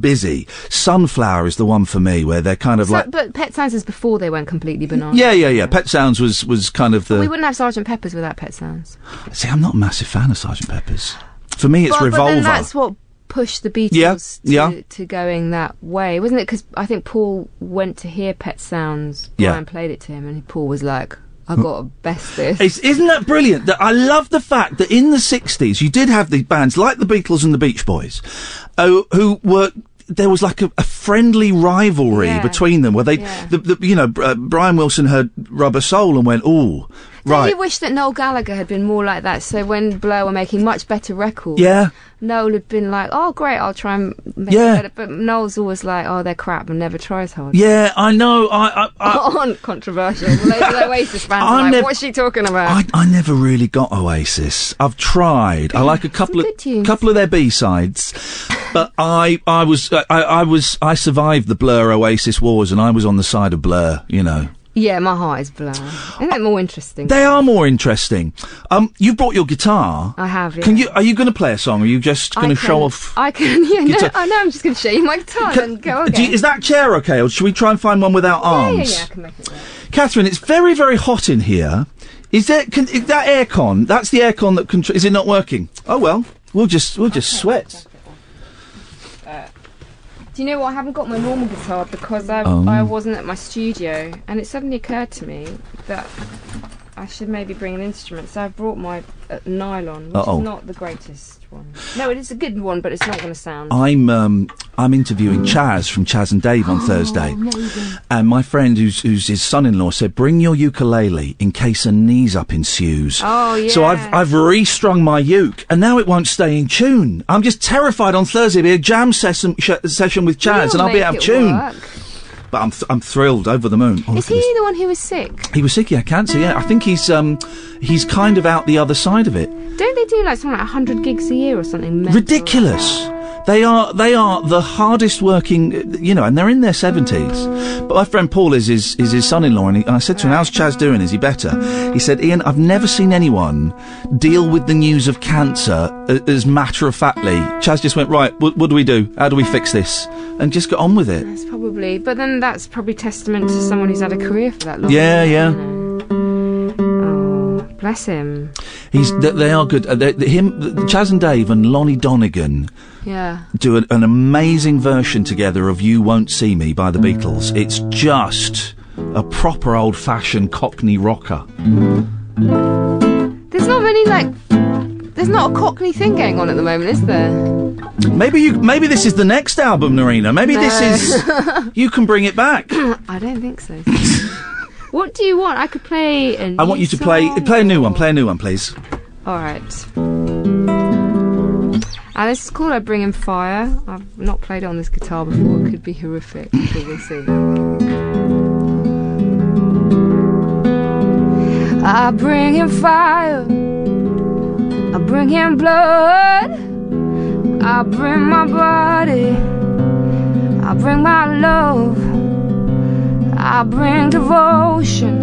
busy. Sunflower is the one for me where they're kind of So, like. but Pet Sounds is before they went completely bananas. Yeah, yeah, yeah. Pet Sounds was was kind of the. we wouldn't have Sergeant Pepper's without Pet Sounds. See, I'm not a massive fan of Sergeant Pepper's. For me, it's But- Revolver. But that's what pushed the Beatles Yeah, to, yeah. to going that way, wasn't it? Because I think Paul went to hear Pet Sounds. Yeah. Brian played it to him, and Paul was like, "I got to best this." It's, isn't that brilliant? That I love the fact that in the '60s you did have these bands like the Beatles and the Beach Boys, uh, who were there was like a, a friendly rivalry Yeah. between them, where they, Yeah. the, the, you know, uh, Brian Wilson heard Rubber Soul and went, "Oh, Don't you wish that Noel Gallagher had been more like that? So when Blur were making much better records, Yeah. Noel had been like, "Oh, great, I'll try and make Yeah. it better." But Noel's always like, "Oh, they're crap," and never tries hard. yeah, I know, I, I, I, On controversial, Oasis fans like, nev- "What's she talking about?" I, I never really got Oasis. I've tried. I like a couple of couple of their B sides, but I I was I, I was I survived the Blur Oasis wars, and I was on the side of Blur. You know. yeah, my heart is Blur. Isn't it more interesting? They are more interesting. Um, you've brought your guitar. I have. Yeah. Can you? Are you going to play a song? Or are you just going to show off? I can. Yeah, no, guitar? I know. I'm just going to show you my guitar and go again. you- is that chair okay, or should we try and find one without arms? yeah, yeah, I can make it. work. Katherine, it's very, very hot in here. Is there can, is that aircon? That's the aircon that contr- is it not working? Oh well, we'll just we'll just sweat. Do you know what? I haven't got my normal guitar because I Oh. I wasn't at my studio, and it suddenly occurred to me that I should maybe bring an instrument. So I brought my uh, nylon, which Uh-oh. is not the greatest one. No, it is a good one, but it's not going to sound. I'm um I'm interviewing Chas from Chas and Dave on Thursday, amazing. and my friend who's who's his son-in-law said bring your ukulele in case a knees up ensues. Oh, yeah. So I've. I've restrung my uke, and now it won't stay in tune. I'm just terrified on Thursday there'll be a jam session sh- session with Chas, You'll and I'll be out of tune. work. But I'm th- I'm thrilled over the moon. Oh, Is he the one who was sick? He was sick, yeah, cancer, yeah. I think he's um he's kind of out the other side of it. Don't they do like something like 100 gigs a year or something? mental? ridiculous. They are they are the hardest working, uh, you know, and they're in their seventies. But my friend Paul is is, is his son-in-law, and, he, and I said to him, "How's Chas doing? Is he better?" He said, "Iain, I've never seen anyone deal with the news of cancer as matter of factly." Chas just went, "Right, what, what do we do? How do we fix this?" And just got on with it. That's probably, but then that's probably testament to someone who's had a career for that long. Yeah, yeah. Oh, bless him. He's they, they are good. Uh, they, they- him, Chas and Dave, and Lonnie Donegan. Yeah. do an, an amazing version together of You Won't See Me by the Beatles. It's just a proper old fashioned Cockney rocker. There's not many like. There's not a Cockney thing going on at the moment, is there? Maybe you maybe this is the next album, Nerina. Maybe this is you can bring it back. I don't think so. what do you want? I could play. I want you to play play a new one, play a new one, please. All right. And this is called I Bring Him Fire. I've not played it on this guitar before. It could be horrific, but we'll see. I bring him fire. I bring bring him blood. I bring my body. I bring my love. I bring devotion.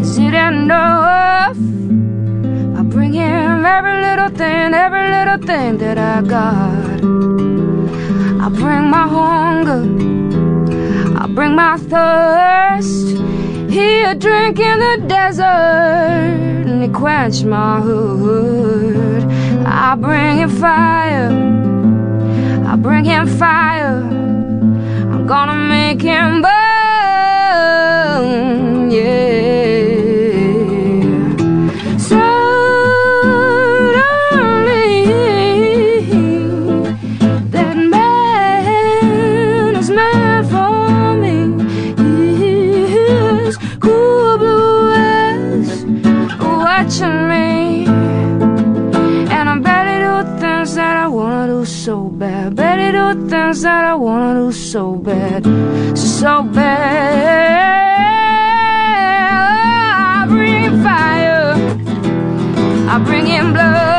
Is it enough? I bring him every little thing, every little thing that I got. I bring my hunger. I bring my thirst. He a drink in the desert, and he quench my hood. I bring him fire. I bring him fire. I'm gonna make him burn, yeah. That man is meant for me. Cool blue eyes watching me, and I do things that I wanna do so bad. Do things that I wanna do so bad, so bad. I bring in blood.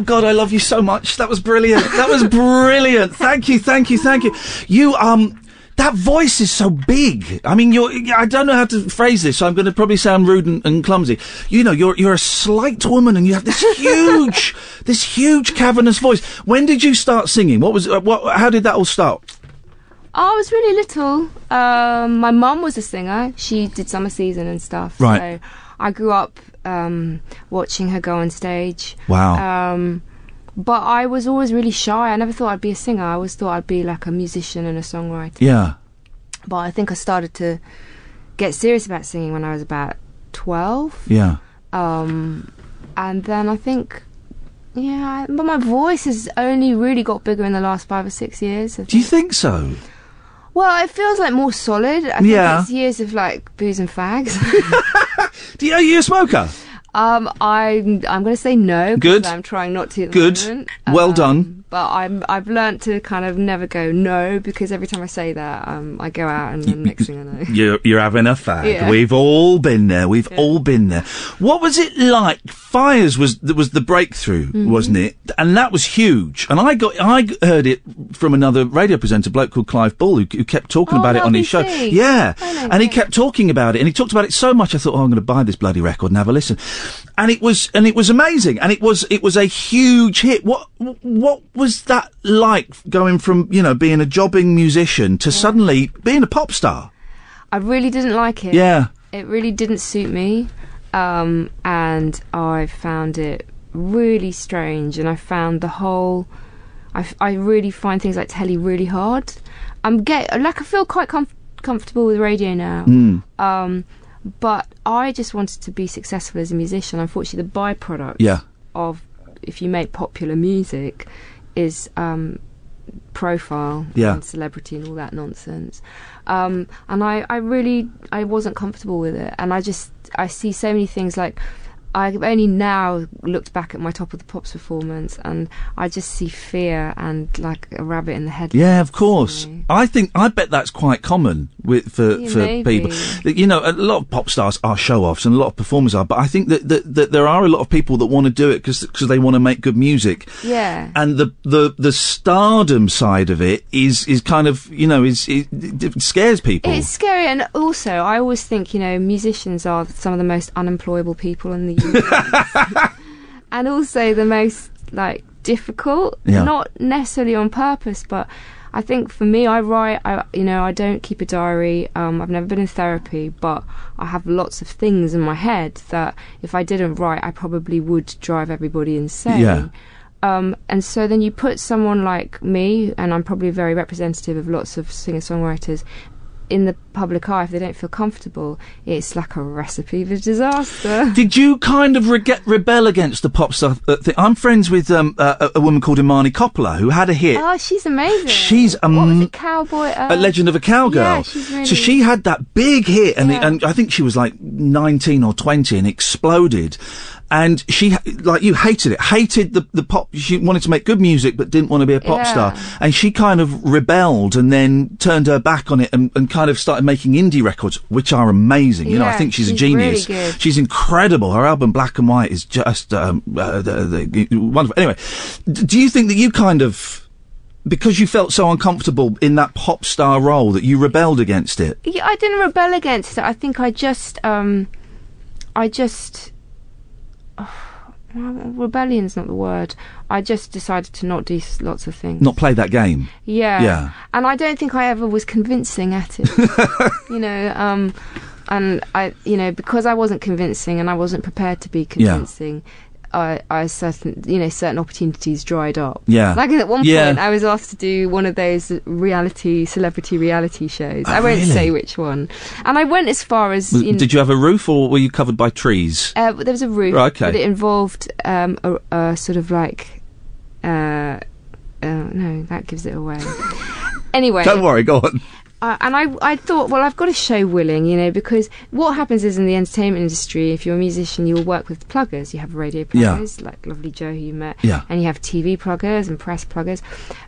Oh God, I love you so much. That was brilliant. That was brilliant. Thank you, thank you, thank you. You um. That voice is so big. I mean, you're. I don't know how to phrase this, so I'm going to probably sound rude and, and clumsy. You know, you're you're a slight woman, and you have this huge, this huge cavernous voice. When did you start singing? What was? Uh, what? How did that all start? Oh, I was really little. Um, my mum was a singer. She did summer season and stuff. Right. So I grew up um, watching her go on stage. Wow. Um, but I was always really shy. I never thought I'd be a singer. I always thought I'd be like a musician and a songwriter. Yeah. But I think I started to get serious about singing when I was about 12. Yeah. Um, and then I think, yeah, I- but my voice has only really got bigger in the last five or six years. Do you think so? Well, it feels like more solid. I think Yeah. it's years of like booze and fags. Do you, are you a smoker? um, I'm I'm going to say no. Good. I'm trying not to. Good. moment. Well Um, done. But I'm I've learnt to kind of never go no because every time I say that, um, I go out and then next thing I know. You're, you're having a fag. Yeah. We've all been there. We've all been there. What was it like? Fires was was the breakthrough, Mhm. wasn't it? And that was huge. And I got I heard it from another radio presenter, bloke called Clive Bull, who, who kept talking Oh, about it on his show. Yeah, and he kept talking about it, and he talked about it so much. I thought, oh, I'm going to buy this bloody record and have a listen. And it was and it was amazing, and it was it was a huge hit. What what was that like going from you know being a jobbing musician to suddenly being a pop star? I really didn't like it. Yeah. It really didn't suit me. um, and I found it really strange, and I found the whole. I really find things like telly really hard. I'm get like I feel quite comf- comfortable with radio now. Mm. Um, but I just wanted to be successful as a musician. Unfortunately, the byproduct Yeah. of if you make popular music is um, profile Yeah. and celebrity and all that nonsense. Um, and I, I really I wasn't comfortable with it. And I just I see so many things like I've only now looked back at my top of the pops performance and I just see fear and like a rabbit in the headlights. Yeah, of course. I think I bet that's quite common with for Yeah, for maybe. people. You know, a lot of pop stars are show offs, and a lot of performers are. But I think that that, that there are a lot of people that want to do it because they want to make good music. Yeah. And the, the the stardom side of it is is kind of you know is it, it scares people. It's scary, and also I always think you know musicians are some of the most unemployable people in the and also the most like difficult. Yeah. Not necessarily on purpose, but I think for me, I write. I you know I don't keep a diary. Um, I've never been in therapy, but I have lots of things in my head that if I didn't write, I probably would drive everybody insane. Yeah. Um, and so then you put someone like me, and I'm probably very representative of lots of singer songwriters, in the public eye if they don't feel comfortable. It's like a recipe for disaster. Did you kind of rege- rebel against the pop star uh? I'm friends with um, uh, a, woman called Imani Coppola who had a hit. Oh, she's amazing. She's a what was m- cowboy. Uh, a Legend of a Cowgirl. Yeah, she's really. So she had that big hit, and, Yeah. and I think she was like 19 or 20 and exploded. And she, like you, hated it. Hated the, the pop. She wanted to make good music, but didn't want to be a pop Yeah. star. And she kind of rebelled and then turned her back on it and, and kind of started making indie records, which are amazing. You know, I think she's, a genius. really. She's incredible. Her album Black and White is just um, uh, the, the, wonderful. Anyway, do you think that you kind of because you felt so uncomfortable in that pop star role that you rebelled against it. Yeah, I didn't rebel against it. I think I just, um, I just, rebellion's not the word. I just decided to not do lots of things. Not play that game. Yeah. Yeah. And I don't think I ever was convincing at it. you know, um, and I, you know, because I wasn't convincing and I wasn't prepared to be Yeah. I, I certain, you know, certain opportunities dried up. Yeah. Like at one Yeah. point, I was asked to do one of those reality, celebrity reality shows. Oh, I won't really? say which one. And I went as far as. Was- you know, did you have a roof or were you covered by trees? uh, there was a roof, Right, okay. but it involved um, a, a sort of like. Uh, uh, no, that gives it away. anyway, Don't worry, go on. Uh, and I, I thought, well, I've got to show willing, you know, because what happens is in the entertainment industry, if you're a musician, you'll work with pluggers. You have radio Yeah. pluggers, like Lovely Joe, who you met, Yeah. and you have TV pluggers and press pluggers,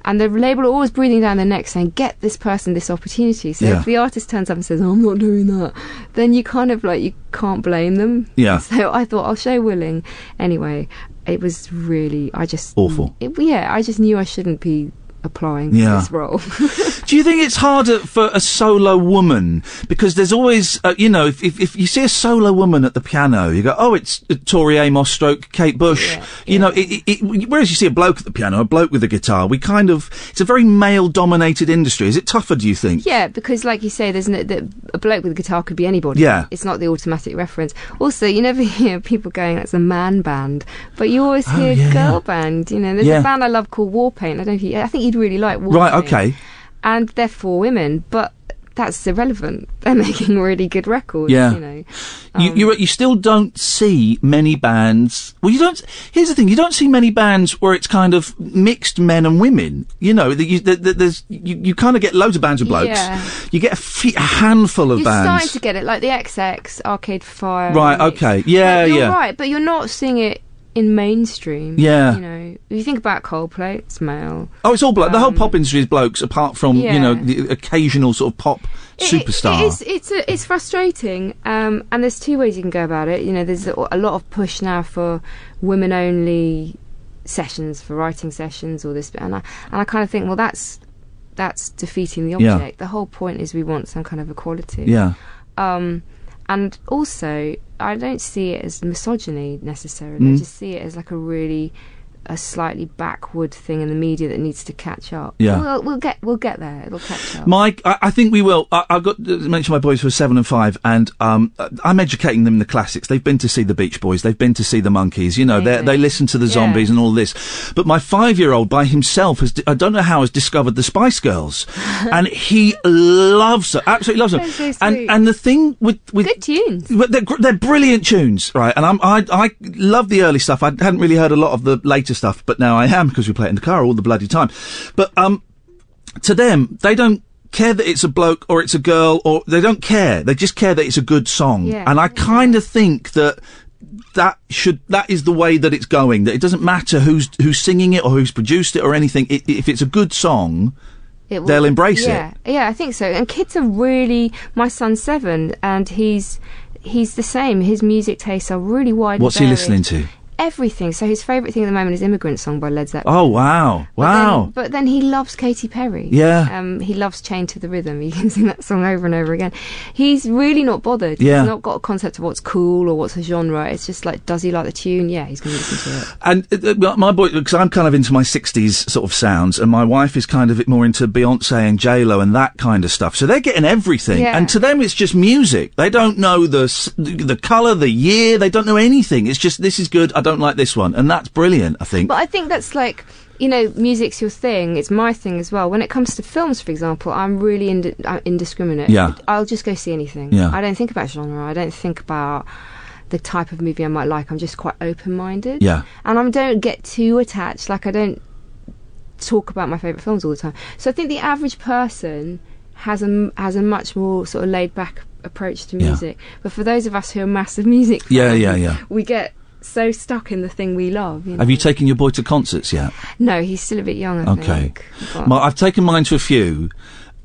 and the label are always breathing down their neck saying, "Get this person this opportunity." So Yeah. if the artist turns up and says, "Oh, "I'm not doing that," then you kind of like you can't blame them. Yeah. So I thought I'll show willing. Anyway, it was really I just Awful. It, yeah, I just knew I shouldn't be applying Yeah. for this role. Do you think it's harder for a solo woman? Because there's always, uh, you know, if, if, if you see a solo woman at the piano, you go, oh, it's uh, Tori Amos stroke Kate Bush. You know, it, it, it, whereas you see a bloke at the piano, a bloke with a guitar, we kind of, it's a very male dominated industry. Is it tougher, do you think? Yeah, because like you say, there's no, the, a bloke with a guitar could be anybody. Yeah. it's not the automatic reference. Also, you never hear people going, "That's a man band," but you always Oh, hear yeah, girl band. You know, there's Yeah. a band I love called Warpaint. I don't know if you, I think you'd really like. Right, okay. And they're for women, but that's irrelevant. They're making really good records. Yeah. you know. you, Um, you you still don't see many bands. Well, you don't. Here's the thing: you don't see many bands where it's kind of mixed men and women. You know, that you, that that there's you, you kind of get loads of bands of blokes. Yeah. You get a, fe- a handful of bands, You're bands. starting to get it, like the XX, Arcade Fire. Right, okay. Yeah, But you're yeah. right, but you're not seeing it in mainstream. Yeah. You know, if you think about Coldplay, it's male. Oh, it's all bloke. the whole Um, pop industry is blokes, apart from you know the occasional sort of pop superstar. It is, it's a, it's frustrating, um, and there's two ways you can go about it. You know, there's a, a lot of push now for women only sessions, for writing sessions, or this, and I and I kind of think, well, that's that's defeating the Yeah. object. The whole point is we want some kind of equality. Yeah. Um, and also, I don't see it as misogyny necessarily. I Mm. just see it as like a really a slightly backward thing in the media that needs to catch up. Yeah. we'll, we'll get we'll get there. It'll catch up. Mike, I, I think we will. I, I've got to mention my boys who are seven and five, and um, I'm educating them in the classics. They've been to see the Beach Boys, they've been to see the Monkees. You know, they they listen to the Yeah. Zombies and all this. But my five-year-old by himself has, I don't know how, has discovered the Spice Girls, and he loves them. absolutely loves them. So and and the thing with with good tunes, but they're they're brilliant tunes, right? And I'm I I love the early stuff. I hadn't really heard a lot of the later stuff, but now I am because we play it in the car all the bloody time. But um, to them, they don't care that it's a bloke or it's a girl or they don't care. They just care that it's a good song. Yeah. And I kind of think that that should that is the way that it's going. That it doesn't matter who's who's singing it or who's produced it or anything. It, if it's a good song, will- they'll embrace yeah, it. Yeah, I think so. And kids are really. My son's seven, and he's he's the same. His music tastes are really wide. What's he listening to? Everything. So his favourite thing at the moment is "Immigrant Song" by Led Zeppelin. Oh wow, But then- wow. but then he loves Katy Perry. Yeah. Um, he loves Chained to the Rhythm. He can sing that song over and over again. He's really not bothered. Yeah. He's not got a concept of what's cool or what's a genre. It's just like, does he like the tune? Yeah, he's going to listen to it. And uh, uh, my boy, because I'm kind of into my '60s sort of sounds, and my wife is kind of more into Beyonce and J Lo and that kind of stuff. So they're getting everything, Yeah. and to them it's just music. They don't know the the color, the year. They don't know anything. It's just this is good. I don't like this one, and that's brilliant. I think. But I think that's like, you know, music's your thing. It's my thing as well. When it comes to films, for example, I'm really ind- uh, indiscriminate. Yeah. I'll just go see anything. Yeah. I don't think about genre. I don't think about the type of movie I might like. I'm just quite open minded. Yeah. And I don't get too attached. Like, I don't talk about my favourite films all the time. So I think the average person has a, has a much more sort of laid back approach to music. Yeah. But for those of us who are massive music fans, Yeah, yeah, yeah. we get so stuck in the thing we love. You know? Have you taken your boy to concerts yet? No, he's still a bit young. I Okay. My, I've taken mine to a few.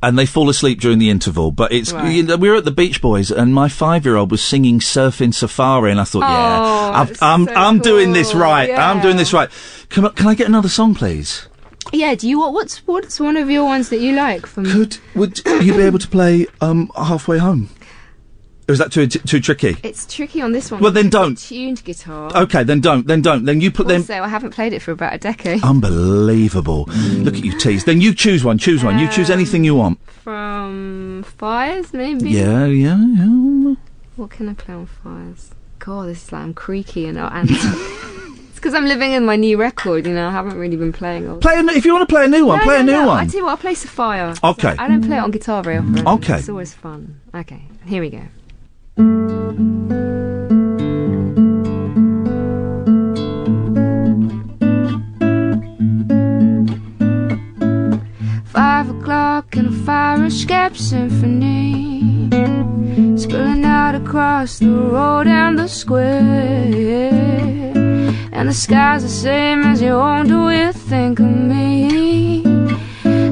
And they fall asleep during the interval, but it's Right. you know, we were at the Beach Boys, and my five-year-old was singing "Surfing Safari," and I thought, Oh, yeah, I've, I'm so I'm doing this cool. right. I'm doing this right. Can I, can I get another song, please? yeah. Do you want what's what's one of your ones that you like from? Could would you be able to play um halfway home? Is that too too tricky? It's tricky on this one. Well, then don't. it's a Tuned guitar. Okay, then don't. Then don't. Then you put them. Also, I haven't played it for about a decade. Unbelievable. Look at you tease. Then you choose one. Choose one. you choose um, anything you want. From Fires, maybe. Yeah, yeah, yeah. What can I play on Fires? God, this is like I'm creaky and and. it's because I'm living in my new record. You know, I haven't really been playing. All... Play a, n- if you want to play a new one. No, play no, a new no, I one. tell you what, I'll play Sophia. Okay. I don't play it on guitar very often. Okay. It's always fun. Okay, here we go. Five o'clock and a fire escape symphony spilling out across the road and the square. And the sky's the same as you own. Do you think of me?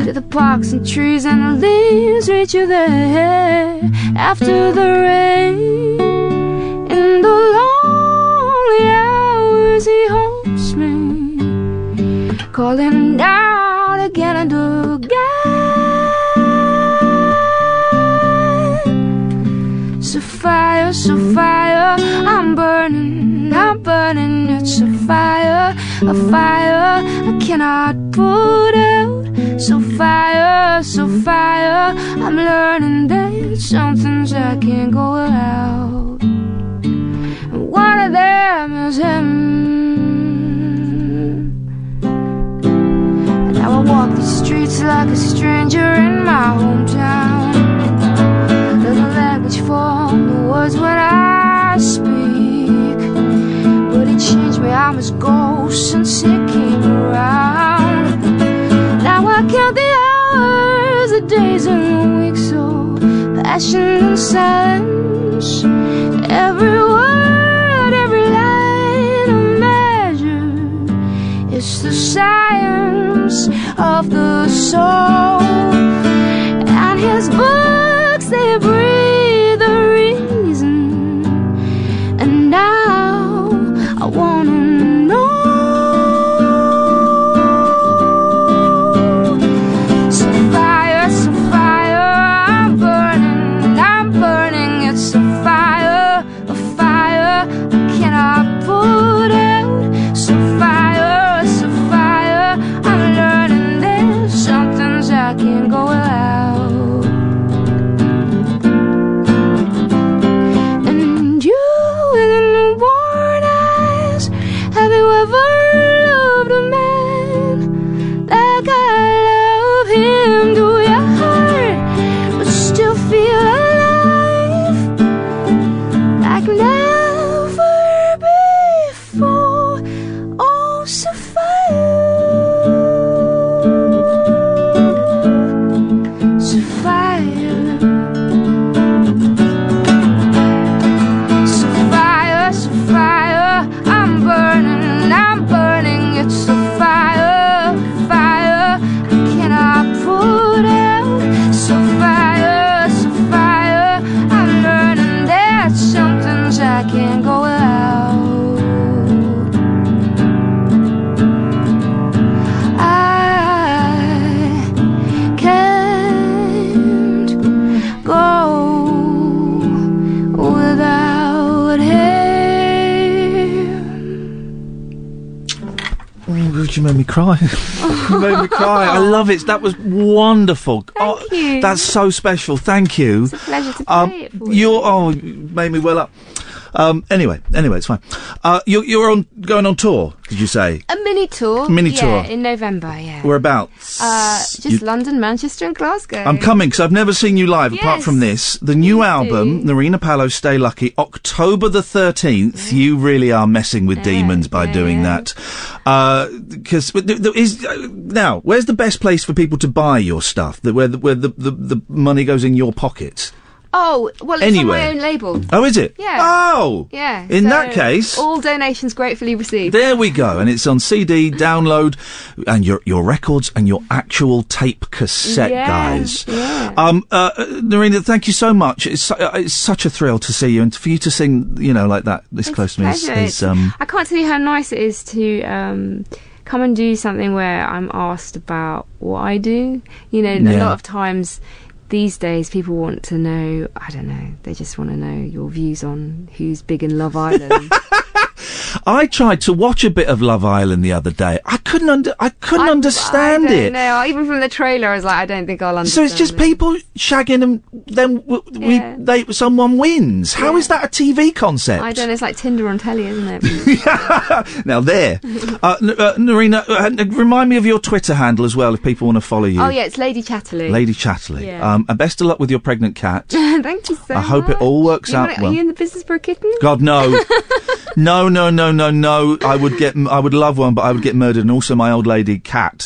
Do the parks and trees and the leaves reach you there after the rain? In the lonely hours, he haunts me, calling out again and again. Sophia, so fire, I'm burning, I'm burning. It's a fire, a fire I cannot put out. Sophia, so fire, I'm learning that some things I can't go without. And one of them is him. And now I walk the streets like a stranger in my hometown. There's no language for the words when I speak. But it changed me, I'm his ghost since he came around. Days and weeks, so passion and silence. Every word, every line of measure. It's the science of the soul. And his books, cry. you made me cry. I love it. That was wonderful. Thank you. That's so special. Thank you. It's a pleasure to um, play it for You're oh, you made me well up. Um, anyway, anyway, it's fine. Uh, you're, you're on going on tour. Did you say? A mini tour. Mini yeah, tour. in November. Yeah. Whereabouts? Uh, just You- London, Manchester, and Glasgow. I'm coming because I've never seen you live apart Yes. from this. The new album, Nerina Pallot, Stay Lucky, October the 13th. You really are messing with demons by doing that. Because is uh, now, where's the best place for people to buy your stuff? The, where the, where the, the, the money goes in your pocket? Oh, well, it's Anywhere. on my own label. Oh, is it? Yeah. Oh! Yeah. In so that case- all donations gratefully received. There we go, and it's on CD, download, and your your records and your actual tape cassette, Yeah, guys. yeah. Um, uh, Nerina, thank you so much. It's su- uh, it's such a thrill to see you, and for you to sing, you know, like that this close to me is, is um. I can't tell you how nice it is to um, come and do something where I'm asked about what I do. You know, a lot of times these days people want to know, I don't know, they just want to know your views on who's big in Love Island. I tried to watch a bit of Love Island the other day. I couldn't under, I couldn't understand I don't it. know. Even from the trailer, I was like, I don't think I'll understand. So it's just it. people shagging and then w- we Yeah. they someone wins. How is that a TV concept? I don't know. It's like Tinder on telly, isn't it? Now there, uh, N- uh, Nerina, uh, remind me of your Twitter handle as well if people want to follow you. oh yeah, it's Lady Chatterley. Lady Chatterley. Yeah. Um, and best of luck with your pregnant cat. Thank you so I hope it all works You out wanna- well. Are you in the business for a kitten? God no, no, no, no, no, no. No. I would get, I would love one, but I would get murdered. And also, my old lady cat,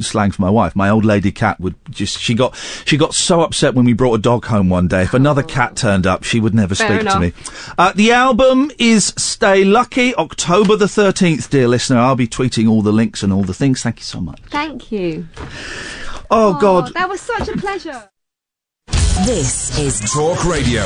slang for my wife. My old lady cat would just. She got, she got so upset when we brought a dog home one day. If another cat turned up, she would never Fair speak to me. Uh, the album is Stay Lucky, October the thirteenth, dear listener. I'll be tweeting all the links and all the things. Thank you so much. Thank you. Oh, God. that was such a pleasure. This is Talk Radio.